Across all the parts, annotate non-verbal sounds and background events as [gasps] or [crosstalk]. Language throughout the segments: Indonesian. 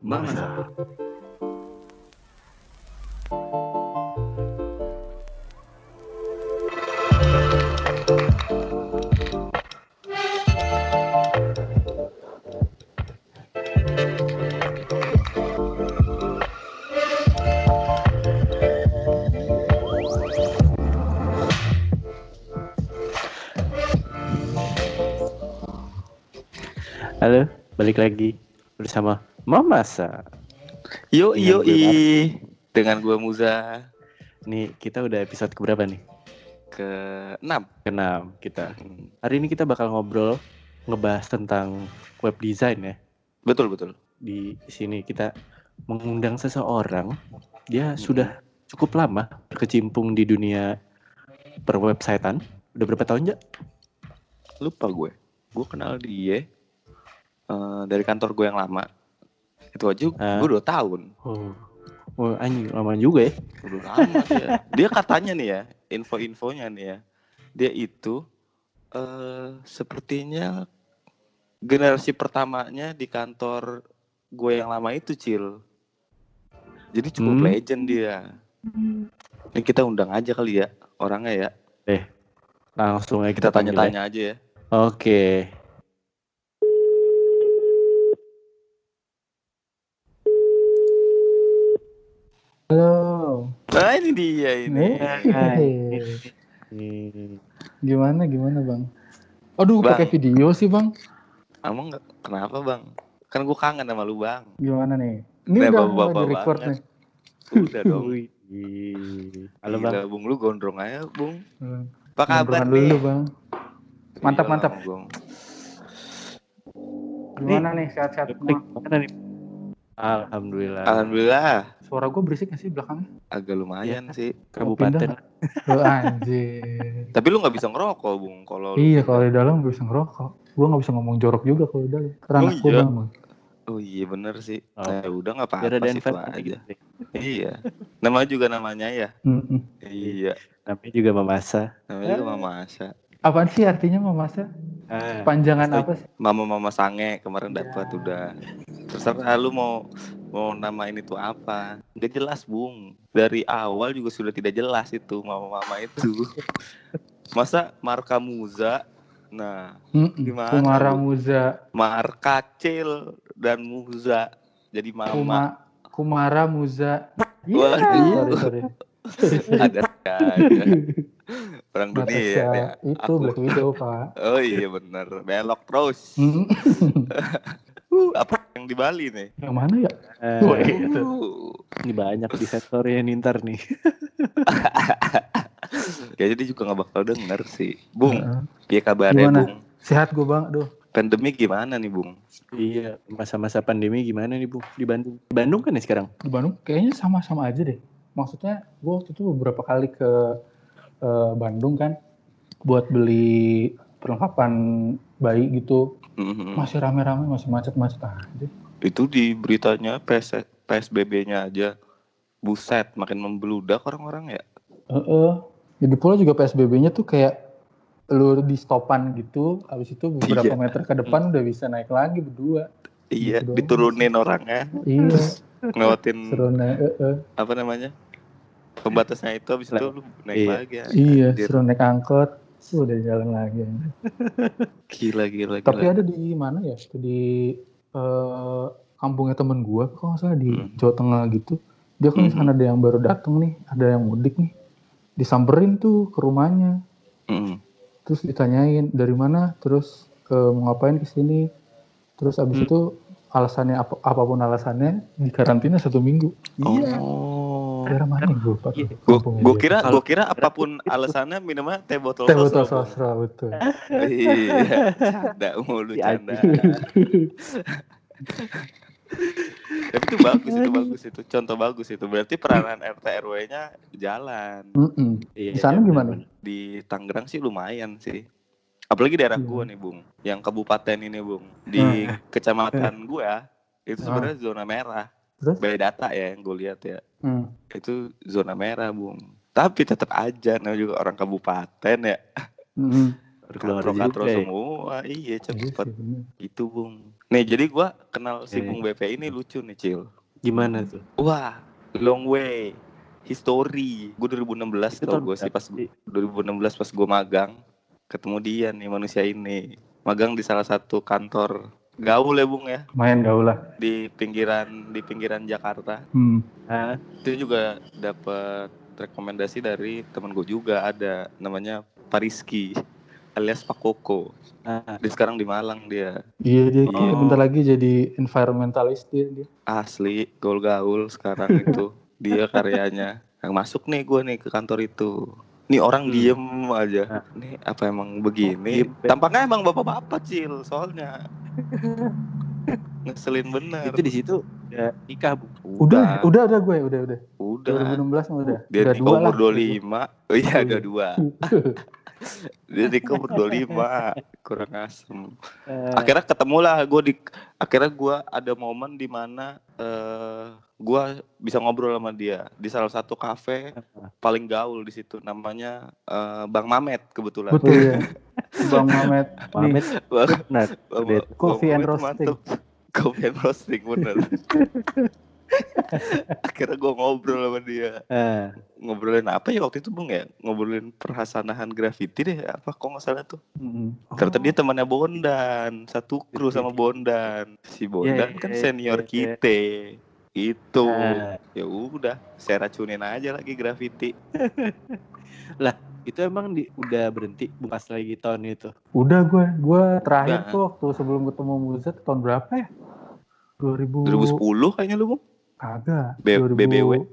Masa. Halo, balik lagi bersama Mamasa. Yo Dengan yo i dengan gue Muza Nih kita udah episode keberapa nih? ke 6 Keenam kita. Hari ini kita bakal ngobrol ngebahas tentang web design ya. Betul betul. Di sini kita mengundang seseorang, dia Hmm. sudah cukup lama berkecimpung di dunia perwebsitan. Udah berapa tahun ya? Lupa gue. Gue kenal dia eh, dari kantor gue yang lama. Itu aja Ah. gue 2 tahun. Oh, oh anjing lama juga ya. Udah lama dia. Dia katanya nih ya, info-infonya nih ya. Dia itu eh sepertinya generasi pertamanya di kantor gue yang lama itu, Cil. Jadi cukup Hmm. legend dia. Ini kita undang aja kali ya orangnya ya. Langsung aja Kita panggil ya. tanya-tanya aja ya. Oke. Halo. Nah ini dia ini. [laughs] Gimana gimana bang? Aduh Bang. pakai video sih bang. Emang nggak- kenapa bang? Kan gue kangen sama lu bang. Gimana nih? Ini Nah, udah mulai di record nih. Udah dong. Halo Gila, bang. Bung lu gondrong aja bung. Hmm. Apa kabar nih? dulu bang. Mantap, mantap. Bung. Gimana nih sehat-sehat Klik semua? mana nih? Alhamdulillah. Alhamdulillah Suara gue berisik gak sih belakangnya? agak lumayan Iya. sih. Kabupaten. Oh, anjir. Tapi lu nggak bisa ngerokok bung kalau lu- iya kalau di dalam gue bisa ngerokok. Gue gak bisa ngomong jorok juga kalau di dalam. Karena Oh, iya? bang. Oh iya bener sih. Oh. Nah, udah ada apa-apa sih itu aja. Iya. Nama juga namanya ya. Mm-mm. Iya. Namanya juga memasa. Namanya juga Mama Asa. Apaan sih artinya mamasa? Ah, Panjangan Setuju. apa sih? Mama-mama sange kemarin Ya. dapat udah. Terserah lu mau mau namain itu apa. Gak jelas bung. Dari awal juga sudah tidak jelas itu mama-mama itu. [laughs] Masa marka Muza. Nah. Gimana, Kumara Bu? Muza. marka Cil dan Muza jadi mama. Kuma, Kumara Muza. Iya, Waduh. sorry, sorry. [laughs] Ada ada. [laughs] Orang dunia Natasha, ya. itu Aku. Black Widow pak. [laughs] Oh iya bener. Belok terus. Uh, [laughs] apa yang di Bali nih? Yang mana ya? eh, iya. Uh, ini banyak di sektor yang nintar nih. [laughs] Kayaknya dia juga gak bakal denger sih. Bung, Heeh. ya kabarnya Gimana? Bung? Sehat gue bang, aduh. Pandemi gimana nih Bung? iya, masa-masa pandemi gimana nih, Bu? Di Bandung. Di Bandung kan ya sekarang? Di Bandung kayaknya sama-sama aja deh. Maksudnya gue waktu itu beberapa kali ke eh, Bandung kan buat beli perlengkapan bayi gitu. Mhm. Masih rame-rame, masih macet-macet aja. Itu di beritanya PS, PSBB-nya aja. Buset, makin membeludak orang-orang ya. Heeh. Jadi pula juga PSBB-nya tuh kayak lu di stopan gitu, habis itu beberapa Iya. meter ke depan udah bisa naik lagi berdua. Iya, Gitu diturunin orangnya, Iya, ngelewatin naik. heeh. apa namanya? Pembatasnya itu habis itu lu naik Iya. lagi ya. Iya, Anjir. seru naik angkot. Udah jalan lagi. Gila gila gila. Tapi ada di mana ya? Di eh, kampungnya temen gua, kalau nggak salah di Hmm. Jawa Tengah gitu. Dia kan di Hmm. sana ada yang baru datang nih, ada yang mudik nih. Disamperin tuh ke rumahnya, Mm. terus ditanyain dari mana, terus eh, mau ngapain ke sini. Terus abis Hmm. itu alasannya apa, apa pun alasannya dikarantina satu minggu. Iya. Oh. Daerah mana ya? Gua lupa tuh Iya. Gue gue dia. kira gue kira apa pun alasannya minumnya teh botol Teh botol sosro betul. [laughs] Iya, canda mulu Si canda. [laughs] Tapi itu bagus itu bagus itu contoh bagus itu berarti peranan RT RW-nya jalan. Iya, Di sana iya, gimana? di Tangerang sih lumayan sih. Apalagi daerah Iya. gua nih bung, yang kabupaten ini bung di Ah. kecamatan gua itu Ah. sebenarnya zona merah. Terus? By data ya yang gue lihat ya Hmm. itu zona merah bung. Tapi tetap aja namanya juga orang kabupaten ya. Katro-katro juga ya. semua, iya Iya cepet gitu bung. Nih jadi gua kenal si Oke. Bung BP ini lucu nih Cil. Gimana tuh? Wah, long way. History. Gue 2016 Itu tau gue sih pas sih? 2016 pas gue magang ketemu dia nih manusia ini. Magang di salah satu kantor gaul ya Bung ya Lumayan gaul lah. di pinggiran di pinggiran Jakarta. Hmm. Ah, Itu juga dapat rekomendasi dari temen gue juga ada namanya Pariski alias Pak Koko. ah, Dia sekarang di Malang dia. Iya dia Oh. bentar lagi jadi environmentalist dia. dia. Asli gaul-gaul sekarang itu [laughs] dia karyanya yang masuk nih gue nih ke kantor itu nih orang Hmm. diem aja Nah. nih apa emang begini Diem. tampaknya emang bapak-bapak cil soalnya ngeselin bener itu di situ ya nikah bu. Udah, udah, udah gue, udah, udah. udah 2016 mah udah. dia udah dua umur lah. 25 oh iya udah dua [laughs] dia umur 25 kurang asem Eh, akhirnya ketemu lah gue di akhirnya gue ada momen di mana eh gue bisa ngobrol sama dia di salah satu kafe paling gaul di situ namanya eh, Bang Mamet kebetulan Betul ya. [laughs] Bang Mamet. Mamet Bang. Bang-. Bang Coffee and Mamet roasting. mantep. Coffee and roasting bener [laughs] [laughs] akhirnya gue ngobrol sama dia Eh, ngobrolin apa ya waktu itu bung ya ngobrolin perhasanahan graffiti deh apa kok nggak salah tuh ternyata Oh. dia temannya Bondan satu kru sama Bondan si Bondan Iya, kan iya, senior iya, iya. kita itu Ah. ya udah saya racunin aja lagi graffiti [laughs] itu emang di, udah berhenti pas lagi tahun itu. Udah gue, gue terakhir Udah. tuh waktu sebelum ketemu Muzet tahun berapa ya? 2000 2010 kayaknya lu bung Kagak. B- BBW.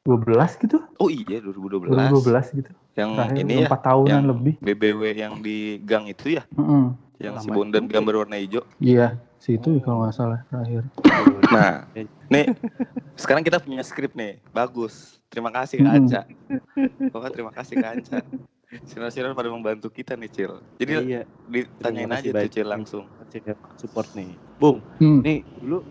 12 gitu? oh iya 2012 2012 gitu. yang Terakhir ini ya 4 tahunan yang- lebih. BBW yang di gang itu ya Mm-mm. yang si Lama Bondan juga. gambar warna hijau Iya, si itu kalau nggak salah terakhir. nah nih sekarang kita punya skrip nih bagus terima kasih Kak. Anca Pokoknya terima kasih Kak Anca Sinar-sinar pada membantu kita nih Cil Jadi iya, ditanyain aja tuh. Cil langsung support nih. Bung, Hmm. nih dulu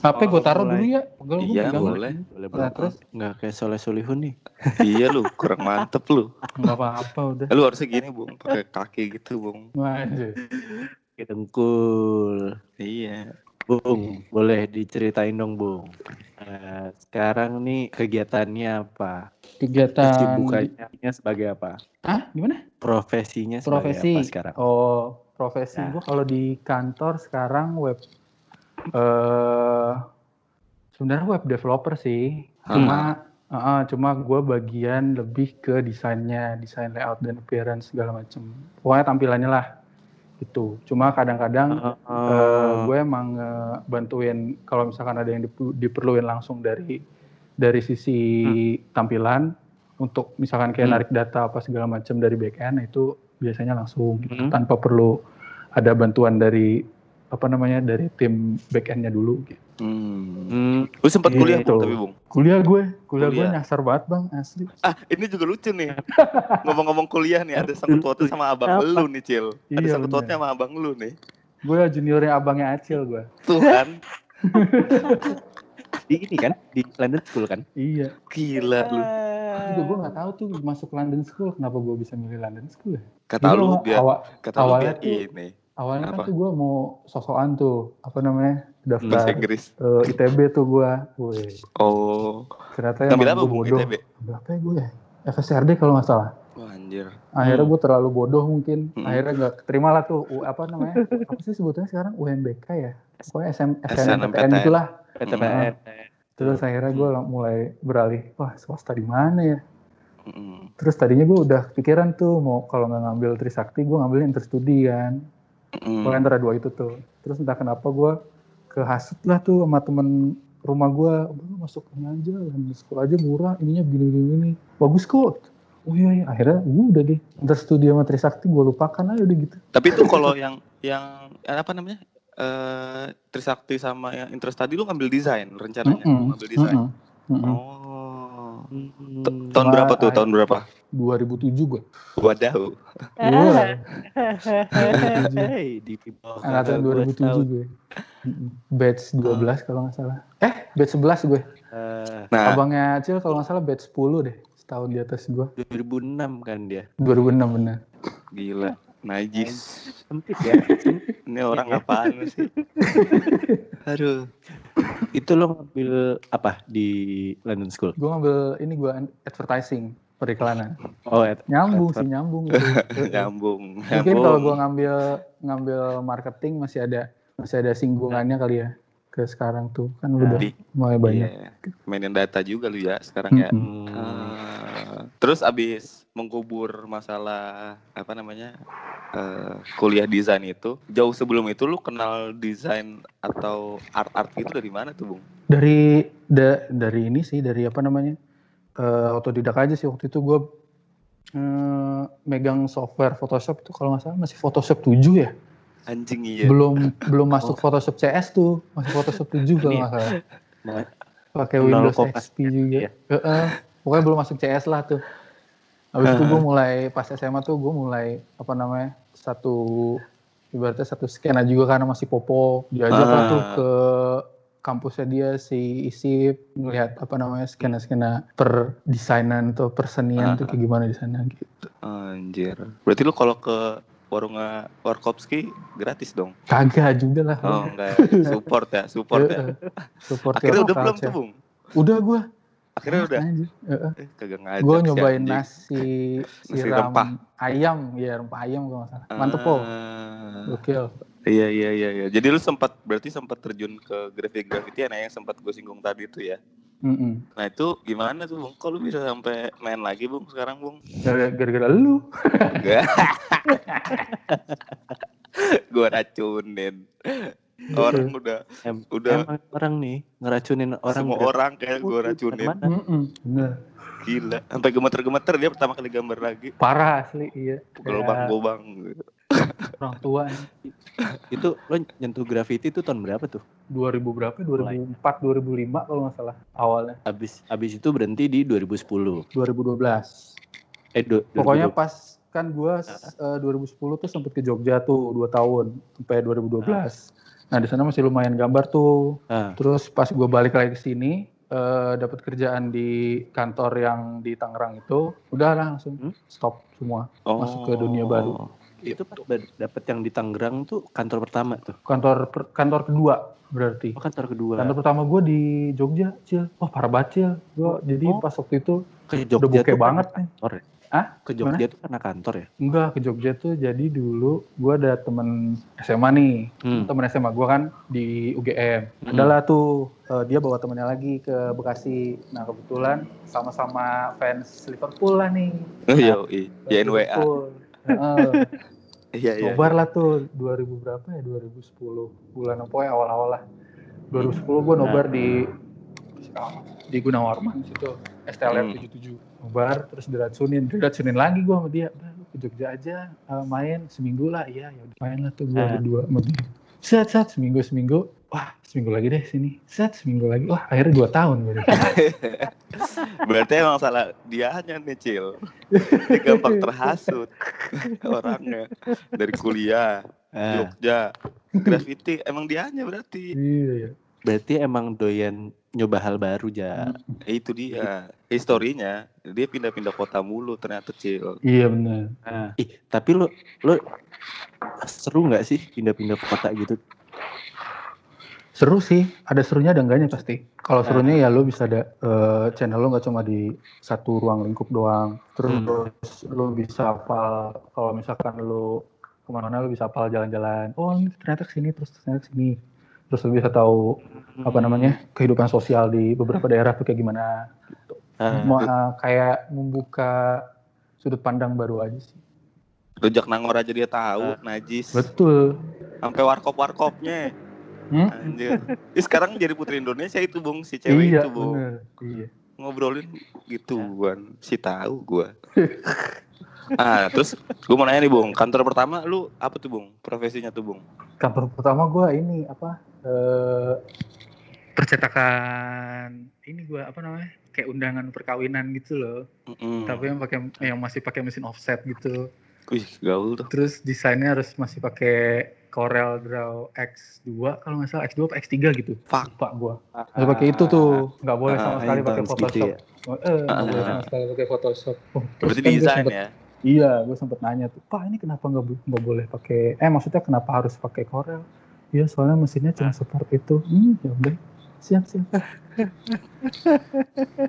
HP gue Oh, taruh mulai. dulu ya. Pegel gua Iya pegang. boleh boleh Nah, banget. terus? Nggak kayak Soleh Solihun nih. [laughs] Iya lu kurang mantep lu Nggak apa-apa udah. Lu harusnya gini Bung pakai kaki gitu Bung Waduh. Kayak dengkul. Iya Bung, boleh diceritain dong, Bung. Eh, sekarang nih kegiatannya apa? Kegiatan Kesibukannya sebagai apa? Ah, gimana? Profesinya sebagai Profesi. apa sekarang? Oh, profesi Nah. gue kalau di kantor sekarang web eh sebenarnya web developer sih. Cuma uh, cuma gue bagian lebih ke desainnya, desain layout dan appearance segala macem. Pokoknya tampilannya lah itu. Cuma kadang-kadang Oh, eh, gue emang eh, bantuin kalau misalkan ada yang diperluin langsung dari dari sisi tampilan untuk misalkan kayak Hmm. narik data apa segala macam dari backend itu biasanya langsung gitu, Hmm. tanpa perlu ada bantuan dari apa namanya dari tim backendnya dulu. Gitu. hmm. hmm, Lu sempet Gitu. kuliah Bung tapi Bung Kuliah gue, kuliah, gue Kuliah. nyasar banget bang asli. Ah ini juga lucu nih [laughs] Ngomong-ngomong kuliah nih Ada sangkut pautnya sama abang Apa? lu nih Cil Ada Iya, sangkut bener. pautnya sama abang lu nih Gue juniornya abangnya Acil gue. Tuh kan [laughs] di ini kan di London School kan? Iya. Gila lu Juga gue nggak tahu tuh masuk London School kenapa gue bisa milih London School ya. Kata lu biar awal- Kata lu biar tuh- ini Awalnya Apa? kan tuh gue mau sosokan tuh, apa namanya, Bahasa daftar Inggris eh, ITB tuh gue. Oh ternyata emang apa bodoh. ITB? Ambil apa ya gue ya? FSRD kalau nggak salah. Wah anjir Akhirnya Hmm. gue terlalu bodoh mungkin. Hmm. Akhirnya nggak terima lah tuh, U- apa namanya, apa sih sebutnya sekarang UMBK ya? Pokoknya SM, SNMPTN SNMPTN. gitulah. PTPN. Terus akhirnya gue mulai beralih, wah swasta di mana ya? Mm. Terus tadinya gue udah pikiran tuh mau kalau nggak ngambil Trisakti gue ngambil interstudi kan. Mm. Pokoknya antara dua itu tuh. Terus entah kenapa gue kehasut lah tuh sama temen rumah gue. Masuk ini aja, School aja murah, ininya begini-begini. Bagus kok. Oh iya, iya. akhirnya gue udah deh. Interstudi sama Trisakti gue lupakan aja udah gitu. Tapi itu kalau yang yang apa namanya? Eh Trisakti sama yang interest tadi lu ngambil desain rencananya Mm-mm, mau ngambil desain. Oh. Hmm. T- tahun Cuma berapa tuh? Tahun berapa? 2007 gue. Wadaw. Gue Hey, di angkatan gua 2007 setahun. gue. Batch 12 kalau nggak salah. Eh, batch 11 gue. Eh, Nah, Abangnya Acil kalau nggak salah batch 10 deh. Setahun di atas gue. 2006 kan dia. 2006 bener. gila. Najis. Sempit ya. [laughs] Ini orang apaan sih? [laughs] Aduh. itu lo ngambil apa di London School? Gue ngambil ini gue advertising periklanan. Oh, et- Nyambung sih nyambung. [laughs] gitu. Nyambung. Mungkin kalau gue ngambil ngambil marketing masih ada masih ada singgungannya kali ya ke sekarang tuh kan udah Di- mulai banyak. Iya. Mainin data juga lu ya sekarang ya. Hmm. Ah, terus abis mengkubur masalah apa namanya eh, kuliah desain itu jauh sebelum itu lu kenal desain atau art art itu dari mana tuh bung? Dari da- dari ini sih dari apa namanya eh otodidak aja sih waktu itu gue eh, megang software Photoshop itu kalau nggak salah masih Photoshop 7 ya. Anjing iya. Belum belum [laughs] masuk Photoshop CS tuh masih Photoshop 7 kalau nggak salah. Pakai Windows XP juga. ya. Heeh. pokoknya belum masuk CS lah tuh. Habis itu gue [laughs] mulai pas SMA tuh gue mulai apa namanya satu ibaratnya satu skena juga karena masih popo diajak lah tuh Ah. ke kampusnya dia si Isip ngelihat apa namanya skena-skena per desainan atau persenian tuh kayak gimana di sana gitu. Anjir. Berarti lu kalau ke warungnya Warkopski gratis dong? Kagak juga lah. Oh enggak. [laughs] Support ya, support ya. Heeh. Support Akhirnya your udah belum tuh bung? Udah gue. Akhirnya udah. Heeh. Eh, kagak ngajak Gue si nyobain nasi [laughs] Nasi siram rempah. ayam, ya rempah ayam kalau nggak salah. Mantep kok, Ah. gokil. Iya iya iya iya. Jadi lu sempat berarti sempat terjun ke grafik graffiti nah yang sempat gue singgung tadi itu ya. Mm-mm. Nah itu gimana tuh bung? Kok lu bisa sampai main lagi bung sekarang bung? Gara- Gara-gara lu. [laughs] Gue racunin. Orang udah em- Udah. emang orang nih ngeracunin orang semua orang kayak gue racunin. Mana? Mm-mm. Bener. Gila. Sampai gemeter-gemeter dia pertama kali gambar lagi. Parah asli, iya. Gelobang Kayak gobang. Orang tua. [laughs] Itu lo nyentuh graffiti itu tahun berapa tuh? 2000 berapa? 2004, 2005 kalau nggak salah awalnya. Abis abis itu berhenti di 2010. 2012. Eh du- Pokoknya 2020. pas kan gua eh, 2010 tuh sempet ke Jogja tuh 2 tahun sampai 2012. Nah, di sana masih lumayan gambar tuh. Ah. Terus pas gue balik lagi ke sini, eh, dapat kerjaan di kantor yang di Tangerang itu, udah langsung Hmm? stop semua. Oh. Masuk ke dunia baru. Itu pas dapet yang di Tangerang tuh kantor pertama tuh. Kantor per- kantor kedua berarti. Oh, kantor kedua. Kantor pertama gue di Jogja, Cil. Wah parah banget, Cil. Gua, jadi Oh. pas waktu itu, ke udah Jogja bokeh tuh banget nih. kantor ya? Hah? Ke Jogja tuh karena kantor ya? enggak ke Jogja tuh jadi dulu gue ada temen SMA nih. Hmm. Temen SMA gue kan di UGM. Hmm. Adalah tuh, eh, dia bawa temennya lagi ke Bekasi. Nah kebetulan sama-sama fans Liverpool lah nih. Oh iya, iya. YNWA. Liverpool. Heeh. Iya iya. Nobar lah tuh 2000 berapa ya 2010 bulan apa ya awal-awal lah 2010 gue nobar di di Gunawarman situ STLR Hmm. 77 nobar terus diracunin diracunin lagi gue sama dia udah lu ke Jogja aja eh, main seminggu lah iya ya main lah tuh gue Ah. berdua sama dia set set seminggu seminggu wah seminggu lagi deh sini set seminggu lagi wah akhirnya dua tahun gue [laughs] Berarti emang salah dianya nih, Cil. Dia gampang terhasut [laughs] orangnya dari kuliah, Ah, Jogja, graffiti emang dianya berarti. iya ya berarti emang doyan nyoba hal baru ja. Eh, itu dia historinya. Dia pindah-pindah kota mulu ternyata, Cil. iya benar Nah, ih, tapi lo lo seru nggak sih pindah-pindah kota gitu? Seru sih, ada serunya ada enggaknya pasti. Kalau Nah. serunya ya lo bisa ada eh, channel lo nggak cuma di satu ruang lingkup doang. Terus Hmm. lo bisa hafal kalau misalkan lo ke mana-mana lo bisa hafal jalan-jalan. Oh ternyata ke sini terus ternyata ke sini. Terus lo bisa tahu apa Hmm. namanya kehidupan sosial di beberapa daerah tuh kayak gimana. Ah, Mau, eh, kayak membuka sudut pandang baru aja sih. Rujak Nangor aja dia tahu, najis. Betul. Sampai warkop-warkopnya. Hmm? Anjir. Sekarang jadi putri Indonesia itu, Bung, si cewek iya itu, Bung. bener. Iya. ngobrolin gituan si tahu gua [laughs] ah terus gua mau nanya nih bung kantor pertama lu apa tuh bung profesinya tuh bung kantor pertama gue ini apa eh percetakan ini gue apa namanya kayak undangan perkawinan gitu loh Mm-mm. tapi yang pakai yang masih pakai mesin offset gitu wih gaul tuh terus desainnya harus masih pakai Corel Draw X2 kalau nggak salah X2 apa X3 gitu Fuck. pak gue harus pakai itu tuh nggak boleh Ah, sama sekali pakai advance gitu Photoshop ya. Oh, eh nggak boleh Ah. sama sekali pakai Photoshop oh, terus berarti kan gua desain sempet- ya Iya, gue sempet nanya tuh, Pak ini kenapa nggak bo- nggak boleh pakai, eh maksudnya kenapa harus pakai Corel? Iya, soalnya mesinnya cuma support itu. Hmm, ya udah, siap siap. [laughs]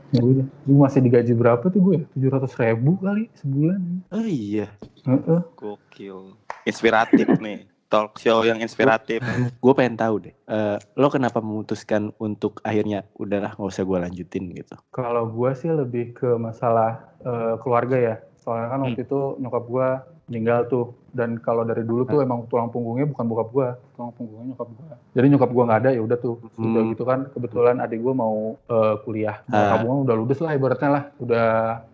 ya udah, gue masih digaji berapa tuh gue? Tujuh ratus ribu kali sebulan. Oh iya. Heeh. Gokil. Inspiratif nih. Talk show yang inspiratif. Gue [laughs] pengen tahu deh. eh, lo kenapa memutuskan untuk akhirnya udahlah nggak usah gue lanjutin gitu. Kalau gue sih lebih ke masalah eh, keluarga ya. Soalnya kan waktu itu nyokap gue meninggal tuh. Dan kalau dari dulu tuh emang tulang punggungnya bukan bokap gue, tulang punggungnya nyokap gue. Jadi nyokap gue nggak ada ya udah tuh. Udah Hmm. gitu kan kebetulan adik gue mau eh, kuliah. Ah. Tabungan udah ludes lah ibaratnya lah. Udah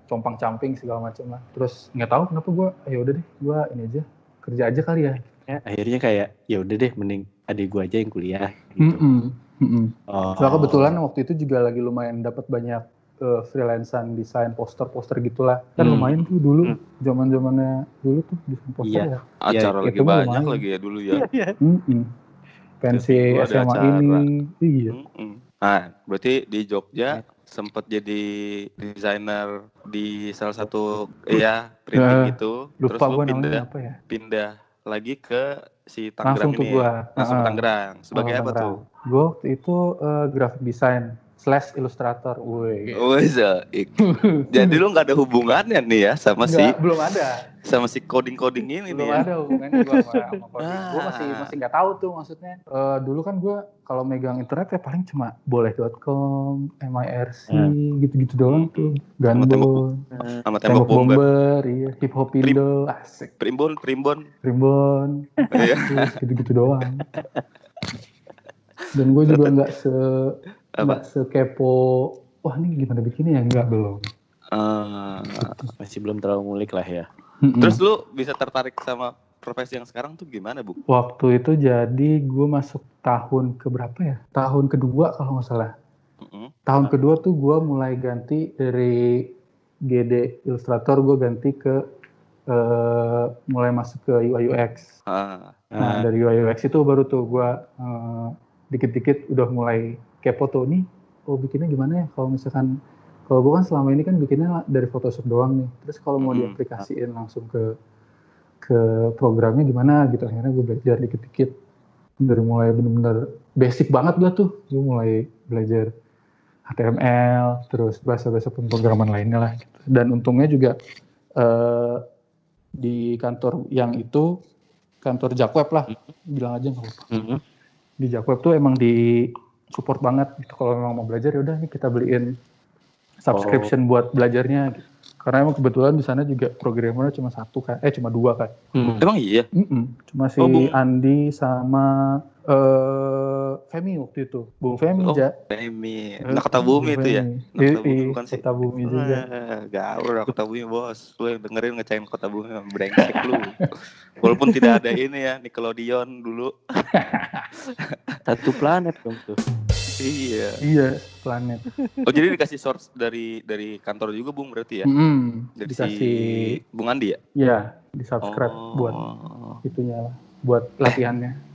compang camping segala macam lah. Terus nggak tahu kenapa gue, ya udah deh, gue ini aja kerja aja kali ya. Ya, akhirnya kayak ya udah deh mending adik gue aja yang kuliah gitu. Mm-mm. Mm-mm. Oh. Soalnya kebetulan waktu itu juga lagi lumayan dapat banyak eh, freelancean desain poster-poster gitulah. Kan Hmm. lumayan tuh dulu, Hmm. zaman-zamannya dulu tuh desain poster Iya. ya. Acara Ya, lagi itu banyak lumayan. lagi ya dulu ya. Pensi Terus ada SMA acara. ini, iya. Mm-mm. Nah, berarti di Jogja sempat jadi desainer di salah satu ya printing Ya, gitu. Lupa Terus lu pindah apa ya. pindah lagi ke si Tangerang Langsung tuh ini. gue. ya? Langsung ke Tangerang. Sebagai apa tuh? Gue waktu itu eh, graphic design slash ilustrator. Woi. Wes, [laughs] ik. Jadi lu nggak ada hubungannya nih ya sama si Nggak, belum ada. sama si coding-coding ini belum nih ya. ada hubungannya gue sama, sama [laughs] coding. Gue masih Ah. masih nggak tahu tuh maksudnya. Eh, dulu kan gue kalau megang internet ya paling cuma boleh.com, MIRC, Hmm. gitu-gitu doang tuh. Tembok- Gunball, Sama tembok tembok bomber. bomber, iya, hip hop Indo, asik, Primbon, primbon. primbon, Iya. gitu-gitu doang. Dan gue juga nggak se Apa? nggak sekepo. Wah ini gimana bikinnya ya? Enggak belum. Ah, Masih belum terlalu ngulik lah ya. Mm-mm. terus lu bisa tertarik sama profesi yang sekarang tuh gimana, Bu? Waktu itu jadi gue masuk tahun ke berapa ya? Tahun kedua kalau nggak salah. Mm-mm. Tahun kedua tuh gue mulai ganti dari GD Illustrator gue ganti ke eh, mulai masuk ke UI UX. Ah, Nah Ah, dari UI UX itu baru tuh gue eh, dikit-dikit udah mulai kepo tuh nih. Oh bikinnya gimana ya? Kalau misalkan kalau gue kan selama ini kan bikinnya dari Photoshop doang nih. Terus kalau mau Mm-mm. diaplikasiin langsung ke ke programnya gimana gitu. Akhirnya gue belajar dikit-dikit dari mulai bener-bener basic banget gue tuh. Gue mulai belajar HTML, terus bahasa-bahasa pemrograman lainnya lah. Gitu. Dan untungnya juga eh, di kantor yang itu kantor Jakweb lah, bilang aja nggak apa-apa. Di Jakweb tuh emang di support banget gitu. Kalau memang mau belajar ya udah nih kita beliin subscription buat belajarnya. Gitu. Karena emang kebetulan di sana juga programmernya cuma satu kan, eh cuma dua kan. Hmm. emang iya. Mm-mm. Cuma si Oh. Andi sama eh Femi waktu itu, Bung Femi Oh, ja. Remi, Eh, Nakata Bumi Bung itu ya. Femi. Nakata Iya, Bumi bukan sih? Kota Bumi juga. Wah, gaul Nakata Bumi bos. Lu yang dengerin ngecain Kota Bumi brengsek lu. [laughs] Walaupun tidak ada ini ya Nickelodeon dulu. [laughs] Satu planet dong tuh. Iya. Iya, planet. Oh jadi dikasih source dari dari kantor juga Bung berarti ya? Mm-mm. Dari Dikasih, si Bung Andi ya? ya, di subscribe buat Oh. itunya lah, buat latihannya.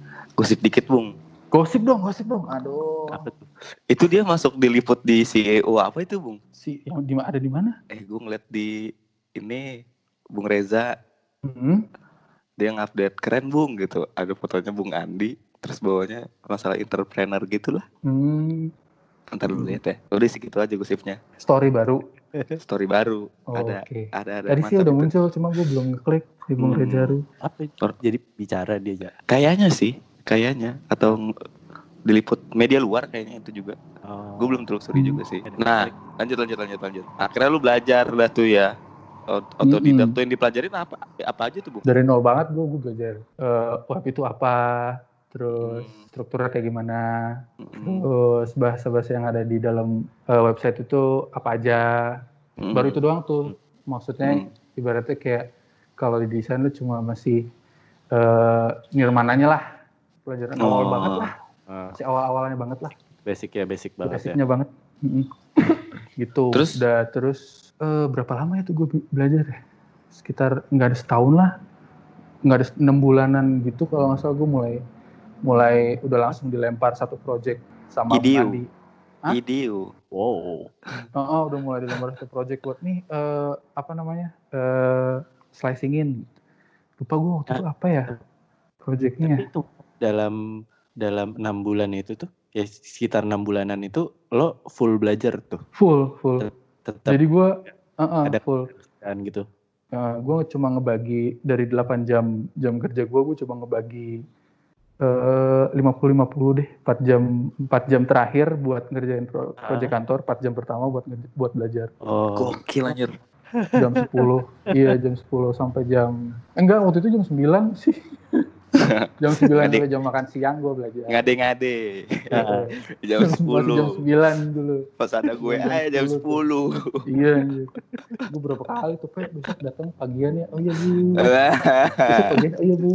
Gosip dikit Bung. Gosip dong, gosip dong. Aduh. Apa tuh? Itu dia masuk diliput di CEO apa itu Bung? Si yang di ada di mana? Eh gue ngeliat di ini Bung Reza Hmm. dia ngupdate keren Bung gitu. Ada fotonya Bung Andi terus bawahnya masalah entrepreneur gitu lah. Hmm. Ntar lu lihat ya. Udah segitu aja gosipnya. Story baru. [laughs] Story baru. Oh, ada Oke. ada ada. Tadi sih udah itu. muncul, cuma gue belum ngeklik di Bung Hmm. Rejaru. Apa itu? Jadi bicara dia aja. Kayaknya sih, kayaknya atau diliput media luar kayaknya itu juga. Oh. Gue belum telusuri Hmm. juga sih. Nah, lanjut lanjut lanjut lanjut. Akhirnya lu belajar lah tuh ya. Otodidak Mm-mm. tuh yang dipelajarin apa? Apa aja tuh, Bu? Dari nol banget gue, gue belajar eh, web itu apa, terus Hmm. strukturnya kayak gimana, Mm-mm. terus bahasa-bahasa yang ada di dalam eh, website itu apa aja. Mm-mm. Baru itu doang tuh. Maksudnya Mm. ibaratnya kayak kalau di desain lu cuma masih eh nirmananya lah. Pelajaran awal Oh. banget lah. Ah, Masih awal-awalnya banget lah. basic ya, basic banget ya. basicnya banget Mm-mm. [laughs] gitu Terus? udah terus eh, berapa lama ya tuh gue belajar ya sekitar nggak ada setahun lah nggak ada enam bulanan gitu kalau nggak salah gue mulai mulai udah langsung dilempar satu project sama Idiu. Andi. Hah? Idiu. Wow. Oh, oh, udah mulai dilempar satu project buat nih eh, apa namanya eh, slicingin. Lupa gue waktu itu apa ya projectnya. Tapi itu dalam dalam enam bulan itu tuh ya sekitar enam bulanan itu lo full belajar tuh Full, full. tetap Jadi gue uh, ada full. kan gitu. gue cuma ngebagi dari 8 jam jam kerja gue, gue cuma ngebagi eh 50-50 deh. 4 jam 4 jam terakhir buat ngerjain pro, Ah. project kantor, 4 jam pertama buat buat belajar. Oh, Gokil anjir. Jam 10. [laughs] iya, jam 10 sampai jam enggak waktu itu jam 9 sih. [laughs] jam 9 Ngedik. sampai jam makan siang gue belajar. Ngade-ngade. Nah, Jam [laughs] Masih jam 10. 9 dulu. Pas ada gue Jam aja jam 10 10. Iya, iya. Gue berapa kali tuh, Pak, besok datang pagian ya. Oh iya, Bu. Besok pagian, oh iya, Bu.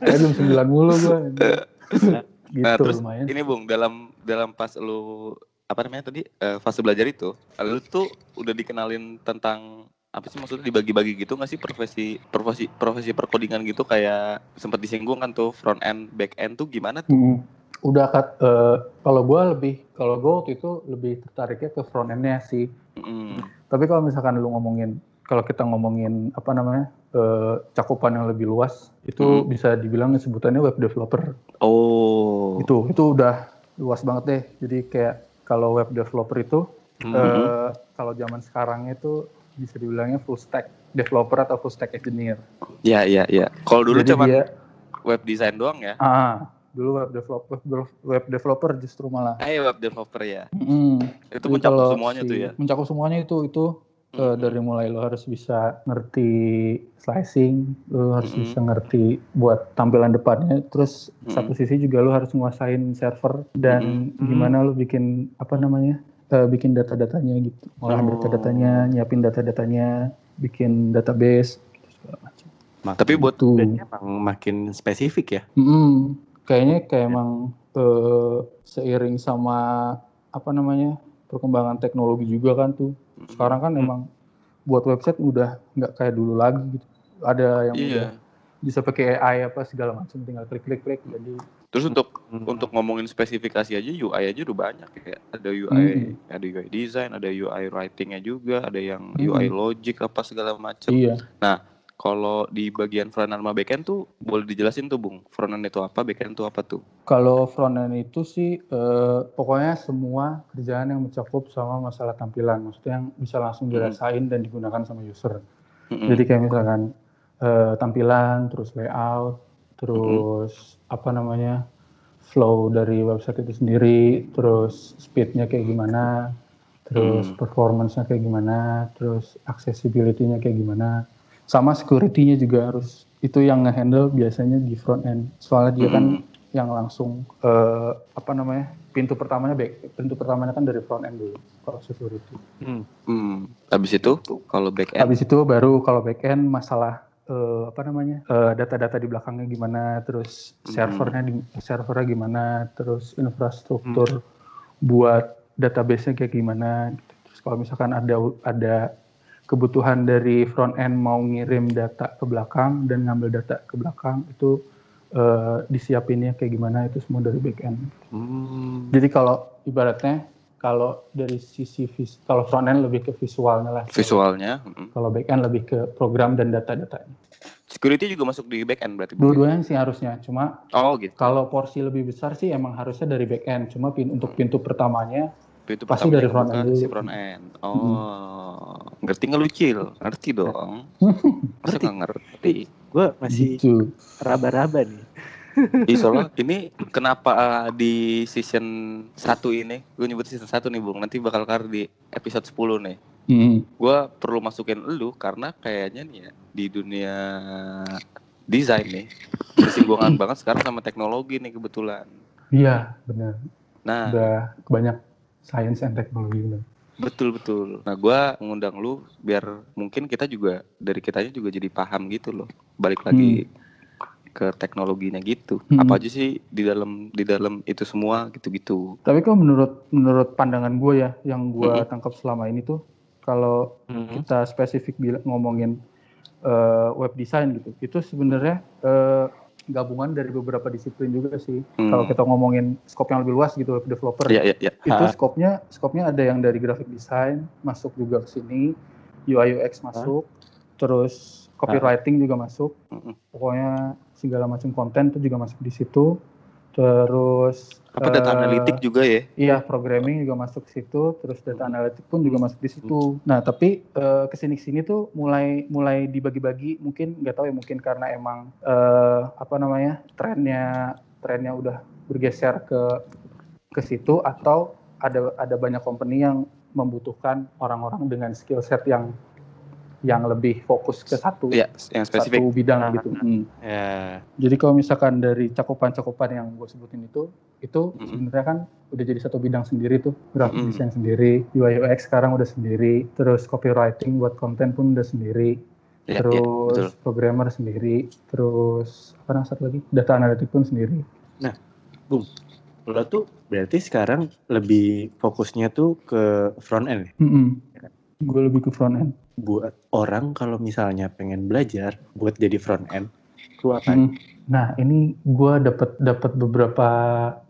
Ya, jam 9 mulu gue. gitu Nah, terus lumayan. ini Bung, dalam dalam pas lu apa namanya tadi eh, fase belajar itu, lu tuh udah dikenalin tentang apa sih maksudnya dibagi-bagi gitu nggak sih profesi profesi profesi perkodingan gitu kayak sempat disinggung kan tuh front end back end tuh gimana tuh? Hmm. Udah kat, eh, kalau gue lebih, kalau gue waktu itu lebih tertariknya ke front end-nya sih. Mm. Tapi kalau misalkan lu ngomongin, kalau kita ngomongin apa namanya, eh, cakupan yang lebih luas, itu Hmm. bisa dibilang sebutannya web developer. Oh. Itu, itu udah luas banget deh. Jadi kayak kalau web developer itu, hmm. eh, kalau zaman sekarang itu bisa dibilangnya full stack developer atau full stack engineer. Ya ya ya. Kalau dulu Jadi dia, web design doang ya. ah, dulu web developer, web developer justru malah. Eh web developer ya. Mm. Itu Jadi mencakup semuanya si- tuh ya. Mencakup semuanya itu itu eh, Mhm. dari mulai lo harus bisa ngerti slicing, lo harus Mhm. bisa ngerti buat tampilan depannya, terus Mhm. satu sisi juga lo harus nguasain server dan Mhm. gimana lo bikin apa namanya eh, bikin data-datanya gitu, ngolah Oh. data-datanya, nyiapin data-datanya, bikin database, gitu, segala macam. Mak- Tapi buat Tuh. berarti emang makin spesifik ya. Mm-mm. Kayaknya kayak emang eh, seiring sama apa namanya perkembangan teknologi juga kan tuh. Sekarang kan Hmm. emang buat website udah nggak kayak dulu lagi gitu. Ada yang udah Iya. Bisa pakai AI apa segala macam, tinggal klik-klik-klik jadi. Terus untuk Hmm. untuk ngomongin spesifikasi aja UI aja udah banyak ya. Ada UI, Mm. ada UI design, ada UI writingnya juga, ada yang Mm. UI logic apa segala macam. Iya. Kalau di bagian front end sama back end tuh boleh dijelasin tuh Bung, front end itu apa, back end itu apa tuh? Kalau front end itu sih eh, pokoknya semua kerjaan yang mencakup sama masalah tampilan, maksudnya yang bisa langsung Hmm. dirasain dan digunakan sama user. Mm-mm. Jadi kayak misalkan eh, tampilan, terus layout, terus apa namanya flow dari website itu sendiri, terus speednya kayak gimana, terus Hmm. performance-nya kayak gimana, terus accessibility-nya kayak gimana, sama security-nya juga harus itu yang nge-handle biasanya di front end. Soalnya dia kan Mm. yang langsung eh, apa namanya pintu pertamanya back, pintu pertamanya kan dari front end dulu kalau security. Hmm. Hmm. Habis itu kalau back end Habis itu baru kalau back end masalah eh, apa namanya eh, data-data di belakangnya gimana, terus Hmm. servernya di servernya gimana, terus infrastruktur buat database-nya kayak gimana. gitu. Terus kalau misalkan ada ada kebutuhan dari front end mau ngirim data ke belakang dan ngambil data ke belakang itu eh, disiapinnya kayak gimana itu semua dari back end. Hmm. Jadi kalau ibaratnya kalau dari sisi vis, kalau front end lebih ke visualnya lah. visualnya, mm. Kalau back end lebih ke program dan data-datanya. security juga masuk di back end berarti. Dua-duanya sih harusnya. Cuma Oh gitu. kalau porsi lebih besar sih emang harusnya dari back end. Cuma pin- untuk pintu pertamanya Itu Pasti pertama dari front end dulu. Si front end. Oh, ngerti nggak lu Cil? Ngerti dong. [laughs] Masa nggak ngerti? Gue masih gitu. raba-raba nih. [laughs] Ih, soalnya ini kenapa uh, di season 1 ini, gue nyebut season 1 nih Bung, nanti bakal kelar di episode 10 nih. Hmm. Gue perlu masukin lu karena kayaknya nih ya, di dunia desain nih, bersinggungan banget sekarang sama teknologi nih kebetulan. Iya, benar. Nah, Udah banyak science and technology benar. betul betul. Nah, gue mengundang lu biar mungkin kita juga dari kitanya juga jadi paham gitu loh. Balik lagi ke teknologinya gitu. Hmm. Apa aja sih di dalam di dalam itu semua gitu-gitu. Tapi kalau menurut menurut pandangan gue ya, yang gue Mm-mm. tangkap selama ini tuh, kalau Hmm. kita spesifik bila- ngomongin eh, web design gitu, itu sebenarnya eh, gabungan dari beberapa disiplin juga sih. Hmm. Kalau kita ngomongin skop yang lebih luas gitu web developer, Iya, iya, iya. itu skopnya skopnya ada yang dari graphic design masuk juga ke sini, UI UX masuk, terus copywriting juga masuk. Pokoknya segala macam konten tuh juga masuk di situ. Terus Apa data eh, analitik juga ya? Iya, programming juga masuk ke situ, terus data analitik pun juga masuk di situ. Nah, tapi eh, ke sini-sini tuh mulai mulai dibagi-bagi, mungkin nggak tahu ya, mungkin karena emang eh, apa namanya trennya trennya udah bergeser ke ke situ atau ada ada banyak company yang membutuhkan orang-orang dengan skill set yang yang lebih fokus ke satu Iya, yang spesifik. satu bidang Ah, gitu. ah. Hmm. Ya. Jadi kalau misalkan dari cakupan-cakupan yang gue sebutin itu, itu Mm-mm. sebenarnya kan udah jadi satu bidang sendiri tuh, graphic Mm-mm. design sendiri, UI UX sekarang udah sendiri, terus copywriting buat konten pun udah sendiri, Iya, iya, terus betul. programmer sendiri, terus apa namanya satu lagi, data analitik pun sendiri. Lo tuh berarti sekarang lebih fokusnya tuh ke front end ya? Gue lebih ke front end. Buat orang kalau misalnya pengen belajar buat jadi front end lu apa Hmm. Nah ini gue dapat dapat beberapa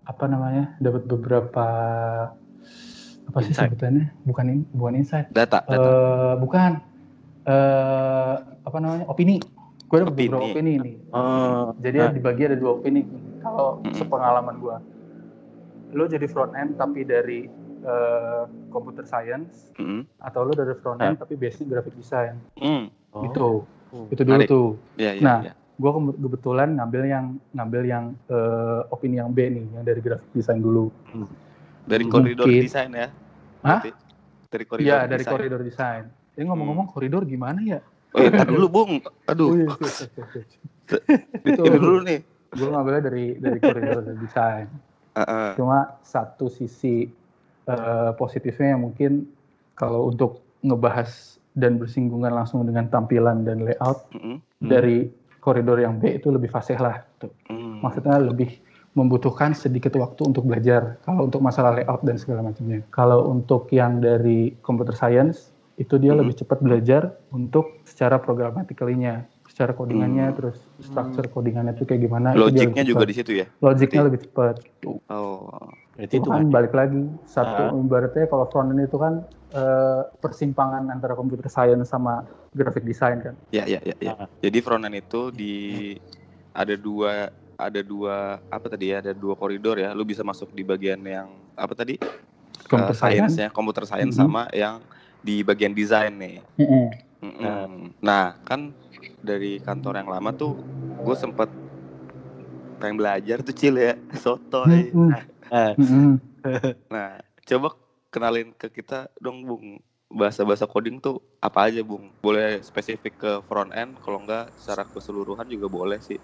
apa namanya, dapat beberapa apa sih Insight. sebutannya? Bukan ini, bukan insight. Data, data. Eh, bukan eh apa namanya opini gue ada Opini. beberapa opini nih oh jadi nah, dibagi ada dua opini kalau Mm-mm. sepengalaman gue lo jadi front end tapi dari eh, computer science Mm-mm. atau lo dari front end tapi basic graphic design Hmm. oh, itu oh. itu dulu Menarik. tuh Iya, iya, Nah, iya. gue kebetulan ngambil yang ngambil yang eh, opini yang B nih yang dari graphic design dulu Dari mungkin- koridor desain ya. Hah? Dari koridor Iya dari koridor desain ini ngomong-ngomong koridor gimana ya Oh, iya, tar dulu, Bung. Oh, Aduh, iya, siap, siap, siap, siap. itu dulu nih. gue ngambilnya dari dari koridor desain [laughs] Heeh. cuma satu sisi eh, positifnya yang mungkin kalau untuk ngebahas dan bersinggungan langsung dengan tampilan dan layout Mm-mm. Hmm. dari koridor yang B itu lebih fasih lah tuh. Hmm. maksudnya lebih membutuhkan sedikit waktu untuk belajar kalau untuk masalah layout dan segala macamnya kalau untuk yang dari computer science itu dia Mhm. lebih cepat belajar untuk secara programatically-nya secara codingannya Hmm. terus structure codingannya itu kayak gimana Logiknya juga di situ ya. logiknya Berarti- lebih cepat Oh. berarti itu itu kan balik lagi satu Ah. ibaratnya kalau front end itu kan eh, persimpangan antara computer science sama graphic design kan Ya, ya, ya, ya. Ah. Jadi front end itu di ada dua ada dua apa tadi ya? Ada dua koridor ya. Lu bisa masuk di bagian yang apa tadi? computer Eh, science science ya, computer science Mhm. sama yang di bagian desain nih. Mm-mm. Mm-mm. Nah, kan dari kantor yang lama tuh gue sempet pengen belajar tuh cil ya, [laughs] sotoy. Mm-mm. Ah, Mm-mm. [laughs] Nah, coba kenalin ke kita dong, Bung. Bahasa-bahasa coding tuh apa aja, Bung? Boleh spesifik ke front end, kalau enggak secara keseluruhan juga boleh sih.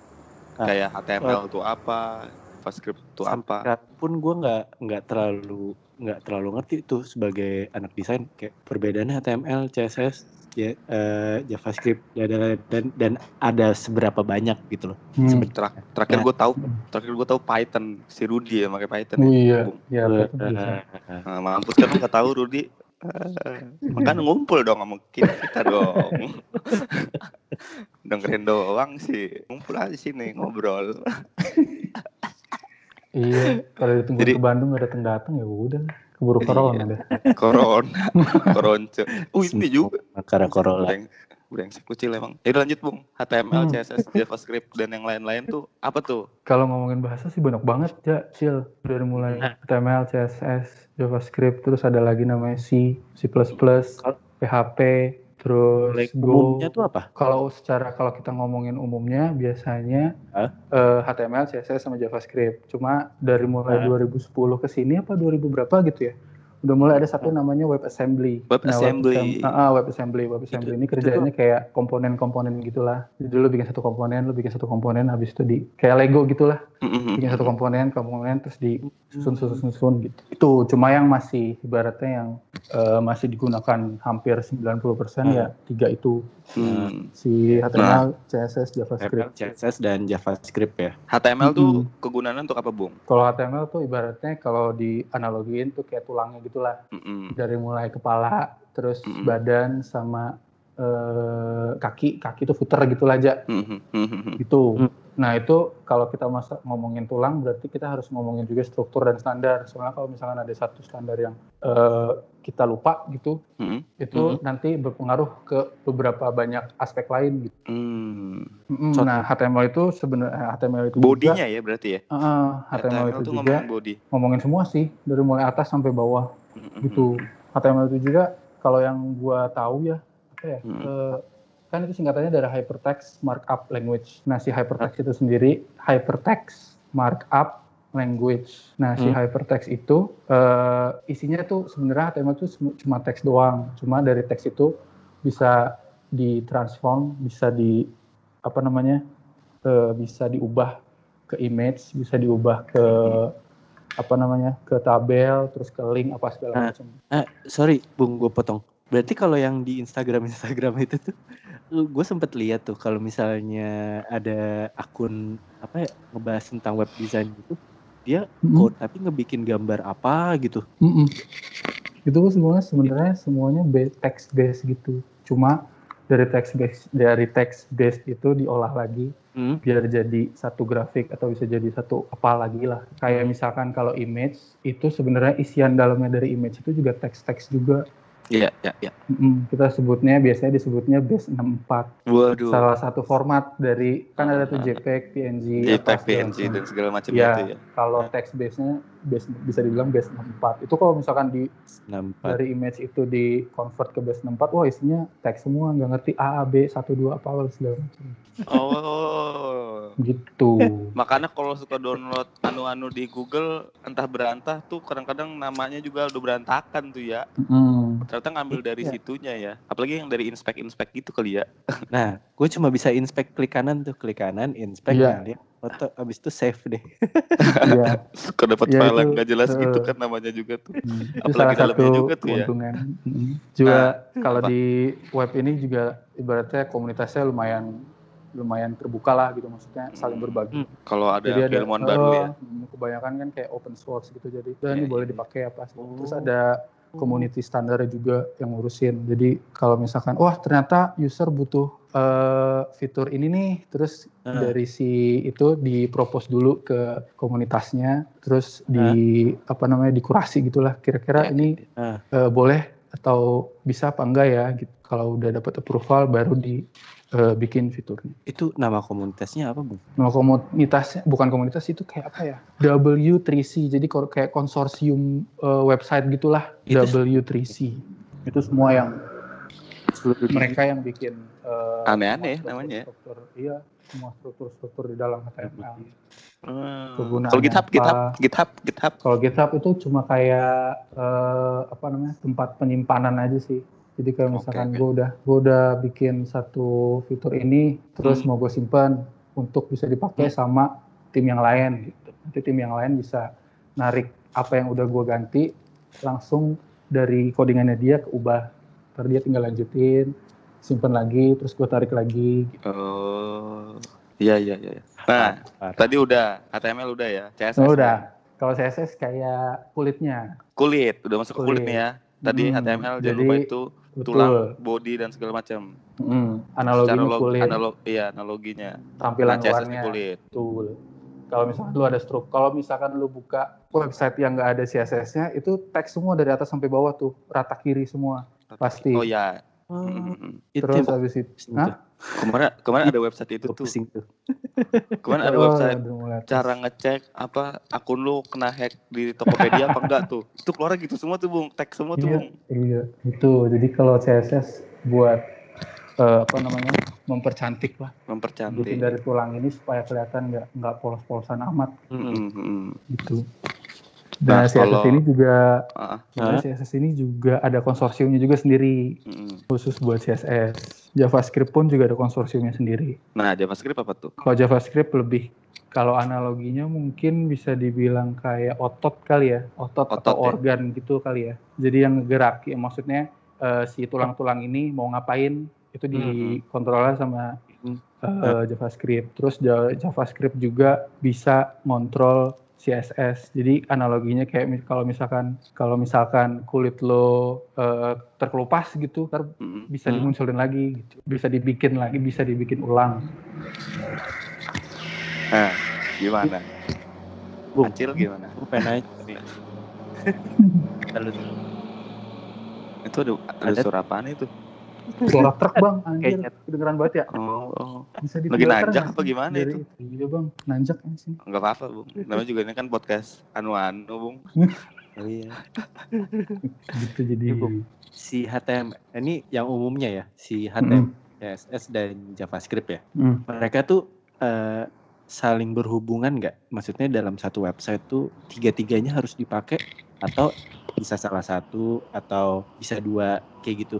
Ah. Kayak HTML tuh apa, JavaScript tuh sampai apa. pun gue nggak nggak terlalu nggak terlalu ngerti tuh sebagai anak desain kayak perbedaannya HTML, CSS, ya, eh, JavaScript dan, dan dan dan ada seberapa banyak gitu loh. Hmm. Terak- terakhir Nah. gue tahu, terakhir gue tahu Python. Si Rudy ya pakai Python. Oh ya, iya, ya bisa. eh, Nah, mampus kan nggak tahu Rudy. Eh, makanya ngumpul dong sama kita, kita dong. [laughs] Dengerin doang sih. Ngumpul aja sini ngobrol. [laughs] Iya, kalau ditunggu Jadi- ke Bandung nggak datang datang ya udah keburu Iya. corona deh. Corona, [laughs] koronce. Oh ini juga. Karena Corolla. Breng, brengsek kecil emang. Jadi lanjut bung. HTML, Hmm. CSS, JavaScript dan yang lain-lain tuh apa tuh? Kalau ngomongin bahasa sih banyak banget ya, Cil. Dari mulai Nah. HTML, CSS, JavaScript, terus ada lagi namanya C, C++, PHP, terus Like, Go. umumnya tuh apa? Kalau secara kalau kita ngomongin umumnya biasanya Hah? eh, HTML, CSS sama JavaScript. Cuma dari mulai Hah? 2010 ke sini apa 2000 berapa gitu ya. Udah mulai ada satu namanya web assembly. Web assembly. Web, ah, ah, web assembly, web assembly ini itu kerjanya kayak komponen-komponen gitulah. Jadi lu bikin satu komponen, lu bikin satu komponen, habis itu di kayak Lego gitulah. Mm-mm. Bikin satu komponen, komponen terus disusun susun susun gitu. Itu cuma yang masih ibaratnya yang eh, masih digunakan hampir 90% ya tiga itu Hmm. si HTML, CSS, JavaScript. HTML, CSS dan JavaScript ya. HTML tuh Mm-mm. kegunaannya untuk apa bung? Kalau HTML tuh ibaratnya kalau di analogiin tuh kayak tulangnya gitulah. Mm-mm. Dari mulai kepala, terus Mm-mm. badan sama eh, kaki, kaki tuh footer gitu aja. Mm-mm. Mm-mm. Gitu. Hmm. Nah itu kalau kita masa ngomongin tulang berarti kita harus ngomongin juga struktur dan standar. Soalnya kalau misalkan ada satu standar yang uh, kita lupa gitu, Mm-mm. itu Mhm. nanti berpengaruh ke beberapa banyak aspek lain gitu. Hmm. Mm-mm. Contoh. Nah HTML itu sebenarnya HTML itu juga, Bodinya ya berarti ya. uh, HTML, itu tuh juga ngomongin body. ngomongin semua sih dari mulai atas sampai bawah Mm-mm. gitu. HTML itu juga kalau yang gua tahu ya apa ya Hmm. eh, kan itu singkatannya dari hypertext markup language. Nah si hypertext itu sendiri hypertext markup language. Nah si Hmm. hypertext itu eh, isinya tuh sebenarnya HTML itu sem- cuma teks doang. Cuma dari teks itu bisa ditransform, bisa di apa namanya eh, bisa diubah ke image, bisa diubah ke apa namanya ke tabel, terus ke link apa segala Nah, macam. Ah, sorry, Bung, gue potong. Berarti kalau yang di Instagram Instagram itu tuh, gue sempet lihat tuh kalau misalnya ada akun apa ya ngebahas tentang web design gitu, dia Mm-mm. code tapi ngebikin gambar apa gitu. Mm-mm. Itu semuanya sebenarnya semuanya text based gitu. Cuma dari text based dari text based itu diolah lagi Hmm. biar jadi satu grafik atau bisa jadi satu apa lagi lah. Kayak misalkan kalau image itu sebenarnya isian dalamnya dari image itu juga teks-teks juga. Iya, iya, iya. Kita sebutnya biasanya disebutnya base 64. Waduh. Salah satu format dari kan ada tuh JPEG, PNG, JPEG, PNG dan segala macam Iya. itu ya. Kalau text base-nya base, bisa dibilang base 64. Itu kalau misalkan di Nampak. dari image itu di convert ke base 64 wah isinya teks semua nggak ngerti A A B 1 2 apa apa segala macam Oh. gitu Makanya kalau suka download anu-anu di Google entah berantah tuh kadang-kadang namanya juga udah berantakan tuh ya. Hmm. Ternyata ngambil dari Iya. situnya ya. Apalagi yang dari inspek-inspek gitu kali ya. Nah, gue cuma bisa inspect klik kanan tuh, klik kanan, inspect, nah, lihat foto, abis itu save deh. Iya. [laughs] Suka dapat Ya, file yang nggak jelas eh, gitu kan namanya juga tuh. Hmm. itu Apalagi salah satu juga tuh ya. keuntungan Hmm. juga kalau apa? di web ini juga ibaratnya komunitasnya lumayan lumayan terbuka lah gitu maksudnya saling Hmm. berbagi Hmm. Kalau ada jadi ada keilmuan baru ya. eh, kebanyakan kan kayak open source gitu jadi Iya, "Dan ini iya, boleh iya. dipakai apa sih terus Oh. ada community standarnya juga yang ngurusin. Jadi kalau misalkan, wah ternyata user butuh eh, fitur ini nih, terus Ah. dari si itu dipropose dulu ke komunitasnya, terus di apa namanya dikurasi gitulah. Kira-kira Ya, ini Ah. eh, boleh atau bisa apa enggak ya? Gitu. Kalau udah dapat approval, baru dibikin fiturnya. Itu nama komunitasnya apa, Bung? Nama komunitasnya bukan komunitas itu kayak apa ya? W3C. Jadi kayak konsorsium eh, website gitulah. Itu- W3C. Itu semua yang. Mereka yang bikin eh, Aneh-aneh namanya ya. struktur-struktur. Iya, semua struktur-struktur di dalam HTML. Hmm. Kegunaannya Kalau GitHub, apa? GitHub, GitHub, GitHub. Kalau GitHub itu cuma kayak eh, apa namanya? tempat penyimpanan aja sih. Jadi kayak Oke, misalkan oke. gue udah gue udah bikin satu fitur ini, terus Hmm. mau gue simpan untuk bisa dipakai sama tim yang lain gitu. Nanti tim yang lain bisa narik apa yang udah gue ganti langsung dari codingannya dia keubah. Ntar dia tinggal lanjutin, simpan lagi, terus gue tarik lagi. Gitu. Oh. Iya, iya, iya. Nah, Parah. tadi udah HTML udah ya, CSS. Ya? udah. Kalau CSS kayak kulitnya. Kulit, udah masuk ke kulit Kulit. nih ya. Tadi Hmm, HTML jangan jadi lupa itu Betul. tulang, body dan segala macam. Mm, analoginya Secara log- kulit, analog, iya analoginya. tampilan Nah, CSS luarnya. kulit. Betul. Kalau misalkan lu ada struk, kalau misalkan lu buka website yang nggak ada CSS-nya, itu teks semua dari atas sampai bawah tuh, rata kiri semua. Pasti. Oh ya. Oh, itu Terus habis itu, Hah? Kemarin kemarin ada website itu tuh. tuh. Kemarin ada Oh, website atas. cara ngecek apa akun lu kena hack di Tokopedia apa enggak tuh. [laughs] Itu keluar gitu semua tuh, Bung. Tag semua tuh, Iya, Bung. iya, itu. Jadi kalau CSS buat eh, apa namanya mempercantik lah, bikin Mempercantik. dari tulang ini supaya kelihatan nggak nggak polos-polosan amat. Mm, mm, mm. gitu. Nah, CSS kalau- ini juga Ah, sebenarnya CSS ini juga ada konsorsiumnya juga sendiri mm. khusus buat CSS. JavaScript pun juga ada konsorsiumnya sendiri. Nah, JavaScript apa tuh? Kalau JavaScript lebih kalau analoginya mungkin bisa dibilang kayak otot kali ya, otot, Otot atau ya. organ gitu kali ya. Jadi yang gerak, ya maksudnya eh, si tulang-tulang ini mau ngapain itu dikontrolnya sama eh, JavaScript. Terus Ja- JavaScript juga bisa ngontrol CSS. Jadi analoginya kayak mis- kalau misalkan kalau misalkan kulit lo eh, terkelupas gitu, ntar Mm, mm. bisa Hmm. dimunculin lagi gitu. Bisa dibikin lagi, bisa dibikin ulang. Nah, gimana? Bung. Acil gimana? Gue pengen Itu ada ada Ada. suara apaan itu? Suara truk bang, [laughs] anjir. Kayaknya. Kedengeran banget ya. Oh, oh. Bisa di Lagi nanjak nggak apa gimana dari itu? Iya bang, nanjak kan sini. Enggak apa-apa, Bung. Namanya juga ini kan podcast anu-anu, Bung. [laughs] oh iya. [laughs] Gitu jadi. Bung. Si HTML ini yang umumnya ya, si Mm-mm. HTML, CSS dan JavaScript ya. Mm. Mereka tuh eh, saling berhubungan nggak? Maksudnya dalam satu website tuh tiga-tiganya harus dipakai atau bisa salah satu atau bisa dua kayak gitu.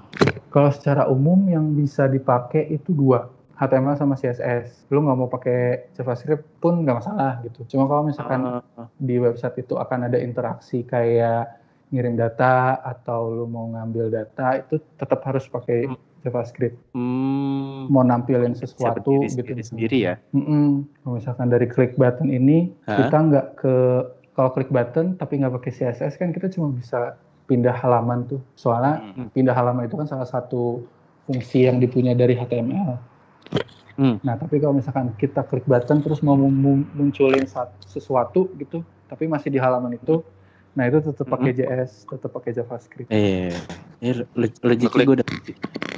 Kalau secara umum yang bisa dipakai itu dua. HTML sama CSS. Lu nggak mau pakai JavaScript pun nggak masalah gitu. Cuma kalau misalkan Ah, di website itu akan ada interaksi kayak ngirim data atau lu mau ngambil data itu tetap harus pakai Hmm. JavaScript. hmm, Mau nampilin sesuatu berdiri gitu. sendiri, ya. Mm-mm. Kalau misalkan dari klik button ini Hah? kita nggak ke kalau klik button tapi nggak pakai CSS kan kita cuma bisa pindah halaman tuh. Soalnya Hmm. pindah halaman itu kan salah satu fungsi yang dipunya dari HTML. Hmm. Nah, tapi kalau misalkan kita klik button terus mau munculin sesuatu gitu, tapi masih di halaman itu, nah itu tetap pakai JS, tetap pakai JavaScript. Le- legit Ngeklik. gue udah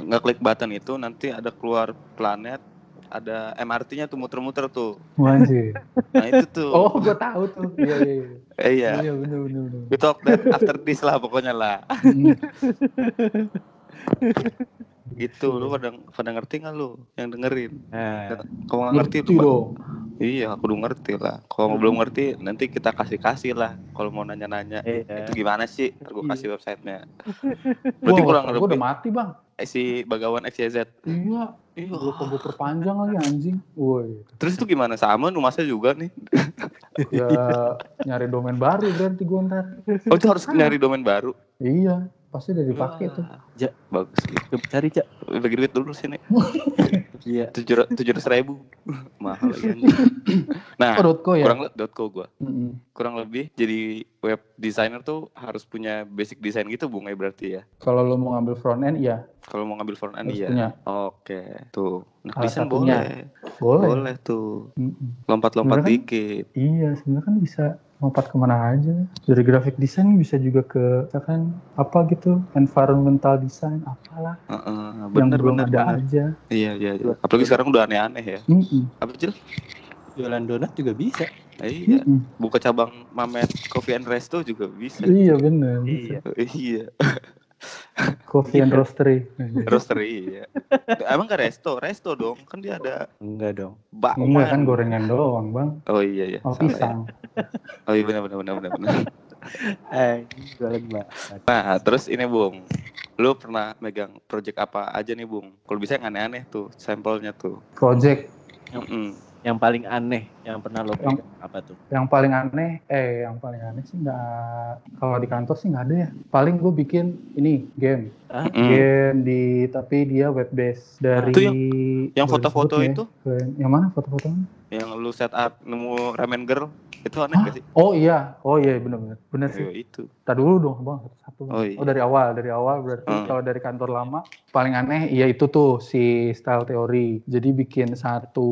Nggak klik button itu nanti ada keluar planet, ada MRT-nya tuh muter-muter tuh. Wajib. Nah, itu tuh. Oh, gue tahu tuh. Iya, iya, iya. Eh, iya. Iya, bener, bener. We talk that after this lah pokoknya lah. Mm. Gitu, lu pada pada ngerti nggak lu yang dengerin? Nah, Kalau nggak ngerti, dong. Iya, aku udah ngerti lah. Kalau belum ngerti, nanti kita kasih kasih lah. Kalau mau nanya-nanya, Iya. itu gimana sih? Ntar gue Iya. kasih websitenya. Berarti Wah, kurang gue lebih udah mati, Bang. eh, si Bagawan XYZ. Iya. Iya. Gue gue perpanjang lagi anjing. Woi. Terus itu gimana? Sama numasnya juga nih. Ya nyari domain baru berarti gue ntar. Oh, itu harus nyari domain baru. Iya, pasti udah dipakai tuh. Ja. Bagus. cari cak. Bagi duit dulu sini. [laughs] Iya. Tujuh tujuh ratus ribu. [laughs] Mahal lagi. anjing. [laughs] Nah, Oh, .co ya? kurang .co gua. Mm-mm. Kurang lebih jadi web designer tuh harus punya basic design gitu Bung ya berarti ya. Kalau lo mau ngambil front end, iya Kalau mau ngambil front end harus iya. punya. Oke, tuh. Nah, desain boleh. Boleh. Boleh tuh. Lompat-lompat kan- dikit. Iya, sebenarnya kan bisa lompat ke mana aja. Dari graphic design bisa juga ke misalkan apa gitu, environmental design, apalah Heeh, yang bener belum bener ada bener. aja. Iya iya iya. Apalagi sekarang udah aneh-aneh ya. Mm-mm. Apa Cil? Jualan donat juga bisa. Eh, iya. Mm-mm. Buka cabang Mamet Coffee and Resto juga bisa. Iya bener. Iya. [laughs] iya. Coffee and roastery. Roastery iya. Emang gak resto? Resto dong. Kan dia ada Enggak dong. bakwan. Enggak kan gorengan doang bang. Oh iya iya. Oh Salah ya. pisang. Oh iya benar benar benar benar. benar. Eh, jualan mbak. Nah, terus ini Bung. Lu pernah megang project apa aja nih, Bung? Kalau bisa yang aneh-aneh tuh, sampelnya tuh. Project Mm-mm. Yang paling aneh yang pernah lo Yang- pegang apa tuh? yang paling aneh, eh yang paling aneh sih nggak kalau di kantor sih nggak ada ya. Paling gue bikin ini game, Ah, Mm. game di tapi dia web base dari. Itu yang foto-foto disebut itu? ya? Yang mana foto-foto? mana? Yang lu set up nemu ramen girl, itu aneh gak sih? Oh iya, oh iya benar-benar, benar Ayo, sih. itu. Tar dulu dong bang. Bang. Oh, iya. dari awal, dari awal berarti Hmm. kalau dari kantor lama paling aneh, ya itu tuh si style teori. Jadi bikin satu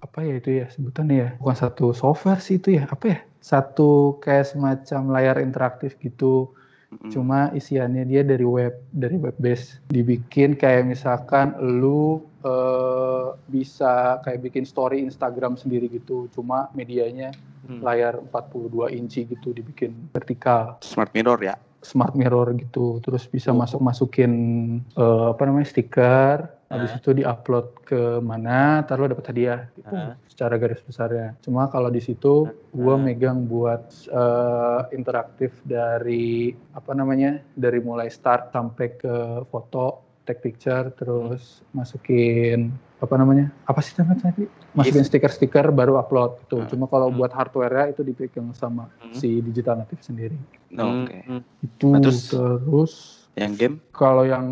apa ya itu ya sebutannya ya, bukan satu software sih itu ya, apa ya? Satu kayak semacam layar interaktif gitu. Mm-mm. Cuma isiannya dia dari web, dari web base. Dibikin kayak misalkan lu eh, bisa kayak bikin story Instagram sendiri gitu. Cuma medianya Hmm. layar 42 inci gitu dibikin vertikal Smart mirror ya. Smart mirror gitu terus bisa Oh. masuk masukin eh, apa namanya stiker habis Ah. itu diupload ke mana ntar lo dapet hadiah gitu Ah. secara garis besarnya cuma kalau di situ gua Ah. megang buat eh, interaktif dari apa namanya dari mulai start sampai ke foto take picture terus masukin apa namanya apa sih namanya tadi masukin stiker-stiker baru upload gitu Ah. cuma kalau Hmm. buat hardware itu dipegang sama Hmm. si digital native sendiri No, Oke. Hmm, itu Nah, terus, terus- Yang game kalau yang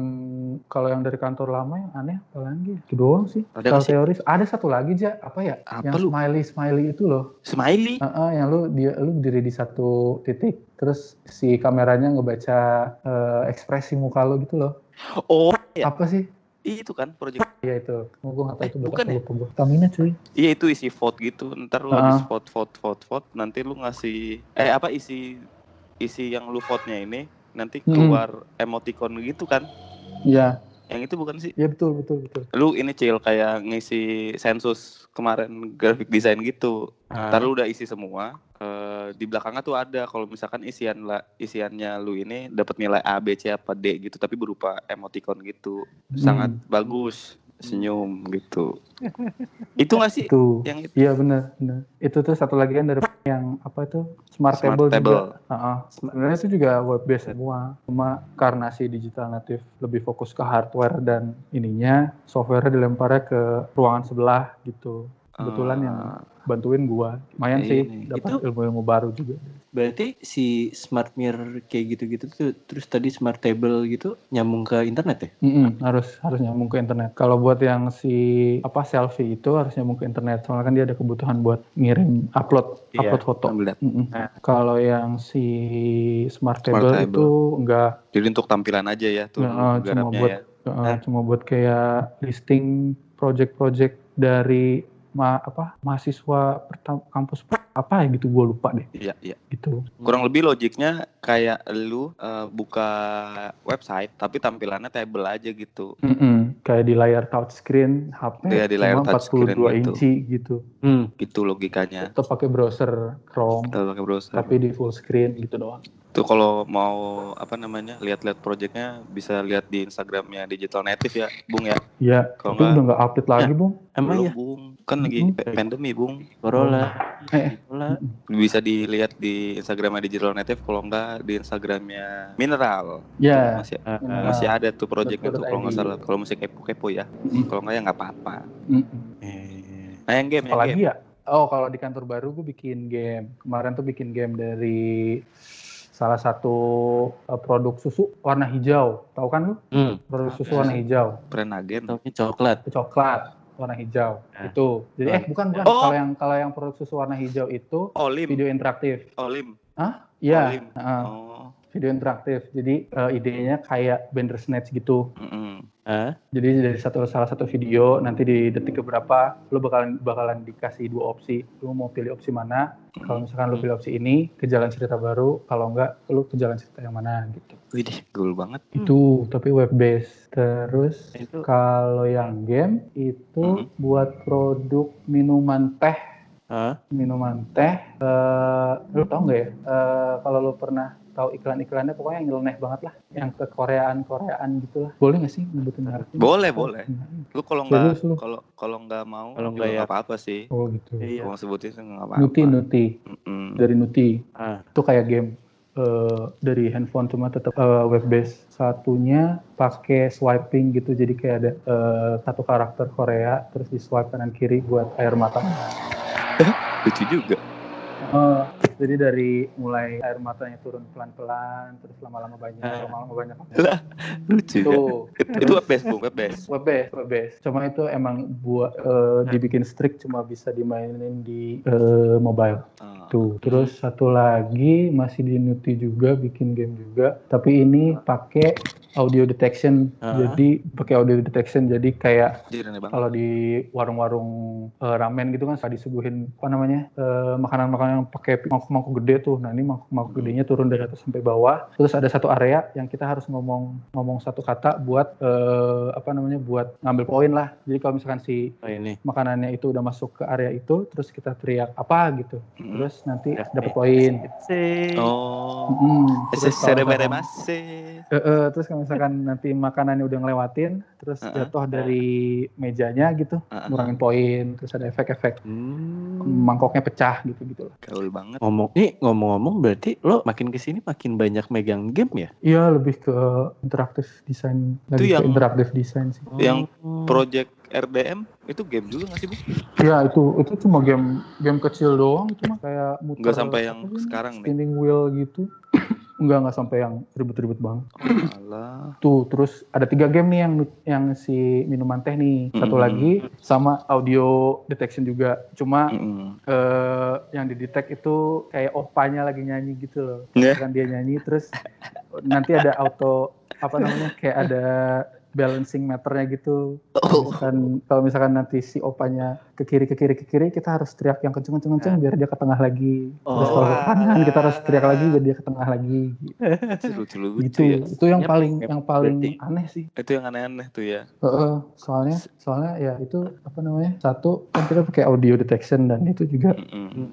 kalau yang dari kantor lama yang aneh apa lagi itu doang sih Ada sih? teoris ada satu lagi aja apa ya Apa yang lu? smiley smiley itu loh smiley. Heeh, yang lu dia lu berdiri di satu titik terus si kameranya ngebaca eh, ekspresi muka lo gitu loh Oh, ya. apa sih Iya, itu kan project. Iya itu. Oh, gue nggak tahu Eh, itu bukan ya? gue. Tamina cuy. Iya itu isi vote gitu. Ntar lu Ah. habis vote vote vote vote nanti lu ngasih eh apa isi isi yang lu vote-nya ini nanti Hmm. keluar emoticon gitu kan. Iya. Yang itu bukan sih? Iya betul betul betul. Lu ini cil kayak ngisi sensus kemarin graphic design gitu. Ah. Ntar lu udah isi semua. Eh, di belakangnya tuh ada kalau misalkan isian lah isiannya lu ini dapat nilai A, B, C apa D gitu tapi berupa emoticon gitu. Sangat Hmm. bagus senyum gitu. [laughs] itu nggak sih Itu. yang itu? Iya benar benar. Itu tuh satu lagi kan dari yang apa itu smart, Smart table, table. juga. Heeh. Sebenarnya itu juga web based semua. Cuma karena si digital native lebih fokus ke hardware dan ininya, software dilempar ke ruangan sebelah gitu. Kebetulan yang Ah, bantuin gua. Lumayan sih Ini. dapat Itu- ilmu-ilmu baru juga. Berarti si smart mirror kayak gitu-gitu tuh terus tadi smart table gitu nyambung ke internet ya? Mm-mm, harus harus nyambung ke internet. Kalau buat yang si apa selfie itu harus nyambung ke internet. Soalnya kan dia ada kebutuhan buat ngirim upload Iya, upload foto. dat- Mm-mm. Nah. Kalau yang si smart Smart table, table. itu enggak Jadi untuk tampilan aja ya tuh Nah, cuma buat ya. uh, Nah. cuma buat kayak listing project-project dari ma apa mahasiswa pertama kampus apa ya gitu gue lupa deh Iya, iya. gitu. Kurang lebih logiknya kayak lu eh, buka website tapi tampilannya table aja gitu. Mm-mm. Kayak di layar touchscreen HP Iya, di layar cuma 42 touchscreen gitu. inci gitu. Hmm. Gitu logikanya. Atau pakai browser Chrome Kita pakai browser. tapi di full screen gitu doang. Tuh kalau mau apa namanya lihat-lihat projectnya bisa lihat di Instagramnya Digital Native ya, Bung ya. Iya, Kalau nggak- udah nggak update lagi, Bung. Emang Belum, ya? Bung. Kan lagi pe- pandemi, Bung. Corona. Eh, Corona. Bisa dilihat di Instagramnya Digital Native kalau enggak di Instagramnya Mineral. ya. Masih Ah, Mineral. ah. masih ada tuh projectnya tuh kalau nggak salah. Kalau masih kepo-kepo ya. Mm. Kalau nggak ya nggak apa-apa. Eh, Nah yang game, yang Apalagi game. ya? Oh, kalau di kantor baru gue bikin game. Kemarin tuh bikin game dari salah satu uh, produk susu warna hijau. Tahu kan lu? Hmm. Produk susu Apa? warna hijau. Prenagen. Taunya coklat. Itu coklat warna hijau. Ah. Itu. Jadi eh bukan bukan. Oh. Kalau yang kalau yang produk susu warna hijau itu Olim. video interaktif. Olim. Iya, Olim. heeh, Oh. video interaktif. Jadi uh, idenya kayak Bandersnatch gitu. Mm-mm. Jadi dari satu salah satu video nanti di detik keberapa lu bakalan bakalan dikasih dua opsi. Lu mau pilih opsi mana? Kalau misalkan lu pilih opsi ini ke jalan cerita baru, kalau enggak lu ke jalan cerita yang mana gitu. Widih, cool banget. Itu tapi web based. Terus itu kalau yang game itu Mhm. buat produk minuman teh, ah, minuman teh. eh lu tau nggak ya? Eh, kalau lu pernah tahu iklan-iklannya pokoknya yang nyeleneh banget lah, yang ke Koreaan Koreaan gitu lah. Boleh nggak sih nyebutin mereknya? Boleh, boleh. Lu kalau nggak kalau kalau nggak mau Kalau nggak ya. nggak apa-apa sih. Oh gitu. iya. Kalau sebutin sih nggak apa-apa. Nuti Nuti Mm-mm. dari Nuti Ah, itu kayak game eh, dari handphone cuma tetap eh, web based satunya pakai swiping gitu jadi kayak ada eh, satu karakter Korea terus di swipe kanan kiri buat air mata Lucu juga. Eh, jadi dari mulai air matanya turun pelan-pelan terus lama-lama banyak Ah. lama-lama banyak Lah, lucu ya. itu Itu, itu web base, Bung, web base. web based web based cuma itu emang buat eh, dibikin strict cuma bisa dimainin di eh, mobile Ah. Tuh, terus satu lagi masih di Nuti juga bikin game juga, tapi ini pakai audio detection. Ah. Jadi pakai audio detection jadi kayak kalau di warung-warung eh, ramen gitu kan suka disuguhin apa namanya? eh, makanan-makanan yang pakai mangkuk-mangkuk gede tuh. Nah, ini mangkuk-mangkuk gedenya turun dari atas sampai bawah. Terus ada satu area yang kita harus ngomong ngomong satu kata buat eh, apa namanya? buat ngambil poin lah. Jadi kalau misalkan si oh ini. makanannya itu udah masuk ke area itu terus kita teriak apa gitu Mm. terus nanti Ya, dapat eh. poin. Oh. Mm, terus kalau terus kalau misalkan nanti makanannya udah ngelewatin terus Uh-uh. jatuh dari mejanya gitu Uh-uh. ngurangin poin terus ada efek-efek Hmm. mangkoknya pecah gitu gitu lah Gaul banget. Ngomong, nih ngomong-ngomong berarti lo makin ke sini makin banyak megang game ya? iya lebih ke interaktif desain Itu lagi yang- ke interaktif desain sih Yang Oh. Project RDM itu game juga nggak sih, Bung? Iya itu itu cuma game game kecil doang itu mah kayak muter Nggak sampai yang sih, sekarang nih. spinning wheel gitu [coughs] enggak enggak sampai yang ribet-ribet banget Alah. Tuh, terus ada tiga game nih yang yang si minuman teh nih. Satu Mm-mm. lagi sama audio detection juga. Cuma Mm-mm. eh, yang didetek itu kayak opanya lagi nyanyi gitu loh. Ya. Kan dia nyanyi terus nanti ada auto apa namanya kayak ada balancing meternya gitu. Oh. Kalau misalkan, kalau misalkan nanti si opanya ke kiri ke kiri ke kiri, kita harus teriak yang kenceng kenceng kenceng biar dia ke tengah lagi. Terus kalau ke Oh. kanan kita harus teriak lagi biar dia ke tengah lagi. Gitu. ya. Itu yang Yep, paling yep, yang paling berarti. aneh sih. Itu yang aneh-aneh tuh ya. Heeh, soalnya soalnya ya itu apa namanya? Satu kan kita pakai audio detection dan itu juga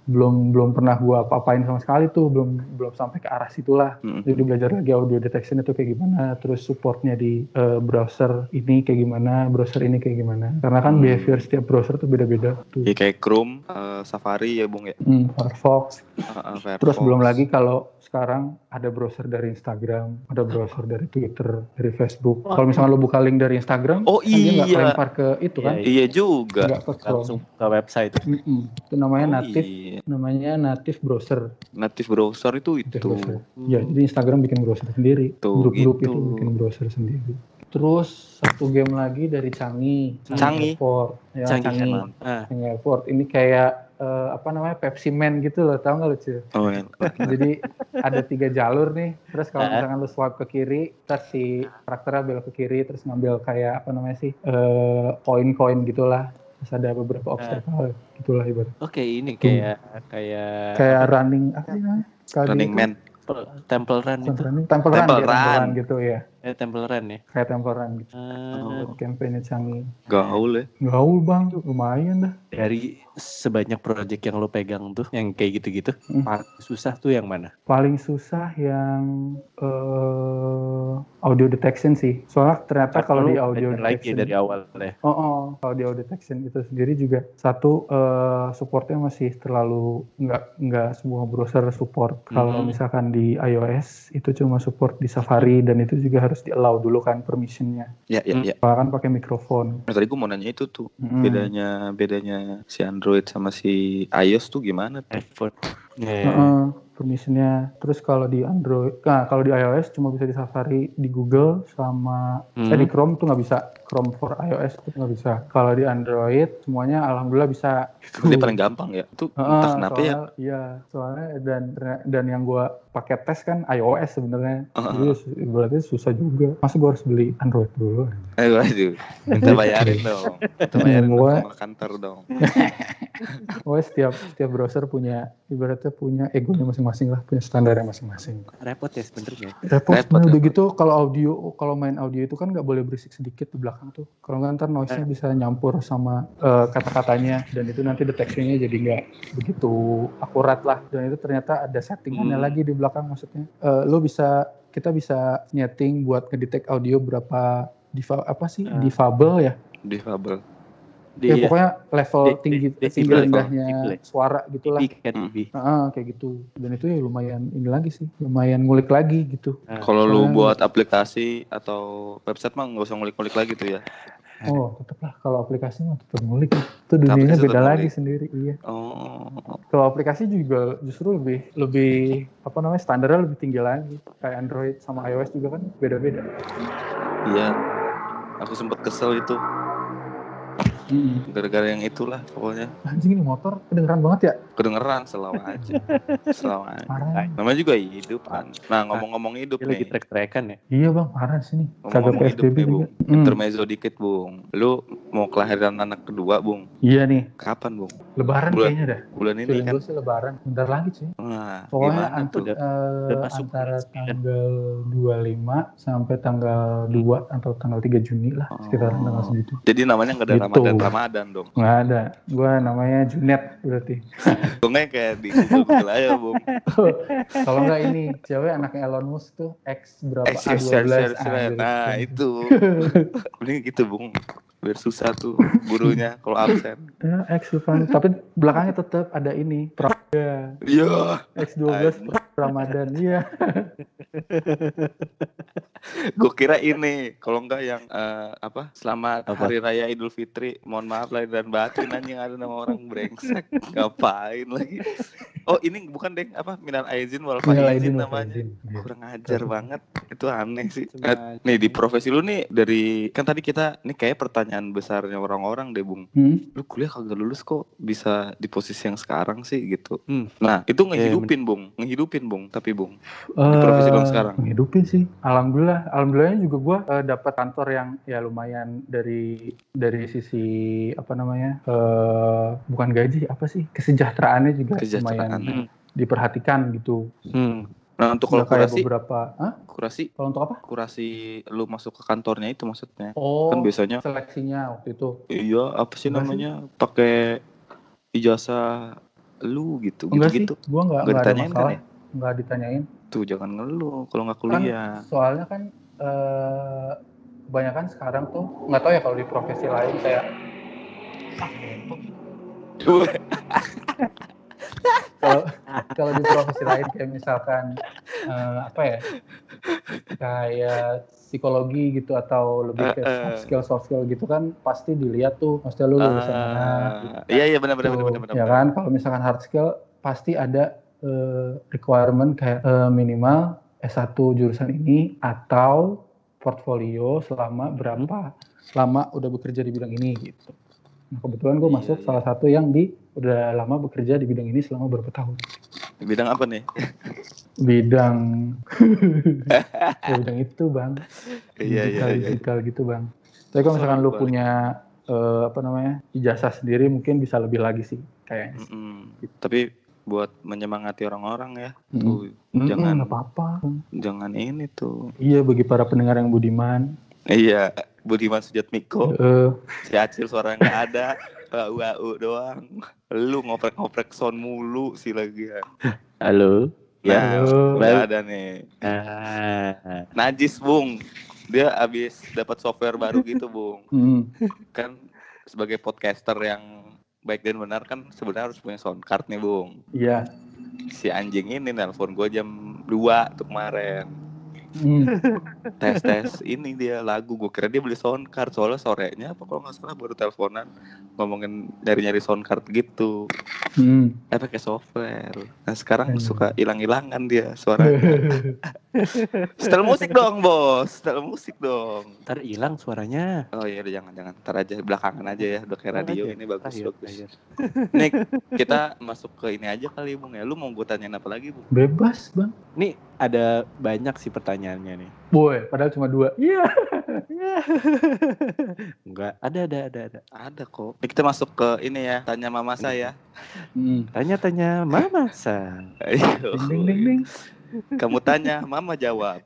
belum belum pernah gua apa-apain sama sekali tuh, belum belum sampai ke arah situlah. Jadi belajar lagi audio detection itu kayak gimana, terus supportnya di eh, browser ini kayak gimana, browser ini kayak gimana. Karena kan Hmm. behavior setiap browser tuh beda-beda tuh. Ya kayak Chrome, eh, Safari ya Bung ya. Hmm, Firefox. Heeh, Firefox. Terus belum lagi kalau sekarang ada browser dari Instagram, ada browser dari Twitter, dari Facebook. Kalau misalnya lo buka link dari Instagram, Oh kan dia nggak iya. kelempar ke itu kan, Iya, Iya juga. nggak ke Chrome. langsung ke website. Mm-mm. Itu namanya Oh, native, iya. namanya native browser. Native browser itu itu. browser. Ya, jadi Instagram bikin browser sendiri, grup-grup gitu. itu bikin browser sendiri. Terus satu game lagi dari Changi, Changi? Airport. Ya, Canggih. Ah, Changi Airport. Ini kayak eh, apa namanya Pepsi Man gitu loh, tau nggak lucu? Oh. Jadi ada tiga jalur nih, terus kalau Ah. misalkan lu swipe ke kiri, terus si karakternya belok ke kiri, terus ngambil kayak apa namanya sih, eh, koin-koin gitulah. Terus ada beberapa obstacle gitulah ibarat. Oke, ini kayak kayak Kayak running, apa sih namanya? Running gitu, Man. Temple- Temple Run bukan itu. running, Temple Run, Temple Temple Run. Run gitu ya. Eh, Temple Run ya. Kayak Temple Run gitu. Ah, Buat campaign Changi. Gaul ya. Gaul bang, lumayan dah. dari sebanyak project yang lo pegang tuh, yang kayak gitu-gitu, Hmm. paling susah tuh yang mana? Paling susah yang eh, audio detection sih. Soalnya ternyata kalau di audio belajar lagi detection, dari awal ya. oh, oh, kalau di audio detection itu sendiri juga satu eh, supportnya masih terlalu nggak nggak semua browser support. Kalau Hmm. misalkan di iOS itu cuma support di Safari dan itu juga harus di allow dulu kan permissionnya. Ya, ya, Hmm. ya. Soalnya kan pakai mikrofon. Nah, tadi gue mau nanya itu tuh. Mm-mm. Bedanya bedanya si Android sama si iOS tuh gimana tuh? iPhone. Ya. Heeh, permissionnya. Terus kalau di Android, nah kalau di iOS cuma bisa di Safari, di Google sama Hmm. eh, di Chrome tuh nggak bisa. Chrome for iOS tuh nggak bisa. Kalau di Android semuanya alhamdulillah bisa. Dia paling gampang ya. Tuh Heeh, entah kenapa ya. soalnya- Iya, soalnya dan dan yang gua pakai tes kan iOS sebenarnya. Heeh. Jadi su- ibaratnya susah juga. Masa gua harus beli Android dulu? Eh, waduh. Minta bayarin dong. Minta bayarin dong Gua- sama kantor dong. [laughs] Pokoknya setiap setiap browser punya ibaratnya punya egonya masing-masing lah, punya standarnya masing-masing. Repot ya sebenarnya. Repot, Repot, udah gitu kalau audio kalau main audio itu kan nggak boleh berisik sedikit di belakang tuh kalau nggak ntar noise-nya Eh. bisa nyampur sama eh, kata-katanya dan itu nanti deteksinya jadi nggak begitu akurat lah dan itu ternyata ada settingannya Hmm. lagi di belakang maksudnya Eh, lo bisa kita bisa nyeting buat ngedetect audio berapa diva, apa sih Ah. difabel ya Difabel. Di, ya pokoknya level Di- tinggi di- tinggi decibel, rendahnya decibel. suara gitulah kan. TV. Ah, kayak gitu dan itu ya lumayan ini lagi sih lumayan ngulik lagi gitu Nah, Kalau lu buat aplikasi atau website mah nggak usah ngulik-ngulik lagi tuh ya. Oh, tetep lah kalau aplikasi mah tetap ngulik. Itu dunianya beda tetap lagi ngulik. sendiri, iya. Oh, Kalau aplikasi juga justru lebih lebih apa namanya standarnya lebih tinggi lagi. Kayak Android sama iOS juga kan beda-beda. iya. Aku sempet kesel itu gara-gara yang itulah pokoknya. Anjing ini motor kedengeran banget ya. Kedengeran selalu aja. [laughs] Selalu aja. Parah. Namanya juga hidup kan. Nah ngomong-ngomong hidup Dia lagi nih. trek-trekan ya. Iya bang, parah sih nih. Kagak Ngomong-ngomong hidup PSBB nih juga. Bung. Hmm. Intermezzo dikit Bung. Lu mau kelahiran anak kedua Bung. Iya nih, Kapan Bung? Lebaran Bulan- kayaknya dah. Bulan ini Feeling kan. gue sih lebaran. Bentar lagi sih. Nah, Pokoknya ant- tuh? Udah- eh, udah masuk antara tanggal 25 sampai tanggal 2 atau tanggal 3 Juni lah. Sekitaran Oh. tanggal segitu. Jadi namanya nggak ada Gitu. Ramadan-Ramadan dong. Nggak ada. Gue namanya Junet berarti. [laughs] Bungnya kayak di Google aja Bung. [laughs] Kalau nggak ini, cewek anaknya Elon Musk tuh X berapa share, A12. share, share, ah, share. gitu. Nah itu. [laughs] Mending gitu Bung. Biar susah tuh [laughs] gurunya kalau absen. Ya, X depan. Tapi belakangnya tetap ada ini. Pramuda. Iya. X12 Ramadan. Iya. [laughs] Gue kira ini. Kalau enggak yang eh, apa? Selamat Apa? Hari Raya Idul Fitri. Mohon maaf lahir dan batin anjing ada nama orang brengsek. Ngapain lagi? Oh ini bukan deh apa minal aizin wal faizin namanya. Iya. Kurang ajar banget. Itu aneh sih. Cuma- Nih di profesi lu nih dari kan tadi kita ini kayak pertanyaan besarnya orang-orang deh Bung. Hmm? Lu kuliah kagak lulus kok bisa di posisi yang sekarang sih gitu. Hmm. Nah itu ngehidupin Bung, ngehidupin Bung. Tapi Bung Eh, profesi lu sekarang? Ngehidupin sih. Alhamdulillah alhamdulillah, alhamdulillahnya juga gue dapat kantor yang ya lumayan dari dari sisi apa namanya eh bukan gaji apa sih kesejahteraannya juga Kesejahteraan. lumayan diperhatikan gitu. Hmm. Nah untuk kalau kurasi, beberapa, Hah? kurasi, Kalau untuk apa? kurasi lu masuk ke kantornya itu maksudnya. Oh, Kan biasanya seleksinya waktu itu. iya apa sih Enggak namanya pakai ijazah lu gitu Enggak gitu gitu. sih, gue nggak Nggak nggak ada kan masalah, ya? Nggak ditanyain. Tuh jangan ngeluh kalau nggak Kan kuliah. soalnya kan eh kebanyakan sekarang tuh nggak tahu ya kalau di profesi lain kayak ah, [laughs] kalau kalau di profesi lain kayak misalkan eh, apa ya kayak psikologi gitu atau lebih ke soft skill soft skill gitu kan pasti dilihat tuh maksudnya lu lulusan mana Ah, Iya iya benar benar Tuh, benar benar. ya kan kalau misalkan hard skill pasti ada eh, requirement kayak eh, minimal S1 jurusan ini atau portfolio selama berapa lama udah bekerja di bidang ini gitu. Nah, kebetulan gue Iya, masuk iya. salah satu yang di udah lama bekerja di bidang ini selama berapa tahun. Bidang apa nih? Bidang [laughs] ya, bidang itu, Bang. Iya iya digital, iya. digital gitu, Bang. Tapi kalau misalkan lu punya eh, apa namanya? ijazah sendiri mungkin bisa lebih lagi sih kayaknya. sih. Mm-mm. Tapi buat menyemangati orang-orang ya, Mm. tuh Mm-mm, jangan nggak apa-apa. jangan ini tuh. Iya bagi para pendengar yang budiman. Iya, Budiman Sujatmiko, Eh, si Acil suara nggak ada, [laughs] au au doang. Lu ngoprek-ngoprek sound mulu sih lagi ya. Halo. Ya, Halo. udah ada nih. Ah. Najis, Bung. Dia abis dapat software baru gitu, Bung. mm, Kan sebagai podcaster yang baik dan benar kan sebenarnya harus punya sound card nih, Bung. Iya. Si anjing ini nelpon gue jam 2 tuh kemarin. [laughs] Tes tes ini dia lagu gue kira dia beli sound card soalnya sorenya apa kalau nggak salah baru teleponan ngomongin nyari nyari sound card gitu mm. eh pakai software nah sekarang Hmm. suka hilang hilangan dia suara [laughs] setel musik dong bos setel musik dong Ntar hilang suaranya. oh iya jangan jangan ntar aja belakangan aja ya udah kayak radio Aja. ini bagus Ayo, bagus ayo. nih kita [laughs] masuk ke ini aja kali bung ya lu mau gue tanyain apa lagi bung Bebas bang. Nih ada banyak sih pertanyaannya nih. Boy, padahal cuma dua. Iya. Enggak, ada ada ada ada. ada kok Nih, kita masuk ke ini ya tanya mama saya Mm. Tanya-tanya Mama Sa. Ayo. Ding ding ding kamu tanya mama jawab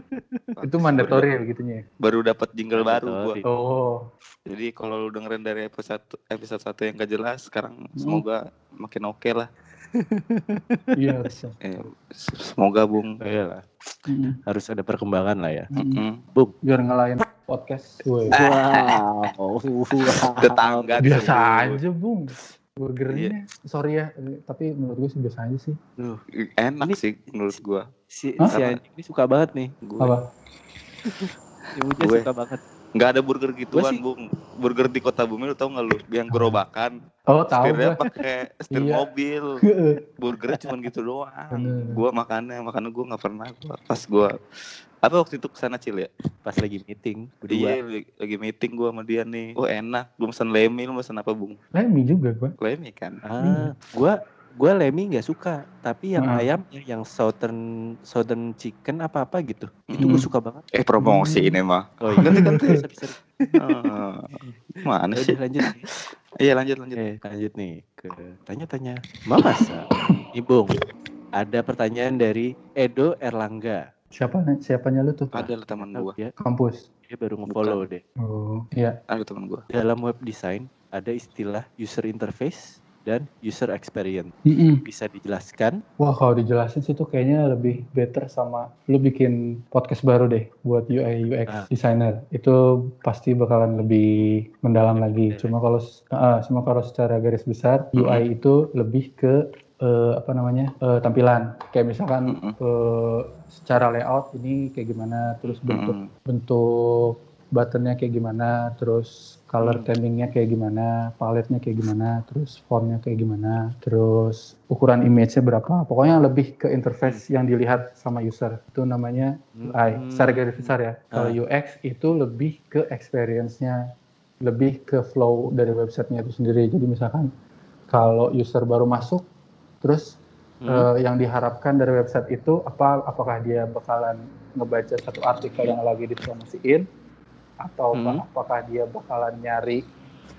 [laughs] Itu mandatory ya begitunya. ya? baru dapat jingle baru gua. Oh. Jadi kalau lu dengerin dari episode episode satu yang gak jelas, sekarang semoga makin oke lah. [laughs] Iya harusnya. Eh, semoga Bung. Oh, iyalah. Mm. Harus ada perkembangan lah ya. Mm. Mm-mm. Biar ngelain podcast. Woy. Wow. [laughs] Tetangga Biasa aja bung. Burgernya, sorry ya, tapi menurut gue sih biasa aja sih. Duh, Enak Ini- sih menurut gua. si, Hah? si anjing ini suka banget nih. Gua Apa? [laughs] Ibunya Gue. suka banget. Nggak ada burger gituan, sih- Bung. Burger di Kota Bumi lu tau nggak lu? Yang gerobakan. Oh tahu Setirnya gue. pakai setir Iya. mobil. [laughs] Burgernya cuma gitu doang. Bener. Gua makannya, makannya gua nggak pernah gua. Pas gua apa waktu itu ke sana Cil ya? Pas lagi meeting berdua. Iya, lagi, meeting gua sama dia nih. Oh enak, belum pesen lemi, lu pesen apa Bung? Lemmy juga gue. Lemi kan? Ah, gua gua Lemmy nggak suka, tapi yang Ah. ayamnya yang southern southern chicken apa apa gitu, itu gue Hmm. suka banget. Eh promosi Hmm. ini mah. Oh iya, Ganti, ganti. Ah, mana Ya sih? udah lanjut. nih. Iya lanjut lanjut. Eh, lanjut nih ke tanya-tanya. Mama Sa, Ibung, ada pertanyaan dari Edo Erlangga. Siapa nih? Siapanya lu tuh? Ada teman gua. Dia, Kampus. dia baru nge-follow deh. Oh, iya. Ada teman gua. Dalam web design ada istilah user interface dan user experience. Mm-mm. Bisa dijelaskan? Wah kalau dijelasin sih tuh kayaknya lebih better sama lu bikin podcast baru deh buat UI UX Ah. designer itu pasti bakalan lebih mendalam lagi. Cuma kalau ah, cuma kalau secara garis besar UI itu lebih ke eh, apa namanya eh, tampilan. Kayak misalkan Mm-mm. eh, secara layout ini kayak gimana, terus bentuk Mm. bentuk buttonnya kayak gimana, terus color Hmm. themingnya kayak gimana, paletnya kayak gimana, terus fontnya kayak gimana, terus ukuran image-nya berapa. Pokoknya lebih ke interface yang dilihat sama user. Itu namanya UI. Hmm. Secara garis besar ya. Kalau Ah. UX itu lebih ke experience-nya, lebih ke flow dari websitenya itu sendiri. Jadi misalkan kalau user baru masuk, terus Hmm. eh, yang diharapkan dari website itu apa apakah dia bakalan ngebaca satu artikel yang lagi dipromosiin atau apa- Hmm. apakah dia bakalan nyari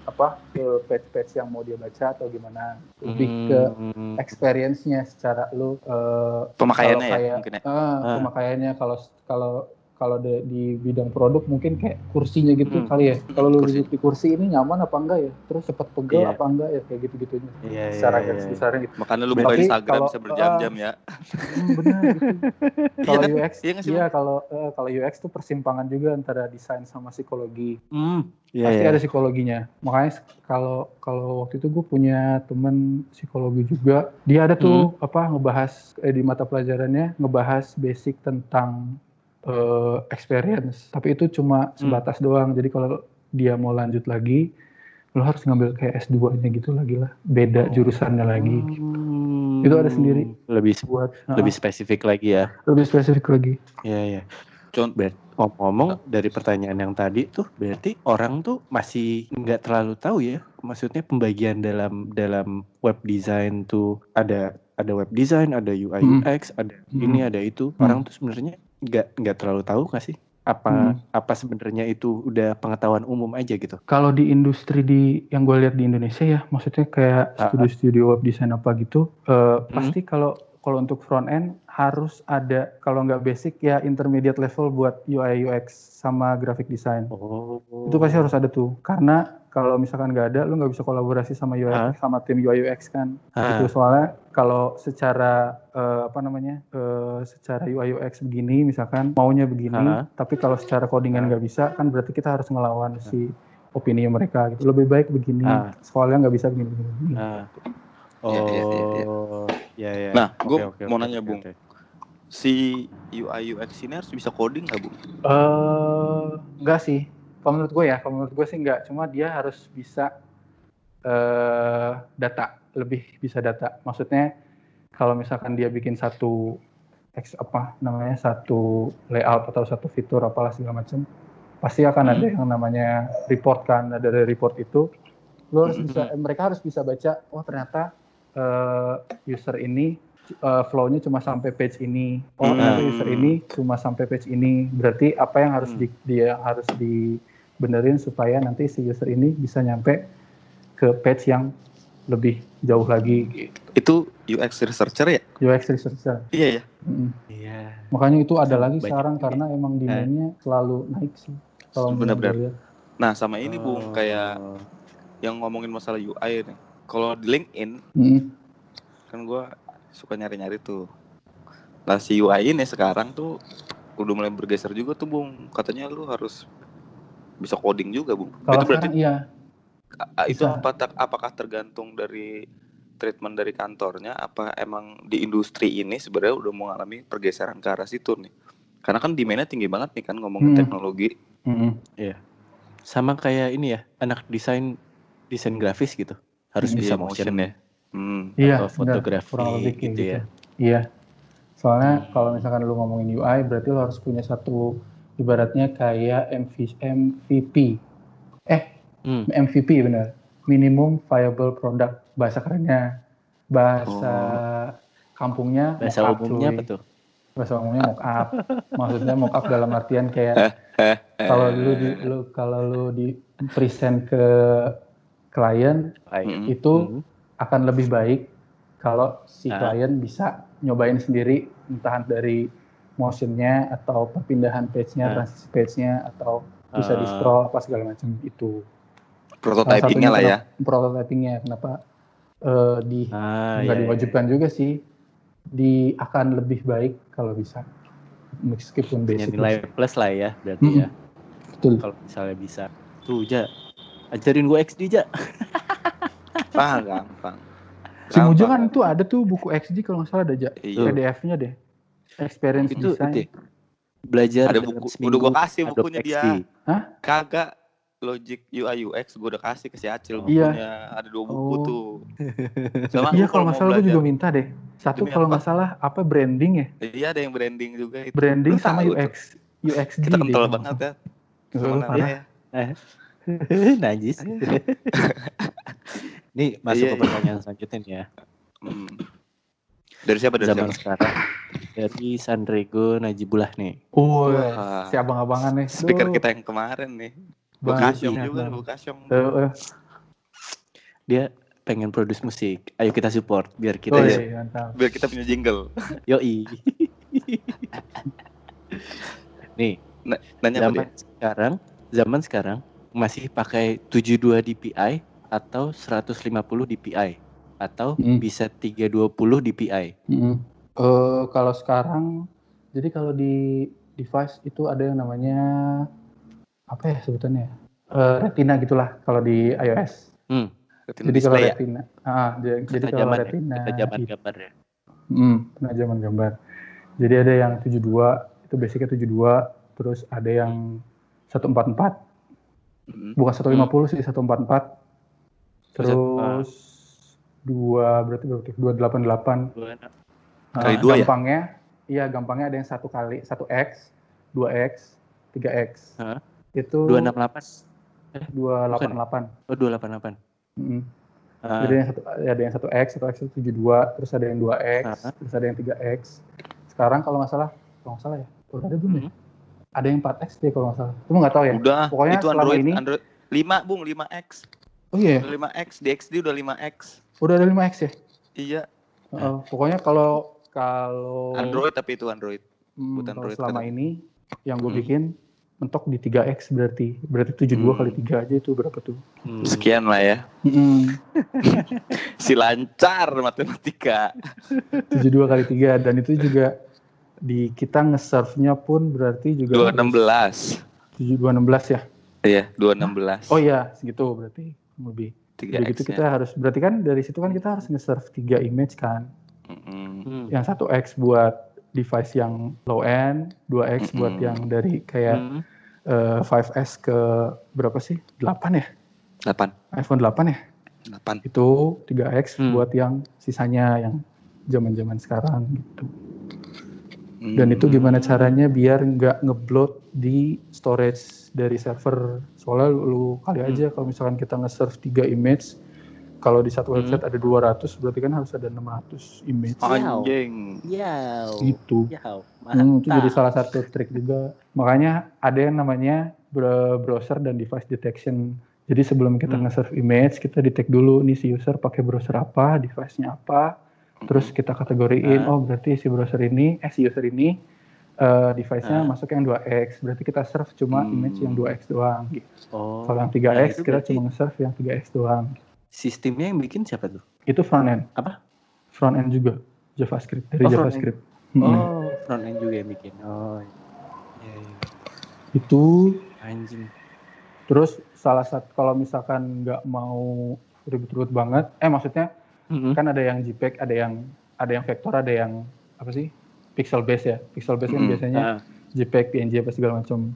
apa ke page-page yang mau dia baca atau gimana lebih ke Hmm. experience-nya secara lu eh, Pemakaiannya ya kayak, mungkin ya. eh, Ah. pemakaiannya kalau kalau kalau de- di bidang produk mungkin kayak kursinya gitu Hmm. kali ya. Kalau lu duduk di kursi ini nyaman apa enggak ya? Terus cepet pegel Iya. apa enggak ya kayak gitu-gitunya. Iya, iya, Secara iya, garis iya. besarnya gitu. Makanya lu buka Instagram kalau- bisa berjam-jam ya. Hmm, benar gitu. [laughs] Kalau kan? UX, Iya nggak sih, iya kalau eh, kalau UX tuh persimpangan juga antara desain sama psikologi. Hmm. Iya, Pasti iya. ada psikologinya. Makanya kalau kalau waktu itu gue punya temen psikologi juga, dia ada tuh Hmm. apa ngebahas eh, di mata pelajarannya ngebahas basic tentang eh, experience. Tapi itu cuma sebatas doang. Jadi kalau dia mau lanjut lagi, lo harus ngambil kayak S2-nya gitu lagi lah. Beda Oh. jurusannya lagi. Hmm. Itu ada sendiri. Lebih Buat lebih spesifik lagi ya. uh, lebih spesifik lagi. Iya, iya. Contoh ngomong-ngomong dari pertanyaan yang tadi tuh berarti orang tuh masih nggak terlalu tahu ya maksudnya pembagian dalam dalam web design tuh ada ada web design ada UI Hmm. UX ada Hmm. ini ada itu Hmm. orang tuh sebenarnya nggak nggak terlalu tahu nggak sih apa Hmm. apa sebenarnya itu udah pengetahuan umum aja gitu Kalau di industri di yang gue lihat di Indonesia ya, maksudnya kayak Ah. studio-studio web design apa gitu, eh, pasti kalau kalau untuk front end harus ada kalau nggak basic ya intermediate level buat UI UX sama graphic design. oh Itu pasti harus ada tuh, karena kalau misalkan nggak ada, lu nggak bisa kolaborasi sama UI Ah. sama tim UI UX kan. Ah. Itu soalnya kalau secara eh, apa namanya, eh, secara UI UX begini, misalkan maunya begini, Ah. tapi kalau secara codingan Ah. nggak bisa, kan berarti kita harus ngelawan si opini mereka gitu. Lebih baik begini, Ah. soalnya nggak bisa begini. begini, begini. Nah. Iya, iya, iya, iya. Oh, ya ya. Nah, Oke, gua oke, mau oke, nanya, oke, Bung. oke. si UI UX ini harus bisa coding nggak, Bung? Eh, enggak sih. Kalau menurut gue ya, kalau menurut gue sih enggak. Cuma dia harus bisa eh data, lebih bisa data. Maksudnya kalau misalkan dia bikin satu ex apa namanya satu layout atau satu fitur apalah segala macam, pasti akan ada yang namanya report kan. Ada dari report itu, lo harus bisa, mereka harus bisa baca. Oh ternyata eh, user ini eh, flow-nya cuma sampai page ini. Oh ternyata Hmm. user ini cuma sampai page ini. Berarti apa yang harus Hmm. di, dia harus dibenerin supaya nanti si user ini bisa nyampe ke page yang lebih jauh lagi. gitu. Itu UX researcher ya? UX researcher. Iya ya. Mm. Iya. Makanya itu ada lagi Banyak sekarang juga. karena emang demand-nya selalu naik sih. Kalau Benar-benar. gue. Nah, sama ini Bung, Oh. kayak yang ngomongin masalah UI nih. Kalau di LinkedIn Mm. kan gua suka nyari-nyari tuh. Nah, si UI ini sekarang tuh udah mulai bergeser juga tuh, Bung. Katanya lu harus bisa coding juga, Bung. Kalau itu berarti iya, itu bisa. apa apakah tergantung dari treatment dari kantornya apa emang di industri ini sebenarnya udah mengalami pergeseran ke arah situ nih. Karena kan demand-nya tinggi banget nih kan ngomongin Hmm. teknologi. Mm-mm. Sama kayak ini ya, anak desain desain grafis gitu. Harus Hmm. bisa Iya, motion, motion ya. Hmm. Iya, atau benar. fotografi kurang lebih kayak gitu ya. Iya. Soalnya Hmm. kalau misalkan lu ngomongin UI, berarti lu harus punya satu ibaratnya kayak MV, MVP. Eh, Hmm. MVP bener. Minimum Viable Product bahasa kerennya. Bahasa kampungnya Oh. Bahasa mock up, umumnya apa tuh? Bahasa umumnya mock up. [laughs] Maksudnya mock up dalam artian kayak kalau lu di lu kalau lu di present ke klien. Mm-mm. itu Hmm. akan lebih baik kalau si Ah. klien bisa nyobain sendiri entah dari motionnya atau perpindahan page-nya, Ah. transisi page-nya atau bisa di Ah. scroll apa segala macam itu. Prototypingnya lah ya. Prototypingnya kenapa eh, di Ah, nggak iya. diwajibkan juga sih di akan lebih baik kalau bisa meskipun Punya basic. nilai plus lah ya berarti Mm-mm. ya. Betul. Kalau misalnya bisa. Tuh, Ja. Ajarin gue XD, Ja. [laughs] Ah, gampang. Si Mujo kan tuh ada tuh buku XD kalau nggak salah ada aja Iya. PDF-nya deh. Experience Itu, design. itu ya. Belajar Ada buku- seminggu udah gua kasih Adobe bukunya dia. XD. Kagak Logic UI UX gue udah kasih ke si Acil Iya. bukunya. Ada dua buku Oh. tuh. [laughs] Sama Iya kalau nggak mau salah gue juga minta deh. Satu kalau nggak salah apa branding ya? Iya ada yang branding juga itu. Branding Lu sama tahu tuh. UX, UXD. Kita kental kalau banget ya. Lu parah. ya. [laughs] Najis. [laughs] Nih masuk Iya, ke iya. pertanyaan selanjutnya nih ya. Hmm. Dari siapa dari zaman siapa? sekarang dari Sandrego Najibullah nih. Oh, Wah. si abang-abangan nih. Speaker Duh, kita yang kemarin nih. Bukasyong iya, juga. Bukasyong. Eh, eh. Dia pengen produce musik. Ayo kita support biar kita Oh, ya. iya. Biar kita punya jingle. Yoi. [laughs] nih, Nanya apa zaman dia? sekarang, zaman sekarang masih pakai 72 dpi atau 150 dpi atau Hmm. bisa 320 dpi. Mm-mm. Eh, kalau sekarang, jadi kalau di device itu ada yang namanya apa ya sebutannya? Eh, retina gitulah kalau di iOS. Retina Jadi kalau ya? retina, ah, jadi, jadi kalau ya, retina, ketajaman itu, gambar ya. mm, penajaman gambar. Jadi ada yang 72, itu basicnya 72, terus ada yang 144, Mm. bukan 150 sih, 144. Terus, Terus dua berarti berarti 288 Gua enak. Kali Ah, dua ya? gampangnya, iya gampangnya ada yang satu kali, satu x, dua x, tiga x. Itu 268. dua delapan delapan. Oh, 288. Mm. Ah, Jadi yang satu ada yang satu x, satu x itu tujuh dua, terus ada yang dua x, terus ada yang tiga x. Sekarang kalau nggak salah, kalau nggak salah ya, udah ada belum ya? Hmm. Ada yang 4 x deh kalau nggak salah. Cuma nggak tahu ya. Udah, Pokoknya itu Android, ini- Android 5, Bung, 5X. Oh iya, Udah 5X, di XD udah 5X. Udah ada 5 x ya. Iya, Heeh. pokoknya kalau kalau Android tapi itu Android. Hmm, Bukan Android selama sekarang. ini yang gue Hmm. bikin mentok di 3x berarti. Berarti 72 Hmm. kali 3 aja itu berapa tuh? hmm. Sekian lah ya. Hmm. [laughs] Si lancar matematika. 72 kali 3 dan itu juga di kita nge-serve-nya pun berarti juga 216. 7216 ya. Iya, 216. Oh iya, segitu berarti lebih. 3 Jadi gitu kita harus berarti kan dari situ kan kita harus nge-serve 3 image kan. Hmm. Yang 1x buat device yang low end, 2x buat Mm-mm. yang dari kayak Hmm. eh, 5S ke berapa sih? 8 ya? 8. iPhone 8 ya? 8. Itu 3x Hmm. buat yang sisanya yang zaman-zaman sekarang gitu. Dan itu gimana caranya biar nggak ngeblot di storage dari server. Soalnya lu, lu kali aja kalau misalkan kita nge-serve 3 image, kalau di satu Hmm. website ada 200, berarti kan harus ada 600 image. Anjing. Gitu. Yau. Hmm, itu jadi salah satu trik juga. Makanya ada yang namanya bro- browser dan device detection. Jadi sebelum kita Hmm. nge-serve image, kita detect dulu nih si user pakai browser apa, device-nya apa. Terus kita kategoriin, Ah. oh berarti si browser ini, eh si user ini eh, device-nya Ah. masuk yang 2x. Berarti kita serve cuma Hmm. image yang 2x doang. Gitu. Oh. Kalau yang Nah, 3x itu kita berarti cuma nge-serve yang 3x doang. sistemnya yang bikin siapa tuh? Itu front end. Apa? Front end juga JavaScript dari Oh, front end. JavaScript. Hmm. Oh, front end juga yang bikin. Oh. Iya, iya. Itu Anjing. Terus salah satu kalau misalkan nggak mau ribet-ribet banget, eh maksudnya Hmm. kan ada yang JPEG, ada yang ada yang vektor, ada yang apa sih pixel base ya. Pixel base kan Mm. biasanya Ah, JPEG, PNG apa segala macam.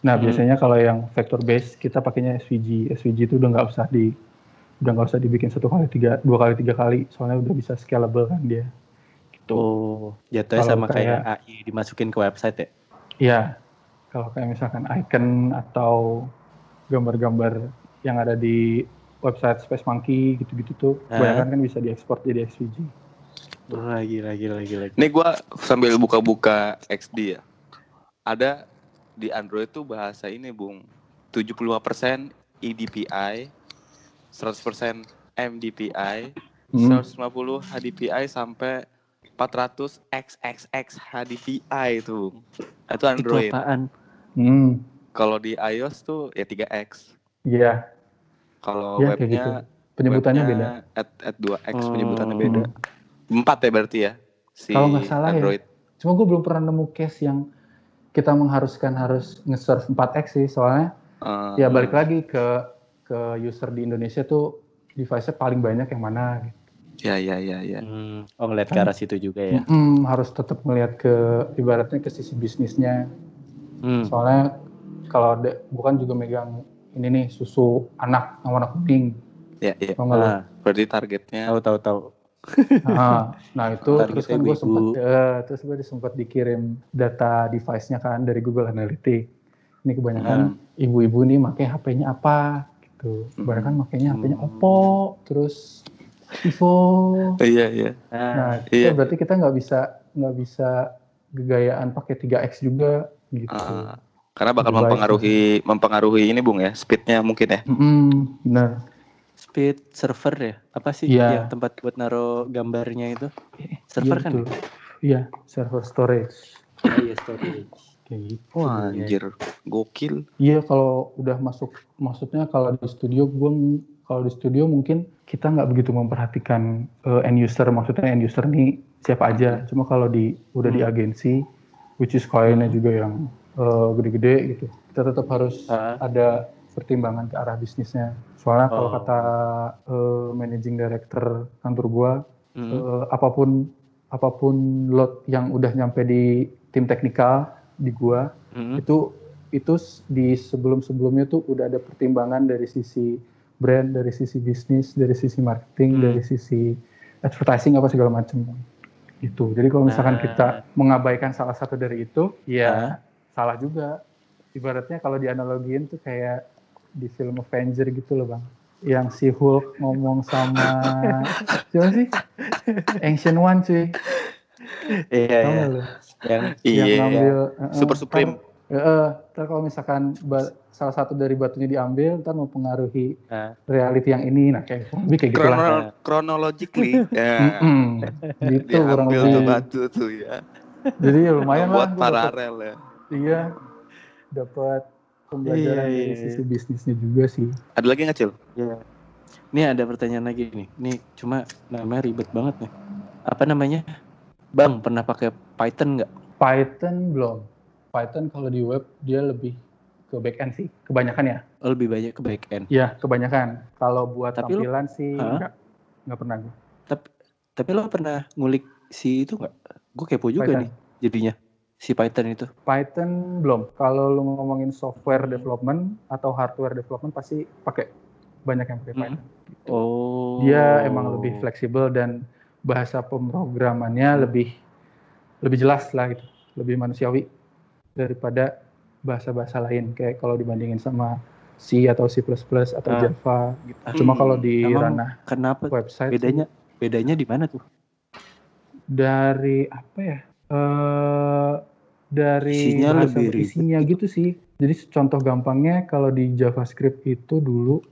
Nah Hmm. biasanya kalau yang vector base kita pakainya SVG. SVG itu udah nggak usah di udah nggak usah dibikin satu kali tiga dua kali tiga kali soalnya udah bisa scalable kan dia. Gitu. Oh, jatuhnya Kalau sama kayak kayak- AI dimasukin ke website ya? Iya. Kalau kayak misalkan icon atau gambar-gambar yang ada di website Space Monkey gitu-gitu tuh, Ah. kebanyakan kan bisa diekspor jadi SVG. Wah, gila, gila, gila. Nih gua sambil buka-buka XD ya. Ada di Android tuh bahasa ini, Bung. 75% eDPI, 100% MDPI, Hmm. 150 HDPI sampai 400 XXX HDPI itu. Itu Itu Android. apaan? Hmm. Kalau di iOS tuh ya 3X. Iya, Kalau Iya, kayak webnya gitu. penyebutannya webnya beda. At, at 2X Oh. penyebutannya beda. Empat ya berarti ya si Kalau nggak salah ya. Android. Cuma gue belum pernah nemu case yang kita mengharuskan harus nge-serve 4x sih, soalnya Eh, ya balik lagi ke ke user di Indonesia tuh device-nya paling banyak yang mana gitu. Ya ya ya ya. Hmm, oh ngeliat ke Kan- arah situ juga ya. Mm-mm, harus tetap melihat ke ibaratnya ke sisi bisnisnya. Hmm. Soalnya kalau ada, bukan juga megang ini nih susu anak yang warna kuning. Ya ya. Ah, Berarti targetnya tahu tahu tahu. Nah, [laughs] nah itu terus kan gue sempat eh, terus gue sempat dikirim data device-nya kan dari Google Analytics. Ini kebanyakan ibu-ibu nih pakai HP-nya apa gitu. Kebanyakan makainya HP-nya Hmm. Oppo, terus Vivo. Iya iya. Nah, Nah, Iya. itu berarti kita nggak bisa nggak bisa gegayaan pakai 3x juga gitu. Ah, karena bakal baik. mempengaruhi mempengaruhi ini bung ya speednya mungkin ya. Mm-mm, benar. Speed server ya? Apa sih Iya. yang tempat buat naruh gambarnya itu? Server Iya, kan? betul. Iya, server storage. Oh, iya, storage. Kayak gitu. Wah anjir gokil. Iya kalau udah masuk, maksudnya kalau di studio gue kalau di studio mungkin kita nggak begitu memperhatikan eh, end user, maksudnya end user nih siapa aja. Cuma kalau di udah di Hmm. agensi, which is kliennya juga yang eh, gede-gede gitu, kita tetap harus Ah. ada pertimbangan ke arah bisnisnya. Soalnya kalau Oh. kata eh, managing director kantor gua, Hmm. eh, apa pun apa pun load yang udah nyampe di tim teknikal di gua Hmm. itu itu di sebelum sebelumnya tuh udah ada pertimbangan dari sisi brand dari sisi bisnis dari sisi marketing Hmm. dari sisi advertising apa segala macam itu jadi kalau misalkan Nah. kita mengabaikan salah satu dari itu ya Ah. salah juga ibaratnya kalau dianalogiin tuh kayak di film Avenger gitu loh bang yang si Hulk ngomong sama [laughs] siapa sih Ancient One cuy Iya, iya. lu? Yang Iya. yang ngambil eh, Super eh, Supreme. ntar- eh, eh, ntar kalau misalkan ba- salah satu dari batunya diambil, ntar mempengaruhi Ah. reality yang ini, nah kayak kurang lebih kayak gitu lah. Chrono- chronologically [laughs] ya. Gitu kurang Diambil tuh lebih. batu tuh ya. Jadi ya lumayan lah. Buat paralel ya. Iya, dapat pembelajaran Iya, iya, dari iya. sisi bisnisnya juga sih. Ada lagi nggak Cil? Iya. Ini ada pertanyaan lagi nih. Ini cuma namanya ribet banget nih. Apa namanya? Bang, pernah pakai Python nggak? Python belum. Python kalau di web dia lebih ke backend sih, kebanyakan ya. Oh, lebih banyak ke back end. Iya, kebanyakan. Kalau buat Tapi tampilan sih Hah? enggak. Enggak pernah gue. Tapi tapi lo pernah ngulik si itu nggak? Gue kepo juga Python. nih jadinya si Python itu. Python belum. Kalau lu ngomongin software development atau hardware development pasti pakai banyak yang pakai Hmm. Python. Oh. Dia emang lebih fleksibel dan bahasa pemrogramannya lebih lebih jelas lah gitu, lebih manusiawi daripada bahasa-bahasa lain kayak kalau dibandingin sama C atau C++ atau Ah. Java gitu. Ah. Cuma kalau di Emang ranah Kenapa? website Bedanya bedanya di mana tuh? dari apa ya? Eh dari Isinya lebih ribet isinya gitu sih. Jadi contoh gampangnya kalau di JavaScript itu dulu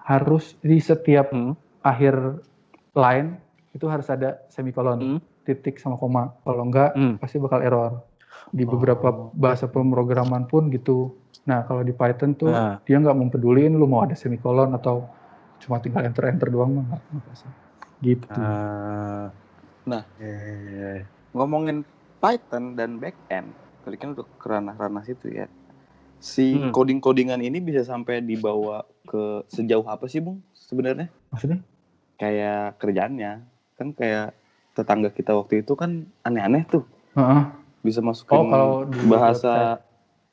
harus di setiap Hmm. akhir line itu harus ada semikolon, Hmm. titik sama koma. Kalau enggak Hmm. pasti bakal error. Di beberapa Oh. bahasa pemrograman pun gitu. Nah, kalau di Python tuh Nah. dia nggak mempeduliin lu mau ada semikolon atau cuma tinggal enter enter doang mah nggak. Gitu. Ah. Nah. Eh, Ngomongin Python dan backend, kan udah ke ranah-ranah situ ya. Si Hmm. coding-codingan ini bisa sampai dibawa ke sejauh apa sih, Bung? Sebenarnya Maksudnya? kayak kerjaannya kan kayak tetangga kita waktu itu kan aneh-aneh tuh. Heeh. Bisa masukin Oh, kalau bahasa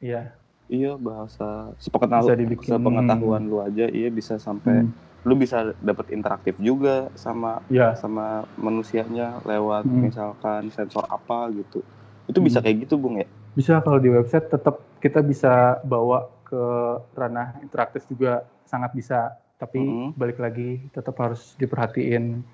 Iya. iya bahasa sepengetahuan sepengetahuan lu aja iya bisa sampai Hmm. Lu bisa dapat interaktif juga sama Iya. sama manusianya lewat Hmm. misalkan sensor apa gitu. Itu bisa Hmm. kayak gitu, Bung ya? Bisa kalau di website tetap kita bisa bawa ke ranah interaktif juga sangat bisa. Tapi Mhm. balik lagi tetap harus diperhatiin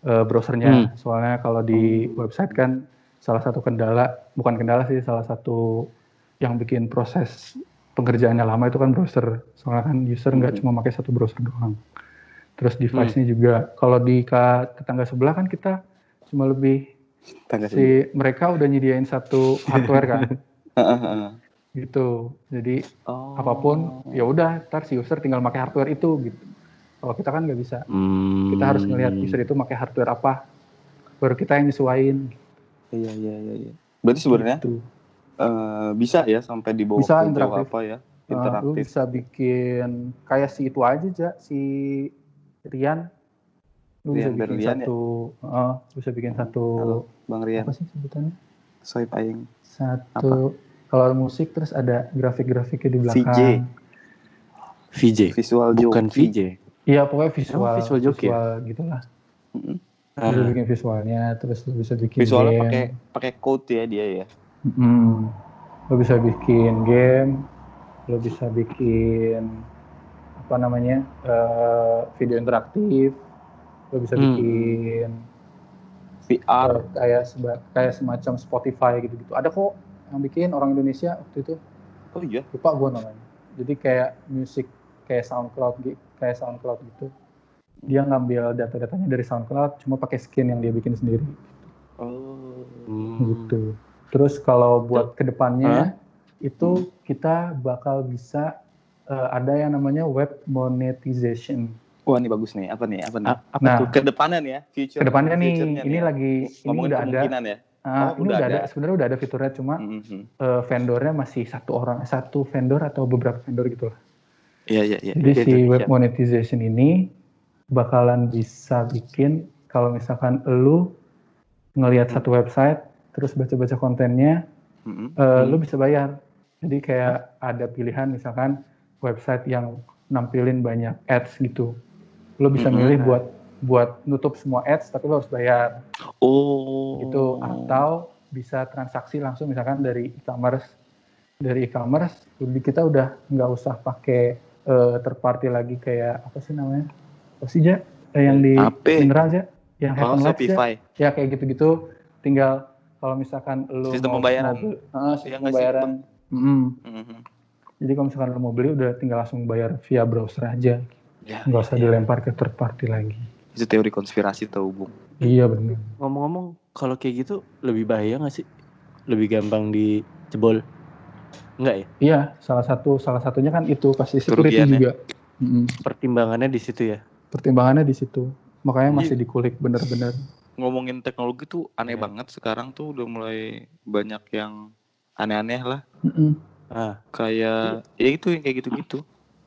eh, browsernya. Soalnya kalau di website kan salah satu kendala, bukan kendala sih, salah satu yang bikin proses pengerjaannya lama itu kan browser. Soalnya kan user nggak Mhm. cuma pakai satu browser doang. Terus device-nya juga. Kalau di ka- tetangga sebelah kan kita cuma lebih Tangga sih. si mereka udah nyediain satu hardware kan [laughs] gitu jadi Oh. apa pun ya udah ntar si user tinggal pakai hardware itu gitu kalau kita kan nggak bisa hmm. kita harus ngelihat user itu pakai hardware apa baru kita yang nyesuaiin Iya, iya, iya, iya. Berarti sebenarnya gitu. eh, bisa ya sampai Bisa, ke jauh interaktif. apa ya? Uh, lu Interaktif. bisa bikin kayak si itu aja ja si Rian lu bisa Rian bikin Berlian ya? satu uh, bisa bikin satu Halo, Bang Rian. apa sih sebutannya Swipe aing. satu kalau musik terus ada grafik-grafiknya di belakang VJ. VJ. Visual Bukan joki. VJ. iya pokoknya visual Emang visual joki ya? visual gitulah Mm-mm. Ah. bisa bikin visualnya terus lu bisa bikin Visualnya game. pakai pakai code ya dia ya. Hmm. Lo bisa bikin game, lo bisa bikin apa namanya eh, video interaktif, lo bisa Hmm. bikin VR. eh, kayak seba- kayak semacam Spotify gitu-gitu. Ada kok yang bikin orang Indonesia waktu itu Oh iya. lupa gue namanya. Jadi kayak musik kayak SoundCloud gitu, kayak SoundCloud gitu. Dia ngambil data-datanya dari SoundCloud, cuma pakai skin yang dia bikin sendiri Oh. Gitu. Terus kalau buat ke depannya Hah? itu kita bakal bisa eh, ada yang namanya web monetization. Wah ini bagus nih. Apa nih? Apa nih? Apa Nah, tuh? Ke depannya nih ya. Future. ke depannya nih, ini ya. lagi ini udah ada, ya. ah, Oh, ini udah udah ada. ada. Sebenarnya udah ada fiturnya, cuma Mhm. eh, vendornya masih satu orang, satu vendor atau beberapa vendor gitu lah. Iya iya iya. Jadi Iya, si itu, web iya. monetization ini bakalan bisa bikin kalau misalkan lu ngelihat Hmm. satu website terus baca-baca kontennya, Mhm. eh, lu bisa bayar. Jadi kayak ada pilihan misalkan website yang nampilin banyak ads gitu. Lu bisa Mhm. milih buat buat nutup semua ads tapi lu harus bayar Oh. gitu atau bisa transaksi langsung misalkan dari e-commerce dari e-commerce lebih kita udah nggak usah pakai eh, third party lagi kayak apa sih namanya apa sih ja Eh, yang di Apa? mineral aja yang Oh, Ja? Shopify. ya kayak gitu-gitu tinggal kalau misalkan lu Sistem mau- pembayaran. mau Ah, Iya sistem sih, pembayaran Bang? Mm-mm. Jadi kalau misalkan lu mau beli udah tinggal langsung bayar via browser aja Ya, nggak usah iya. dilempar ke third party lagi Itu teori konspirasi tau Bung. iya benar Ngomong-ngomong, kalau kayak gitu lebih bahaya nggak sih? Lebih gampang dijebol? Enggak ya? iya salah satu salah satunya kan itu pasti security Kerugiannya. juga Mm-mm. Pertimbangannya di situ ya? pertimbangannya di situ makanya Iya. masih dikulik bener-bener Ngomongin teknologi tuh aneh Iya. banget sekarang tuh udah mulai banyak yang aneh-aneh lah. Mm-mm. Ah, Kayak ya itu yang kayak gitu-gitu.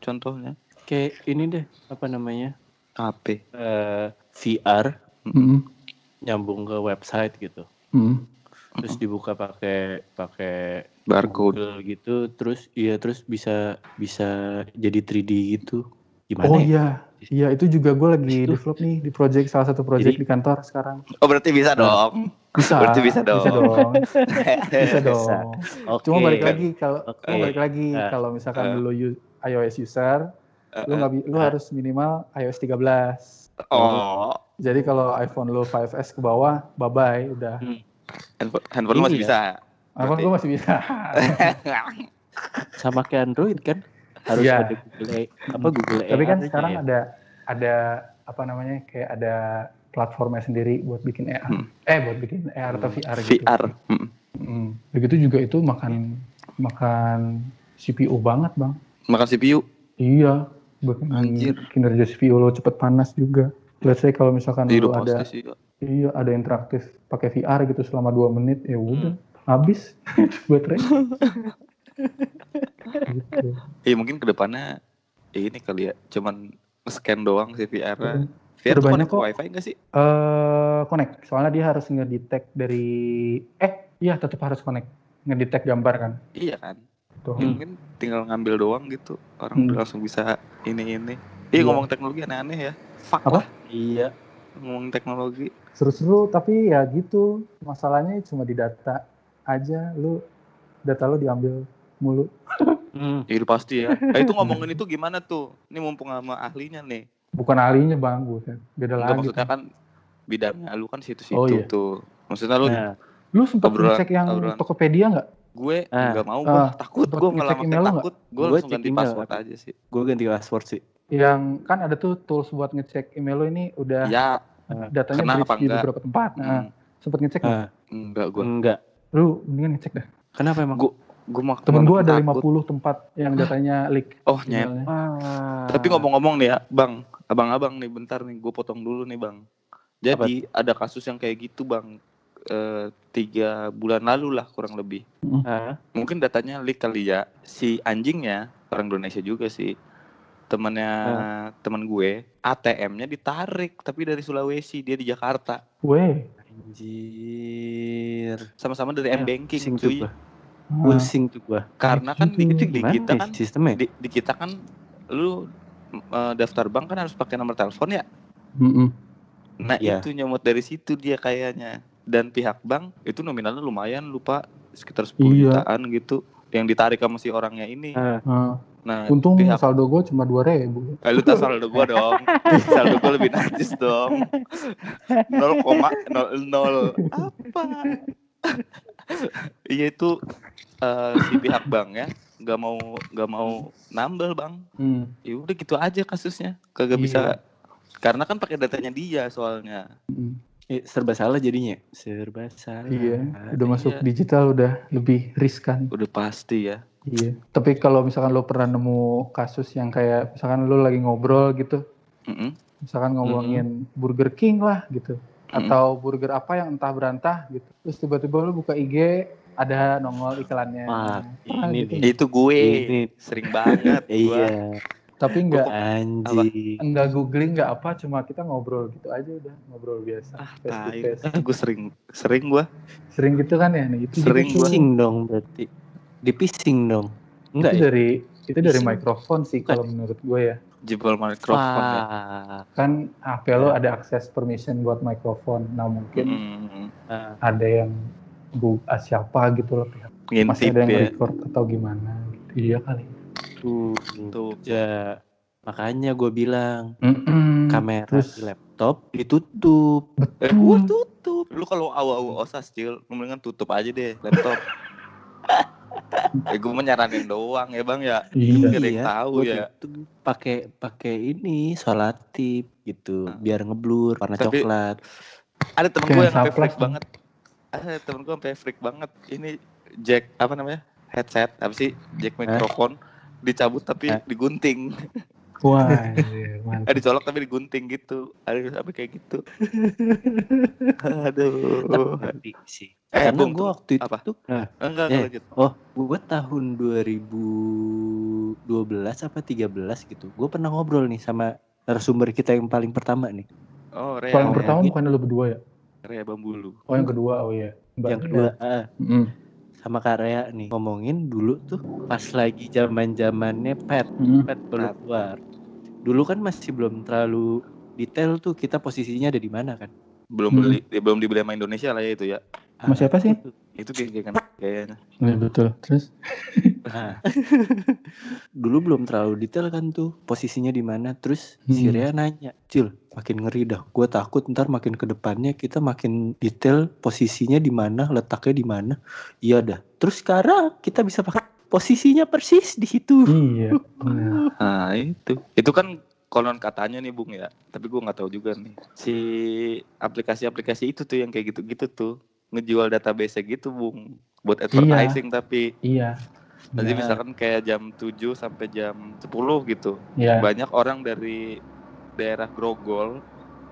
Contohnya kayak ini deh, apa namanya? HP. Eh, VR Mm-mm. nyambung ke website gitu. Mm-mm. Terus dibuka pakai pakai Barcode. Google gitu, terus iya terus bisa bisa jadi 3D gitu. Gimana oh ya? iya iya itu juga gue lagi develop nih di project salah satu project Jadi- di kantor sekarang Oh berarti bisa dong. bisa Berarti bisa dong. [laughs] bisa dong bisa Bisa. dong Oke. cuma balik lagi kalau cuma balik lagi Ah. kalau misalkan Ah. lu iOS user lu nggak bi- lu Ah. harus minimal iOS 13 Oh, jadi kalau iPhone lu 5S ke bawah bye bye udah handphone, handphone lu Ini masih ya? bisa. Berarti. gue masih bisa [laughs] [laughs] Sama kayak Android kan? Harus Iya. ada Google apa Google tapi kan sekarang ya? ada ada apa namanya kayak ada platformnya sendiri buat bikin AR Hmm. eh buat bikin AR atau VR gitu VR. Mm. Mm. Begitu juga itu makan makan CPU banget bang. Makan CPU. Iya, bikin Anjir. kinerja CPU lo cepet panas juga. Let's say kalau misalkan lo ada sih. iya ada interaktif pakai VR gitu selama dua menit ya Hmm. udah habis [laughs] baterai. [laughs] gitu. Iya mungkin ke depannya ini kali ya, cuman scan doang sih VR. -nya. Udah- VR tuh connect kok. wifi nggak sih? Eh connect, soalnya dia harus ngedetect dari eh iya tetap harus connect, ngedetect gambar kan. Iya kan. Tuh. Ya, mungkin tinggal ngambil doang gitu. Orang Hmm. udah langsung bisa ini ini. Iya Iya. ngomong teknologi aneh-aneh ya. Fuck Apa? lah Iya. ngomong teknologi. Seru-seru tapi ya gitu. Masalahnya cuma di data aja lu data lu diambil mulu. Hmm. Iya pasti ya. Eh, itu [laughs] ngomongin itu gimana tuh? Ini mumpung sama ahlinya nih. Bukan ahlinya bang, bukan. Beda Enggak lagi. maksudnya kan. kan bidangnya lu kan situ-situ Oh, iya. tuh. Maksudnya lu Nah, Lu sempat ngecek yang obrolan. Tokopedia nggak? gue Ah. nggak mau Ah, gue takut sempet gue malah ngecek makin nggak? takut gue Gue langsung ganti email, password aja sih gue ganti password sih. Yang kan ada tuh tools buat ngecek email lu ini udah ya datanya kena apa breach di enggak? beberapa tempat. Nah, hmm, sempet ngecek nggak? Ah, enggak gue enggak. Lu mendingan ngecek dah. Kenapa emang? Gua- gue mah Temen gua ada takut. 50 tempat yang datanya [gasps] leak. oh nyet. Ah. tapi ngomong-ngomong nih ya bang abang-abang nih bentar nih gue potong dulu nih bang jadi ada kasus yang kayak gitu bang eh, tiga bulan lalu lah kurang lebih Ah, mungkin datanya leak kali ya si anjingnya orang Indonesia juga sih temannya teman gue ATM-nya ditarik tapi dari Sulawesi dia di Jakarta Weh. anjir. sama-sama dari m banking Pusing tuh cuy. Ah, Pusing tuh gua. karena kan di, di, di kita nih kan sistemnya? di, di kita kan lu eh, daftar bank kan harus pakai nomor telepon ya mm-mm. nah Iya. itu nyomot dari situ dia kayaknya dan pihak bank itu nominalnya lumayan lupa sekitar 10 Iya. jutaan gitu yang ditarik sama si orangnya ini. Ah, Nah, Nah, untung pihak saldo gue cuma dua ribu. Eh, lu tahu saldo gua dong. [laughs] saldo gua lebih najis dong. [laughs] 0,00 apa? Iya itu eh, si pihak bank ya nggak mau nggak mau nambel bang. Hmm. Ya udah gitu aja kasusnya. Kagak Iya. bisa karena kan pakai datanya dia soalnya. Hmm. eh, serba salah jadinya. Serba salah. Iya, udah masuk iya. digital udah lebih riskan. Udah pasti ya. Iya. Tapi kalau misalkan lo pernah nemu kasus yang kayak misalkan lo lagi ngobrol gitu, Mm-mm. misalkan ngomongin Burger King lah gitu, atau burger apa yang entah berantah gitu, terus tiba-tiba lo buka IG ada nongol iklannya. Wah, Pernah ini gitu? Itu gue Ini sering banget. [laughs] iya. Tapi nggak Anjing. nggak googling nggak apa, cuma kita ngobrol gitu aja udah ngobrol biasa. Ah, face to tai. face. Ah, gue sering sering gua. Sering gitu kan ya? Nah, itu Sering gitu. Pising dong berarti. Dipising dong. Enggak itu ya? dari itu dari Pising. mikrofon sih kalau menurut gue ya. Jebol mikrofon ya. Kan HP lo ada akses permission buat mikrofon. Nah mungkin. Ah, ada yang bu ah, siapa gitu loh pihak masih Ngintip ada yang ya. record atau gimana gitu. Iya kali. tuh. Tuh. Ya, makanya gue bilang Mm-mm. kamera Terus- di laptop ditutup. Eh, gua tutup. Lu kalau awu-awu osas, Cil, lu mendingan tutup aja deh laptop. [laughs] eh, gue menyaranin doang ya, Bang ya. Iya. Gak ada yang tahu gua ya. tutup. Pakai pakai ini solatif gitu, Ah. biar ngeblur warna Tapi- coklat. Ada temen gue yang sampai freak banget. Ada temen gue sampai freak banget. Ini jack apa namanya? Headset, apa sih? Jack mikrofon dicabut tapi Hah? digunting. Wah, [laughs] anjir, Eh dicolok tapi digunting gitu. Ada sampai kayak gitu. [laughs] Aduh. Tapi sih. Eh, Karena gue waktu itu apa? tuh, nah, Enggak, Eh. enggak lanjut. oh, gue tahun 2012 apa 13 gitu. Gue pernah ngobrol nih sama narasumber kita yang paling pertama nih. Oh, Rea, Paling Oh, pertama gitu. bukan lo berdua ya? Rea Bambulu. Oh yang kedua, oh iya. Mbak yang kedua, ah, Mm-mm. sama Kak Rea nih ngomongin dulu tuh pas lagi zaman zamannya pet Mm-mm. pet baru keluar dulu kan masih belum terlalu detail tuh kita posisinya ada di mana kan Belum Hmm. beli, ya, belum dibeli sama Indonesia lah ya itu ya. Sama siapa sih? Itu kayak kan kayaknya. Iya betul. Terus? Nah, [laughs] [laughs] dulu belum terlalu detail kan tuh posisinya di mana. Terus si Hmm. Rea nanya, Cil, makin ngeri dah. Gue takut ntar makin ke depannya kita makin detail posisinya di mana, letaknya di mana. Iya dah. Terus sekarang kita bisa pakai posisinya persis di situ. Iya. Nah, [laughs] itu. Itu kan konon katanya nih Bung ya. Tapi gua nggak tahu juga nih. Si aplikasi-aplikasi itu tuh yang kayak gitu-gitu tuh ngejual database gitu Bung buat advertising tapi Iya. nanti Benar. misalkan kayak jam 7 sampai jam 10 gitu. Iya. Banyak orang dari daerah Grogol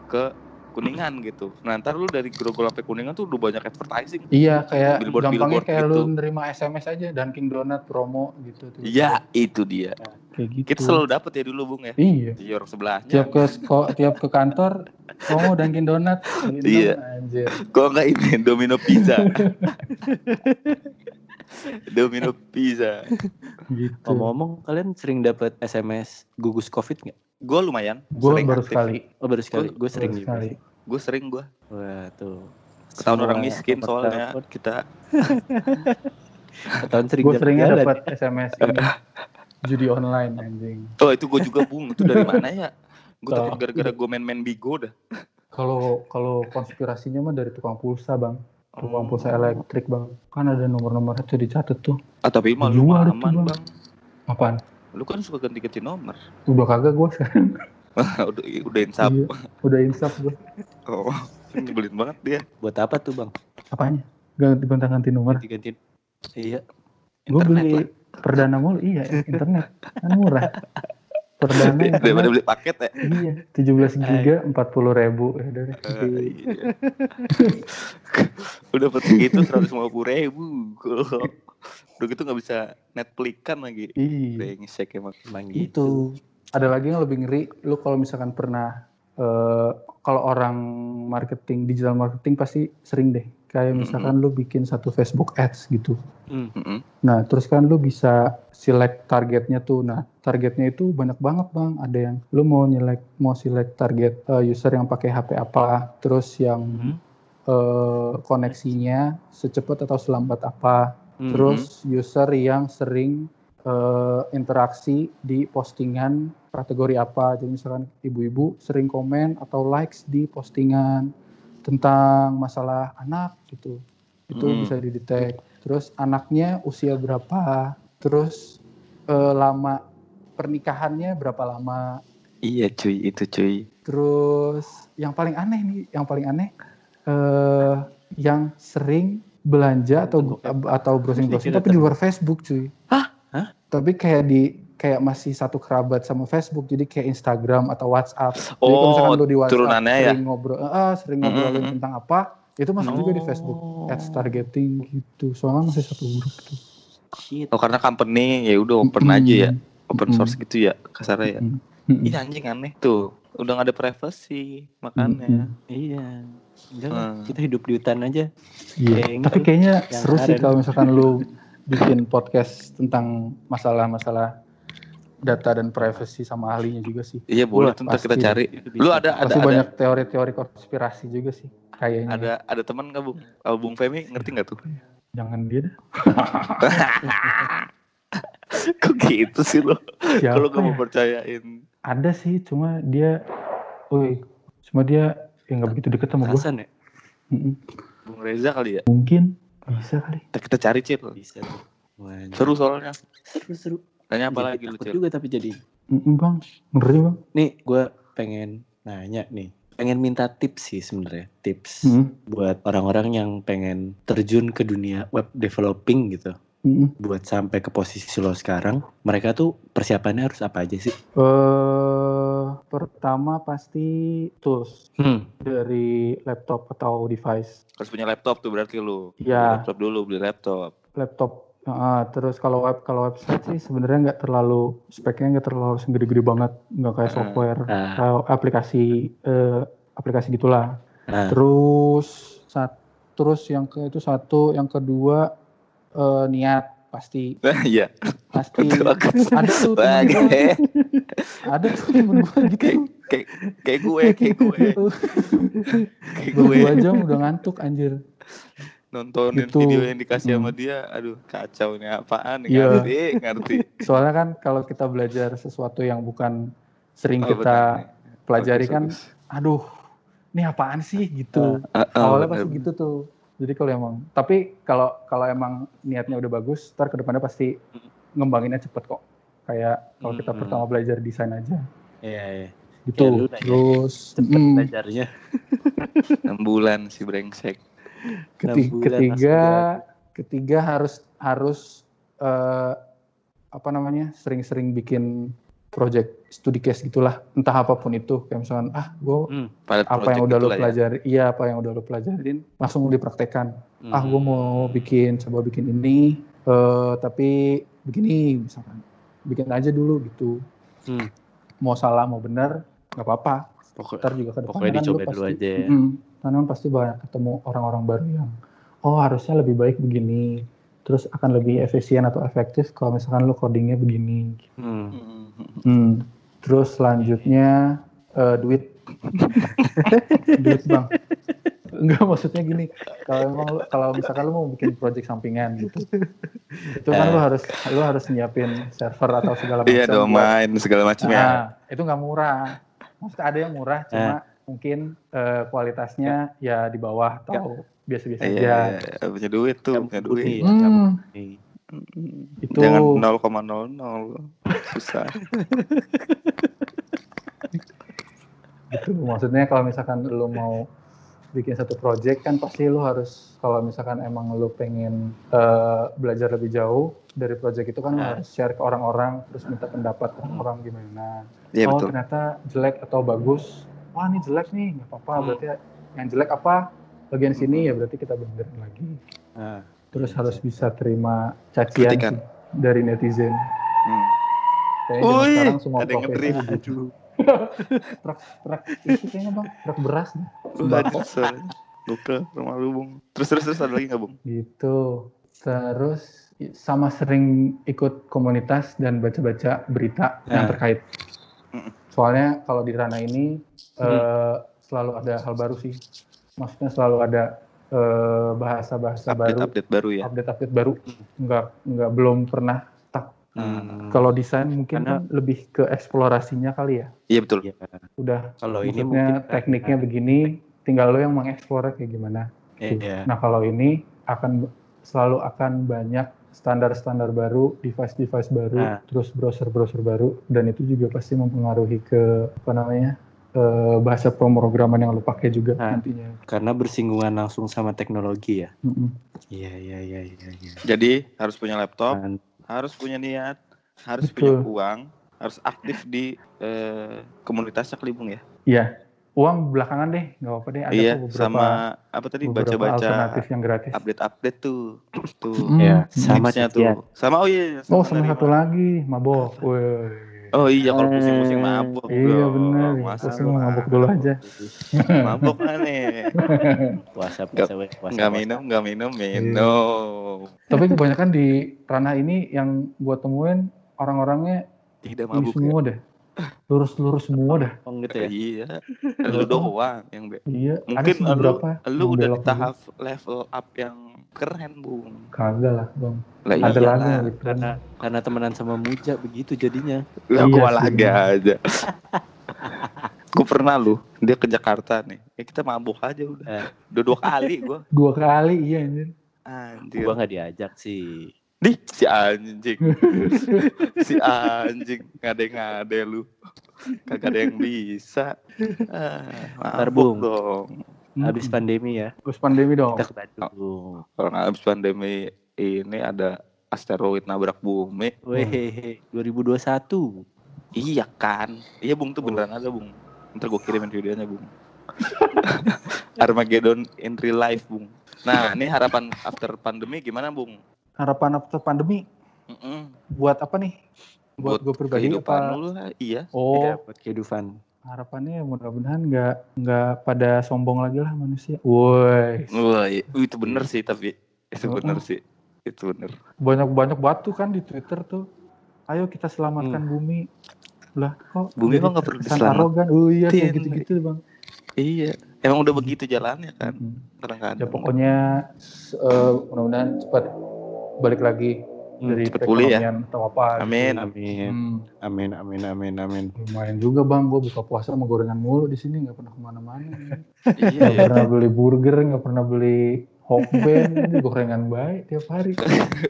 ke Kuningan gitu. Nah, ntar lu dari Grogol sampai Kuningan tuh udah banyak advertising. Iya kayak Billboard- gampangnya billboard kayak gitu. lu nerima SMS aja Dunkin Donut promo gitu tuh. Iya, itu dia. Kayak gitu. Kita selalu dapet ya dulu Bung ya. Iya. Di orang sebelahnya. Tiap ke sko- tiap ke kantor promo Dunkin Donut. Iya. Anjir. Kok nggak ini Domino Pizza? [laughs] Domino Pizza. Gitu. Ngomong-ngomong, kalian sering dapat SMS gugus COVID nggak? Gue lumayan. Gue sering baru aktif. sekali. Oh baru sekali, gue Baru sering sekali. sih. Gue sering gue. Wah tuh. Ketahuan orang miskin soalnya telepon kita. [laughs] Ketahuan sering Gue seringnya dapat SMS ini judi online anjing. Oh itu gue juga bung. Itu dari mana ya? Gue takut gara-gara gue main-main bigo dah. Kalau kalau konspirasinya mah dari tukang pulsa bang, tukang Oh. pulsa elektrik bang. Kan ada nomor-nomor itu dicatat tuh. Ah tapi mah lu Jual mah itu, aman Bang. bang. Apaan? Lu kan suka ganti-ganti nomor. Udah kagak gue sekarang. [laughs] udah udah insap. Iya. Udah insaf gue. Oh, [laughs] nyebelin banget dia. Buat apa tuh bang? Apanya? Ganti gonta-ganti nomor. Diganti. Iya. Gue Internet beli lah. perdana mulu, iya internet. Kan murah. Perdana [laughs] Daripada internet. beli paket ya. Iya, 17 giga 40 ribu. Ya udah deh. Eh, iya. udah dapat segitu seratus lima puluh ribu. Udah gitu nggak bisa Netflixan lagi. Iya. Brengsek emang. Emang Itu. gitu. Ada lagi yang lebih ngeri, lu kalau misalkan pernah eh kalau orang marketing, digital marketing pasti sering deh. Kayak misalkan lu bikin satu Facebook Ads gitu. Hmm. Mm-mm. Nah, terus kan lu bisa select targetnya tuh. Nah, targetnya itu banyak banget, Bang. Ada yang lu mau select mau select target eh, user yang pakai HP apa, terus yang Hmm. eh, koneksinya secepat atau selambat apa. Hmm. Terus user yang sering eh, interaksi di postingan kategori apa. Jadi misalkan ibu-ibu sering komen atau likes di postingan tentang masalah anak gitu. Itu Hmm. bisa didetek. Terus anaknya usia berapa? Terus eh, lama pernikahannya berapa lama? Iya cuy, itu cuy. Terus yang paling aneh nih, yang paling aneh eh yang sering belanja atau atau browsing browsing tapi di luar Facebook cuy. Hah? Hah? Tapi kayak di kayak masih satu kerabat sama Facebook jadi kayak Instagram atau WhatsApp. Jadi kalau Oh, misalkan lu di WhatsApp turunannya ya? sering ngobrol, ah, sering ngobrolin Mm-mm. tentang apa, itu masuk juga di Oh. Facebook. Ads targeting gitu. Soalnya masih satu grup tuh. Shit. Oh karena company ya udah open aja ya, open source gitu ya kasarnya ya. Mm-mm. Ini anjing aneh tuh, udah gak ada privacy makanya. Mm-mm. Iya. Lah, Hmm. kita hidup di hutan aja. Iya. Kayak Tapi kayaknya Yang seru sih kalau misalkan lu [laughs] bikin podcast tentang masalah-masalah data dan privacy sama ahlinya juga sih. Iya boleh ntar kita cari. Lu ada ada Pasti ada banyak teori-teori konspirasi juga sih kayaknya. ada ada teman nggak bung? Kalau bung Femi ngerti nggak tuh? Jangan dia dah. [laughs] Kok gitu sih lo? Kalau gak mau ya? percayain. Ada sih, cuma dia, woi, cuma dia yang nggak begitu deket sama gue. Hasan ya? Bung Reza kali ya? Mungkin bisa kali. Kita, kita cari Cil. Bisa tuh. Wah, Seru soalnya. seru seru. Tanya apa Jadi lagi lu Cil? juga tapi jadi. Bang, ngeri bang. Nih, gue pengen nanya nih. Pengen minta tips sih sebenarnya. Tips Mm-mm, buat orang-orang yang pengen terjun ke dunia web developing gitu. Mm-mm. Buat sampai ke posisi lo sekarang, mereka tuh persiapannya harus apa aja sih? Eh, pertama pasti tools Hmm. dari laptop atau device. Harus punya laptop tuh berarti lu. Iya. Laptop dulu, beli laptop. laptop Ah, terus kalau web kalau website sih sebenarnya nggak terlalu speknya nggak terlalu gede-gede banget nggak kayak Ah. software Nah, atau aplikasi eh, aplikasi gitulah nah, terus saat terus yang ke itu satu yang kedua eh, niat pasti [laughs] iya. pasti Bagus. ada tuh temen gue ada tuh temen gue gitu Kayak kayak gue, kayak gue, kayak gue dua jam udah ngantuk anjir nontonin Gitu. video yang dikasih sama Hmm. dia. Aduh, kacau nih apaan? Iya. Ngerti, ngerti. soalnya kan kalau kita belajar sesuatu yang bukan sering Oh, kita nih. pelajari Bagus, kan bagus. aduh ini apaan sih gitu Ah, ah, awalnya benar, pasti gitu tuh jadi kalau emang tapi kalau kalau emang niatnya udah bagus ntar ke depannya pasti ngembanginnya cepet kok kayak kalau kita Hmm. pertama belajar desain aja iya, iya. gitu Ya, lu nanya. terus Cepet mm, belajarnya. [laughs] enam bulan si brengsek. keti- enam bulan ketiga langsung ketiga harus harus eh, apa namanya sering-sering bikin project studi case gitulah entah apa pun itu kayak misalkan ah gue Hmm. Apa yang udah lo ya. pelajari iya apa yang udah lo pelajarin langsung dipraktekkan Hmm. ah gue mau bikin coba bikin ini eh tapi begini misalkan bikin aja dulu gitu Hmm. mau salah mau benar nggak apa-apa ntar juga ke depan dicoba dulu aja ya. karena kan pasti banyak ketemu orang-orang baru yang oh harusnya lebih baik begini terus akan lebih efisien atau efektif kalau misalkan lo codingnya begini Hmm. Hmm. Terus selanjutnya eh, duit [laughs] duit bang Enggak maksudnya gini kalau emang lu- kalau misalkan lu mau bikin project sampingan gitu itu kan lu harus lu harus nyiapin server atau segala macam Iya, buat- domain segala macam ya. Nah, itu nggak murah. Maksudnya ada yang murah, cuma mungkin eh, kualitasnya ya di bawah atau biasa-biasa Iya, aja. iya, punya duit tuh, punya duit. Hmm. Itu- Jangan 0,00 susah. gitu. Maksudnya kalau misalkan lu mau bikin satu project kan pasti lu harus kalau misalkan emang lu pengen eh, belajar lebih jauh dari project itu kan Nah. harus share ke orang-orang terus minta pendapat orang gimana. Iya oh betul. ternyata jelek atau bagus. Wah ini jelek nih, nggak apa-apa. Hmm. Berarti yang jelek apa? Bagian sini ya berarti kita benerin lagi. Nah, Terus harus bisa terima cacian Kritikan. sih dari netizen. Hmm. Kayaknya sekarang semua ada yang profesi begitu. truk truk itu kayaknya bang truk beras nih. Gokil, rumah lu, Bung. Terus, terus, terus ada lagi nggak, Bung? Gitu. Terus sama sering ikut komunitas dan baca-baca berita yang Nah. terkait. Mm. Soalnya kalau di ranah ini Hmm. eh, selalu ada hal baru sih. Maksudnya selalu ada bahasa-bahasa baru, Update-update baru ya. update-update baru, nggak nggak belum pernah stuck. Hmm. Kalau desain mungkin Karena- kan lebih ke eksplorasinya kali ya. Iya betul. Iya. Udah Kalau ini mungkin tekniknya begini, tinggal lo yang mengeksplor kayak gimana. Iya. Nah kalau ini akan selalu akan banyak standar-standar baru, device-device baru, Nah. terus browser-browser baru, dan itu juga pasti mempengaruhi ke apa namanya eh, bahasa pemrograman yang lo pakai juga Nah. nantinya. Karena bersinggungan langsung sama teknologi ya. Iya iya iya iya. iya. Jadi harus punya laptop, Kan, harus punya niat, harus Betul. punya uang, harus aktif di eh, komunitasnya Kelibung ya. Iya, uang belakangan deh, nggak apa-apa deh. Ada iya, beberapa, sama apa tadi baca-baca alternatif yang gratis. update-update tuh. Tuh. Mm, Iya, mm. sama tuh. Sama oh iya, Oh, sama dari satu mana? lagi, mabok. Woi. Oh iya kalau Eh, pusing-pusing mabuk. Iya Masa pusing lu mabok dulu aja. Mabuk lah nih. [laughs] Puasa puasa puasa. minum, nggak minum, Iya. minum. Tapi kebanyakan di ranah ini yang gua temuin orang-orangnya Tidak mabuk ya. semua dah. Lurus-lurus semua dah. Oh gitu ya. Iya. Lu doang yang be. Iya, Mungkin lu, lu udah di tahap level up yang keren, Bung. Kagak lah, Bang. Lah Ada lagi gitu. Karena karena temenan sama Muja begitu jadinya. Lah Iya gua sih, lagi aja. [laughs] gue pernah lu, dia ke Jakarta nih. Ya kita mabuk aja udah. Eh. Udah dua kali gua. [laughs] Dua kali, iya anjir. Anjir. Gua nggak diajak sih. Nih si anjing. [laughs] si anjing ngade-ngade lu. Kagak ada yang bisa. Ah, Ntar, mabuk Bung. dong. Habis Mm-mm. pandemi ya. Terus pandemi dong. Kita ke Bandung. Kalau habis pandemi ini ada asteroid nabrak bumi. Weh, 2021. Iya kan? Iya Bung tuh Oh. beneran ada Bung. Ntar gue kirimin videonya Bung. [laughs] Armageddon in real life Bung. Nah ini harapan after pandemi gimana Bung? Harapan after pandemi Mm-mm. buat apa nih? Buat, gue pribadi kehidupan apa? lu lah. Iya. Oh, Iya, buat kehidupan. Harapannya ya mudah-mudahan nggak nggak pada sombong lagi lah manusia. Woi, Wah i- itu bener sih tapi itu Oh. bener sih. Itu bener. banyak-banyak batu kan di Twitter tuh. Ayo kita selamatkan bumi. Lah kok Bumi mah nggak perlu terkesan diselamat- arogan. Oh iya kayak gitu-gitu bang. Iya. Emang udah begitu jalannya kan. Hmm. Ya pokoknya eh, mudah-mudahan cepat balik lagi Hmm, dari cepet pulih ya. atau apa. gitu. Amin. Amin. Hmm, Amin amin amin amin. lumayan juga bang, gue buka puasa sama gorengan mulu di sini nggak pernah ke mana-mana. [laughs] Iya. Nggak pernah beli burger, nggak pernah beli hokben, gorengan baik tiap hari.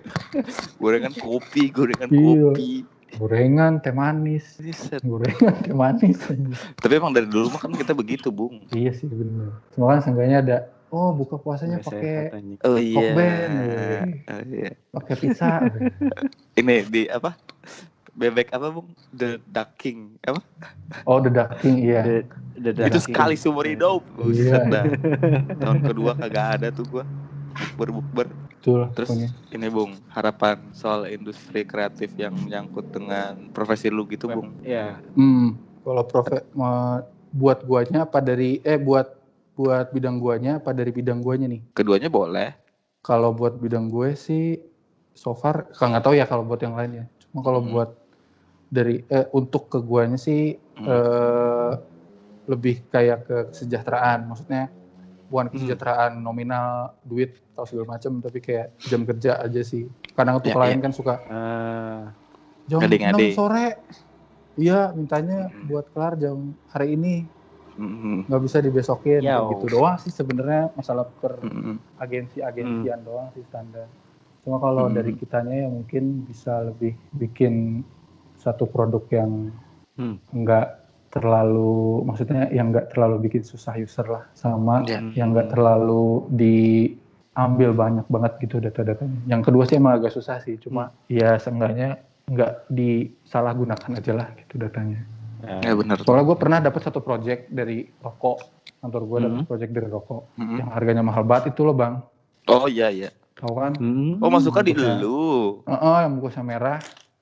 [laughs] Gorengan kopi, gorengan Iya. kopi. Gorengan, teh manis, gorengan, teh manis. Tapi emang dari dulu mah kan kita begitu Bung. iya sih bener. Cuma kan seenggaknya ada, oh buka puasanya pakai. Oh iya. Oh, iya. pakai pizza. [laughs] Ini di apa? Bebek apa Bung? The Duck King. Apa? Oh the duck king, iya. The- the itu Dark sekali King. seumur hidup. Iya. Buset dah. Tahun kedua kagak ada tuh gua. Bukber-bukber. Betul. Terus pokoknya. ini Bung, harapan soal industri kreatif yang menyangkut dengan profesi lu gitu Bung. Iya. Hmm, kalau profe buat guanya apa dari eh buat buat bidang guanya apa dari bidang guanya nih? Keduanya boleh. Kalau buat bidang gue sih so far kalau nggak tahu ya kalau buat yang lainnya. Cuma kalau Hmm. buat dari eh untuk ke guanya sih Hmm. eh, lebih kayak ke kesejahteraan. Maksudnya bukan Hmm. kesejahteraan nominal duit atau segala macam tapi kayak jam kerja aja sih. Kadang tuh Ya, klien ya. kan suka Ah, jam Ngade-ngade. 6 sore. Iya, mintanya Hmm. buat kelar jam hari ini Mm-mm. nggak bisa dibesokin Ya, kayak oh. gitu doang sih sebenarnya masalah per Mm-mm. agensi-agensian doang sih standar. Cuma kalau Hmm. dari kitanya ya mungkin bisa lebih bikin satu produk yang Hmm. nggak terlalu maksudnya yang nggak terlalu bikin susah user lah sama Ya. yang nggak terlalu diambil banyak banget gitu data-datanya. Yang kedua sih emang agak susah sih, cuma ya seenggaknya nggak disalahgunakan aja lah gitu datanya. Ya benar. Soalnya gue pernah dapat satu project dari rokok, kantor gue dapat Hmm. project dari rokok, Mm-mm. yang harganya mahal banget itu loh bang, Oh iya iya. tahu kan? Hmm. Oh masuknya di Bukan. lu. Heeh, yang bungkusnya merah.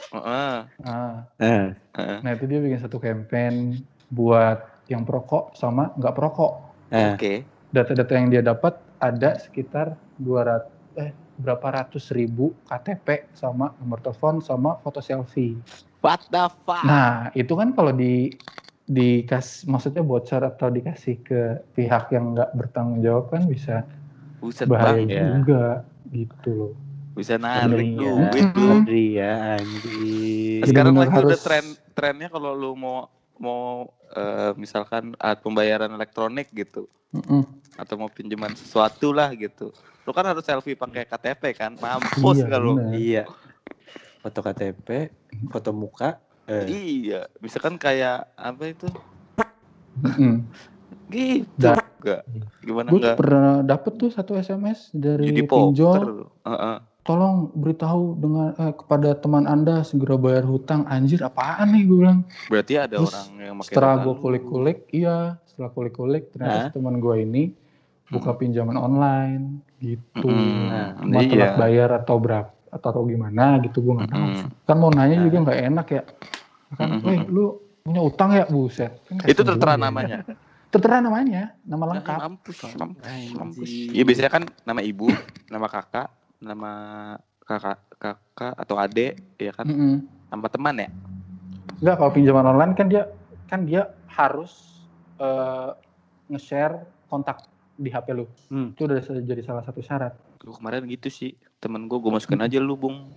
Heeh. Nah, Ah, Heeh. nah itu dia bikin satu campaign buat yang perokok sama nggak perokok. ah. Oke. Data-data yang dia dapat ada sekitar 200 eh berapa ratus ribu KTP sama nomor telepon sama foto selfie. What the fuck? Nah, itu kan kalau di dikas maksudnya bocor atau dikasih ke pihak yang nggak bertanggung jawab kan bisa Buset bahaya bang, ya. juga gitu loh. bisa narik duit lu. Ngeri ya anjir. Sekarang lagi udah harus- tren trennya kalau lu mau mau eh, misalkan alat pembayaran elektronik gitu Mm-mm. atau mau pinjaman sesuatu lah gitu. Lu kan harus selfie pakai KTP kan? Mampus Iya, kalau. Iya. Foto KTP, foto muka. Eh, Iya, misalkan kayak apa itu? Mm-mm. Gitu. Da- Enggak. Gimana Gue enggak? pernah dapet tuh satu SMS dari Jadi pinjol. poker. Heeh. Tolong beritahu dengan eh, kepada teman anda segera bayar hutang. Anjir apaan nih gue bilang. Berarti ada Terus, orang yang pakai Setelah gue kulik-kulik, iya. Setelah kulik-kulik ternyata si teman gue ini buka pinjaman online gitu. Mm-mm. Nah, Mau iya. telat bayar atau berapa atau, atau gimana gitu gue nggak tahu. Mm-mm. Kan mau nanya Nah. juga nggak enak ya. Kan, Mm-mm. weh lu punya utang ya buset. Kan Itu tertera ya. namanya. [laughs] Tertera namanya, nama Nah, lengkap. mampus, mampus, mampus. Anjir. Iya biasanya kan nama ibu, nama kakak, nama kakak kakak atau adik, ya kan, Mm-mm. nama teman ya. Enggak kalau pinjaman online kan dia kan dia harus eh, nge-share kontak di HP lu. Hmm. Itu udah jadi salah satu syarat. Gue kemarin gitu sih, temen gue, gue masukin aja lu, bung.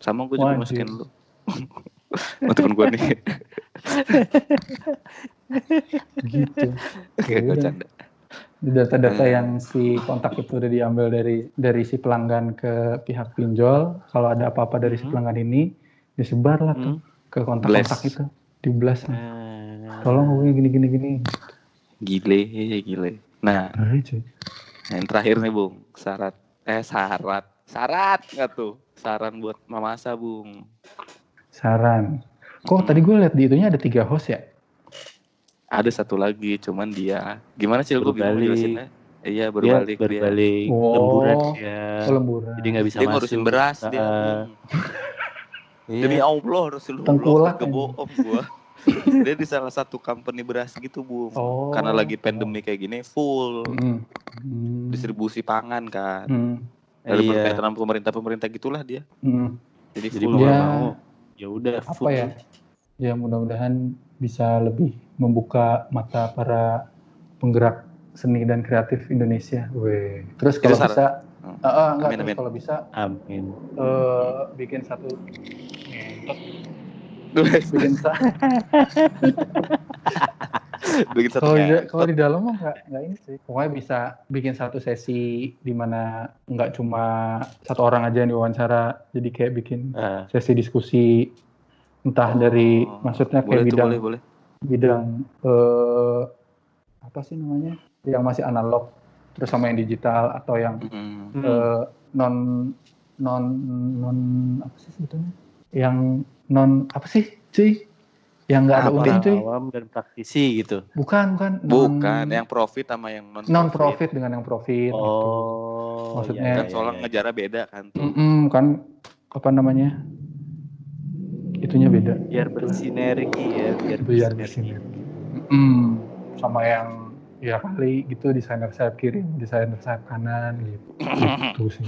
Sama gue juga masukin lu. [laughs] Sama temen gue nih, [laughs] Gitu. kayak gue canda. Data-data Hmm. yang si kontak itu udah diambil dari dari si pelanggan ke pihak pinjol. Kalau ada apa-apa dari si Mhm. pelanggan ini, disebar lah tuh Hmm. ke kontak-kontak itu. Di blast. Ah. Tolong hubungi gini gini gini. Gile, gile. Nah, Nah, yang terakhir nih, bung, syarat, eh syarat, syarat nggak tuh? Saran buat mamasa, bung. Saran. Kok tadi gue lihat di itunya ada tiga host ya? Ada satu lagi, cuman dia gimana sih gue bingung Berbalik. jelasinnya? Iya Dia berbalik, dia. berbalik Oh. lemburan ya. Oh, lemburan. Jadi nggak bisa Dia masuk. ngurusin beras dia. Ah, Bung. [laughs] iya. Demi Allah Rasulullah Tengkulak ke aja. bohong gua. [laughs] dia di salah satu company beras gitu, Bung. Oh. Karena lagi pandemi kayak gini full Hmm. Hmm. distribusi pangan kan. Hmm. Dari Iya. berkaitan sama pemerintah-pemerintah gitulah dia. Hmm. Jadi Jadi full Ya. mau ya udah Apa full. ya? Ya mudah-mudahan bisa lebih membuka mata para penggerak seni dan kreatif Indonesia. Weh. Terus kalau bisa, Hmm. eh, eh, enggak, Amin, terus amin. kalau bisa Amin. eh, bikin satu bikin [laughs] Bikin satu kalau di, kalau di dalam mah nggak nggak ini sih. Pokoknya bisa bikin satu sesi di mana nggak cuma satu orang aja yang diwawancara, jadi kayak bikin Ah, sesi diskusi entah dari Oh, maksudnya boleh kayak tuh, bidang boleh, boleh. bidang eh, apa sih namanya yang masih analog terus sama yang digital atau yang Mm. hmm. eh, non non non apa sih sebetulnya yang non apa sih cuy yang nggak ada untung cuy awam dan praktisi gitu. bukan bukan non, Bukan, yang profit sama yang non non profit dengan yang profit gitu. Oh, Maksudnya- iya, Kan iya, soalnya iya. ngejarnya beda kan tuh. Mm-mm, kan apa namanya itunya beda biar bersinergi ya, biar, biar bersinergi. bersinergi Mm, sama yang ya kali gitu desainer sayap kiri desainer sayap kanan gitu [clears throat] gitu sih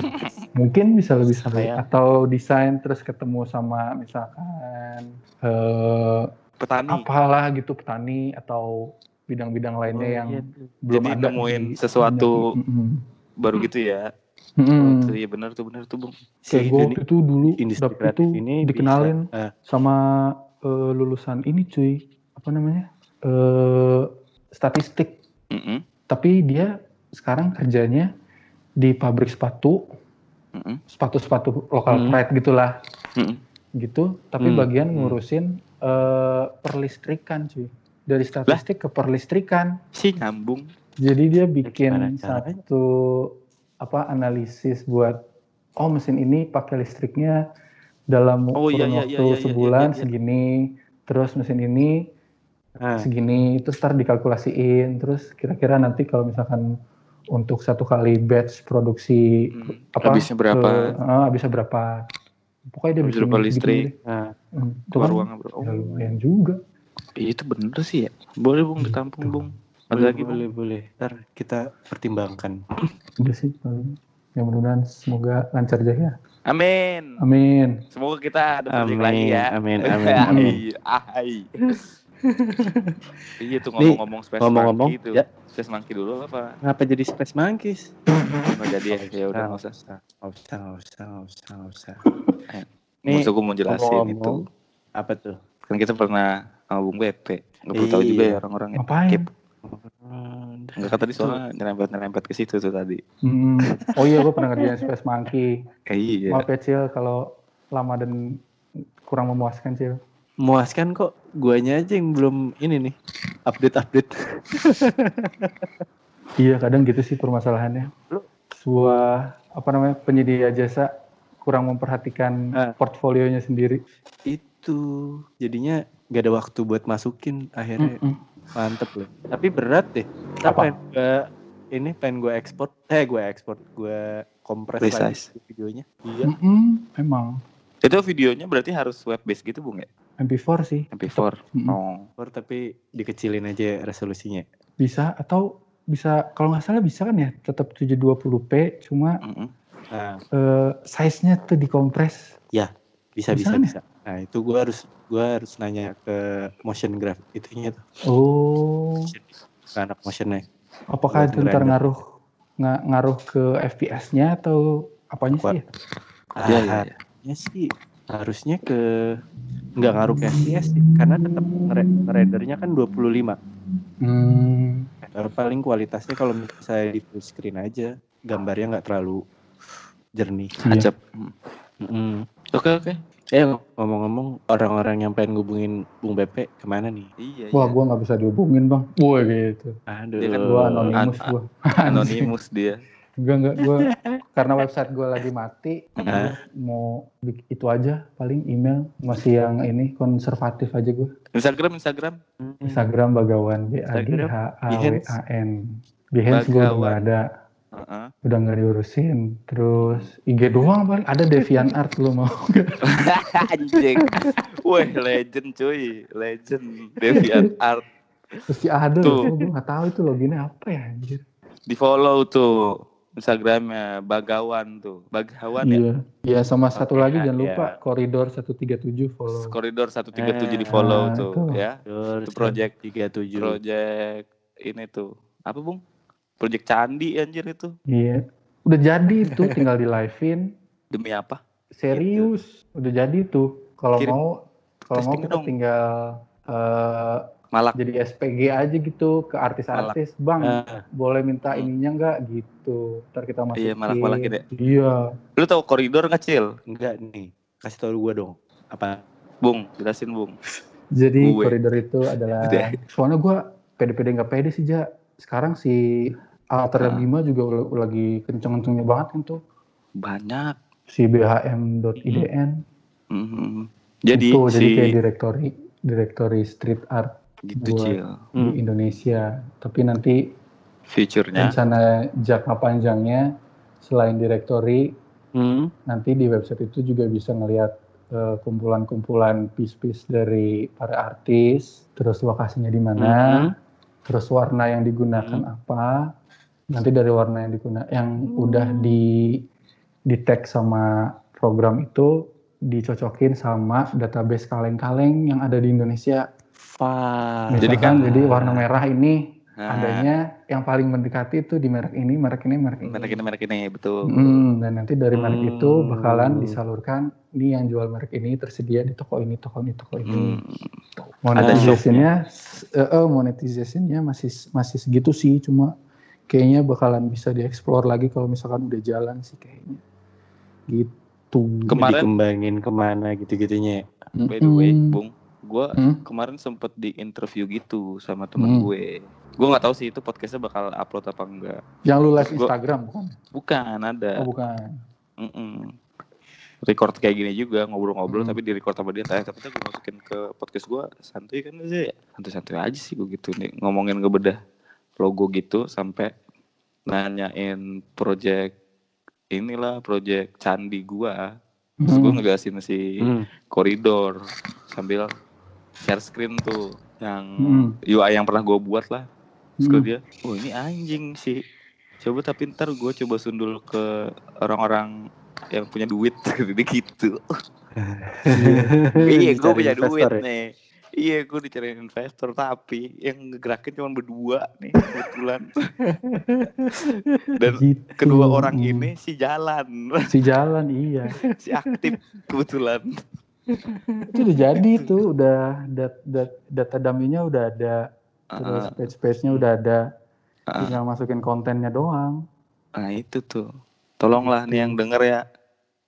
mungkin bisa lebih Sama seru ya. atau desain terus ketemu sama misalkan eh Petani. apalah gitu petani atau bidang-bidang lainnya Oh, yang iya. belum Jadi ada nemuin di- sesuatu Mm-mm. Baru gitu ya. Mm-mm. Oh, tuh, iya benar tuh, benar tuh, Bung. Si kayak gue waktu itu dulu industri kreatif itu ini dikenalin bisa, ah, sama eh, lulusan ini cuy apa namanya eh statistik Mm-mm, tapi dia sekarang kerjanya di pabrik sepatu. Sepatu-sepatu lokal Hmm. pride gitulah. Mm-mm. gitu. Tapi Hmm, bagian hmm. ngurusin eh, perlistrikan cuy. Dari statistik ke perlistrikan. Si nyambung. jadi dia bikin satu apa analisis buat oh mesin ini pakai listriknya dalam Oh, iya, kurun iya, waktu iya, iya, iya, sebulan iya, iya. segini. Terus mesin ini ah, segini terus ntar dikalkulasiin terus kira-kira nanti kalau misalkan untuk satu kali batch produksi Hmm, apa habisnya berapa? ke- eh, habisnya berapa pokoknya dia Habis bikin berapa gitu listrik? deh. ah. Hmm, itu kan ruangnya bro. Oh, ya lumayan juga iya, itu bener sih ya. Boleh bung Gitu. ditampung bung. Ada boleh, lagi boleh, boleh. Ntar kita pertimbangkan. [clears throat] udah sih paling. ya mudah-mudahan semoga lancar jaya Amin. amin Semoga kita ada Amin, lagi ya. [laughs] amin, amin, amin. Ai. [laughs] Iya tuh ngomong-ngomong Space ngomong-ngomong, Monkey itu. ya. Space Monkey dulu apa? Ngapa jadi Space Monkeys? Nggak jadi ya, ya udah nggak usah. Nggak usah, nggak usah, nggak usah, nggak usah. Eh, Nih, Maksud gue mau jelasin itu. ngomong-ngomong, apa tuh? Kan kita pernah sama Bung BP. Nggak perlu tahu Iya. juga ya orang-orang ya. Ngapain? Enggak kan tadi soalnya nyerempet-nyerempet ke situ tuh tadi. Hmm. Oh iya, gue pernah ngerjain Space Monkey. Eh, iya. Maaf ya, Cil, kalau lama dan kurang memuaskan, Cil. Muaskan kok, guanya aja yang belum ini nih, update-update. [laughs] Iya, kadang gitu sih permasalahannya. Sebuah, apa namanya, penyedia jasa kurang memperhatikan Ah. portfolionya sendiri. Itu, jadinya gak ada waktu buat masukin, akhirnya Mm-mm. mantep loh. Tapi berat deh. Apa? pengen gue, ini pengen gue ekspor, eh gue ekspor, gue kompres lagi videonya. Iya. Mm-mm, Memang. Itu videonya berarti harus web based gitu Bung ya? MP4 sih. MP4. Mm-mm. Oh. Ekspor tapi dikecilin aja resolusinya. Bisa, atau bisa, kalau nggak salah bisa kan ya, tetap 720p, cuma Mm-mm. Nah, eh, size-nya tuh dikompres. bisa Bisa bisa kan ya? bisa. Nah itu gue harus gue harus nanya ke motion graph itunya tuh, Oh, ke anak motionnya. apakah itu ntar ngaruh nga- ngaruh ke FPS-nya atau apanya sih? ya? Iya, iya, iya. Harusnya sih harusnya ke nggak ngaruh ke FPS sih, karena tetap ngere- ngerendernya kan 25. Hmm, paling kualitasnya kalau misalnya di full screen aja gambarnya nggak terlalu jernih. Acap. Oke oke. Eh ngomong-ngomong orang-orang yang pengen ngubungin Bung Bepe ke mana nih? Iya. Wah, iya. gua nggak bisa dihubungin bang. Wah gitu. Aduh. Dia kan Gua anonimus gua. Anonimus dia. Enggak enggak gua [laughs] karena website gua lagi mati. Hah? Mau itu aja paling email masih yang ini konservatif aja gua. Instagram Instagram. Hmm. Instagram Bagawan B A G Instagram, H A W. A N. Behance gua udah ada. Heeh. Udah nggak diurusin. Terus IG doang paling ada Devian Art lu mau. [laughs] Anjing. Wih, legend cuy. Legend. Deviant Art. Pasti ada Tuh. Gua nggak tahu itu loginnya apa ya anjir. Di follow tuh. Instagramnya Bagawan tuh. Bagawan ya. Iya. Iya sama satu Oke, lagi jangan ya. lupa koridor 137 follow. Koridor 137 di Eh, follow nah, tuh itu. ya. Itu project. 37. Project ini tuh. Apa, Bung? Project Candi anjir itu. Iya. Udah jadi itu [laughs] tinggal di live-in. Demi apa? Serius. Udah jadi tuh. Kalau mau kalau mau kita dong. tinggal eh, Malak. jadi SPG aja gitu ke artis-artis. Bang, Ah, boleh minta Hmm. ininya enggak gitu. Ntar kita masukin. Iya, malak-malakin ya. Iya. Lu tahu koridor nggak, Cil? enggak nih. Kasih tau gua dong. Apa? Bung, jelasin, Bung. Jadi Gue. koridor itu adalah soalnya gua pede-pede nggak pede sih, Ja. Sekarang si Alter Ah. Bima juga lagi kenceng-kencengnya banget kan tuh. Banyak. Si BHM.IDN. Mhm. Jadi itu, si jadi kayak direktori direktori street art gitu, buat- Cil. Hmm. di Indonesia. Tapi nanti Future-nya rencana jangka panjangnya selain direktori Hmm. nanti di website itu juga bisa ngelihat eh, kumpulan-kumpulan piece-piece dari para artis, terus lokasinya di mana, Hmm. terus warna yang digunakan apa. Nanti dari warna yang digunakan yang udah di di tag sama program itu dicocokin sama database kaleng-kaleng yang ada di Indonesia. Wah. Jadi Misalkan kan- jadi warna merah ini Nah, adanya yang paling mendekati itu di merek ini, merek ini, merek ini. merek ini merek ini betul. Hmm, dan nanti dari merek itu Hmm. bakalan disalurkan ini yang jual merek ini tersedia di toko ini, toko ini, toko ini. Hmm. Monetization-nya, eh, eh, monetization-nya masih masih segitu sih, cuma kayaknya bakalan bisa dieksplor lagi kalau misalkan udah jalan sih kayaknya. Gitu. Kemarin- dikembangin ke mana gitu-gitunya. By the way. Bung, gua Hmm? kemarin sempet di interview gitu sama temen Hmm. gue. Gue nggak tahu sih itu podcastnya bakal upload apa enggak. Yang lu live Gua- Instagram bukan? Bukan ada. Oh bukan. Mm-mm. Record kayak gini juga ngobrol-ngobrol Hmm. tapi di record sama dia. Tapi gue masukin ke podcast gue santuy kan aja ya. Santuy-santuy aja sih gue gitu nih ngomongin ngebedah logo gitu sampai nanyain project inilah project candi gua. Terus gue Hmm. ngejelasin si Hmm. koridor sambil share screen tuh yang Hmm. UI yang pernah gue buat lah. Terus Hmm. dia, oh ini anjing sih. Coba tapi ntar gue coba sundul ke orang-orang yang punya duit [laughs] gitu gitu. iya gue punya investor duit ya? nih. Iya, gue dicariin investor tapi yang ngegerakin cuma berdua nih kebetulan. Dan Gitu. kedua orang ini si jalan, si jalan iya. [laughs] si aktif kebetulan. [laughs] Itu udah jadi tuh, udah dat, dat, data dummy-nya udah ada, terus Ah, page-page-nya udah ada, ah. tinggal masukin kontennya doang. Nah itu tuh, tolonglah nih yang denger ya,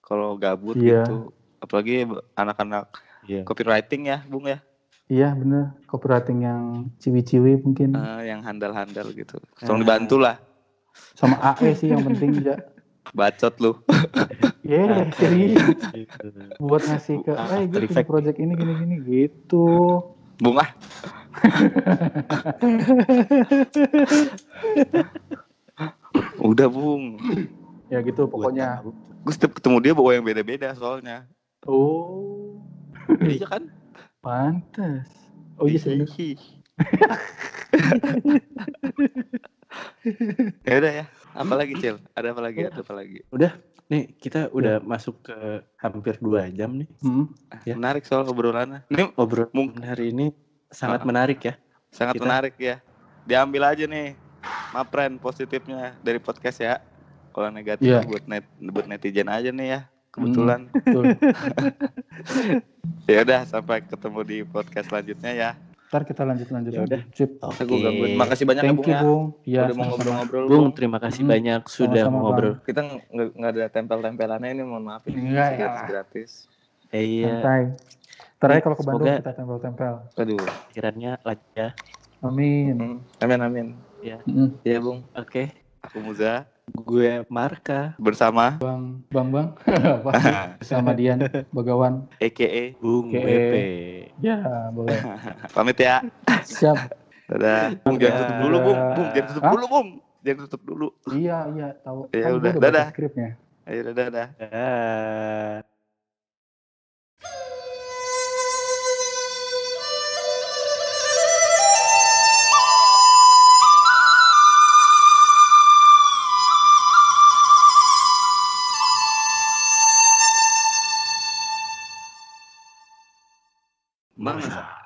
kalau gabut Iya. gitu, apalagi anak-anak Iya. copywriting ya, Bung ya, Iya bener, copywriting yang ciwi-ciwi mungkin. Eh, yang handal-handal gitu. Tolong dibantu lah, Sama AE sih yang penting ya. [laughs] bacot lu. [laughs] Yeay, serius. Gitu. [laughs] Buat ngasih ke, Ah, eh gue punya prefect. project ini gini-gini gitu. Bung ah, [laughs] udah Bung. Ya gitu pokoknya. Gue setiap ketemu dia bawa yang beda-beda soalnya. Oh, Iya kan? pantes. Oh iya sih. bener. Ih. ya udah ya. Apa lagi Cil? Ada apa lagi? Ada apa lagi? Nih kita udah masuk ke hampir dua jam nih. Hmm. Ya. Menarik soal obrolannya. Ini Obrolan Mung- hari ini sangat Ah. menarik ya. sangat Kita- menarik ya. Diambil aja nih, mapren positifnya dari podcast ya. Kalau negatif Iya. buat net buat netizen aja nih ya. Kebetulan. Betul. [laughs] Ya udah sampai ketemu di podcast selanjutnya ya. Ntar kita lanjut-lanjut Ya lagi. udah. Sip. Oke. Aku gabut. Makasih banyak ya Thank ya. Bung. Iya, Udah mau ngobrol-ngobrol. Bung, terima kasih Hmm. banyak sudah ngobrol. Kita nggak ada tempel-tempelannya ini mohon maaf ini. Enggak, ya. gratis, gratis. Eh, Iya, Santai. Ntar aja kalau ke Bandung Semoga- kita tempel-tempel. Aduh. kiranya lanjut ya. Amin. Hmm. Amin amin. Mm. Ya Bung. Oke, Aku Muza gue Marka, bersama Bang, Bang, Bang. [laughs] Apa [laughs] sih? Sama Dian, Bagawan. EKE. Bung. BP. Ya, boleh. [laughs] Pamit ya. Siap. Dadah. Bung jangan tutup dulu Bung. Bung jangan tutup Hah? dulu Bung. Jangan tutup dulu. Iya, iya, tahu. Ya Kan udah, dadah. skripnya. Ayo dadah. dadah. ダメじゃ。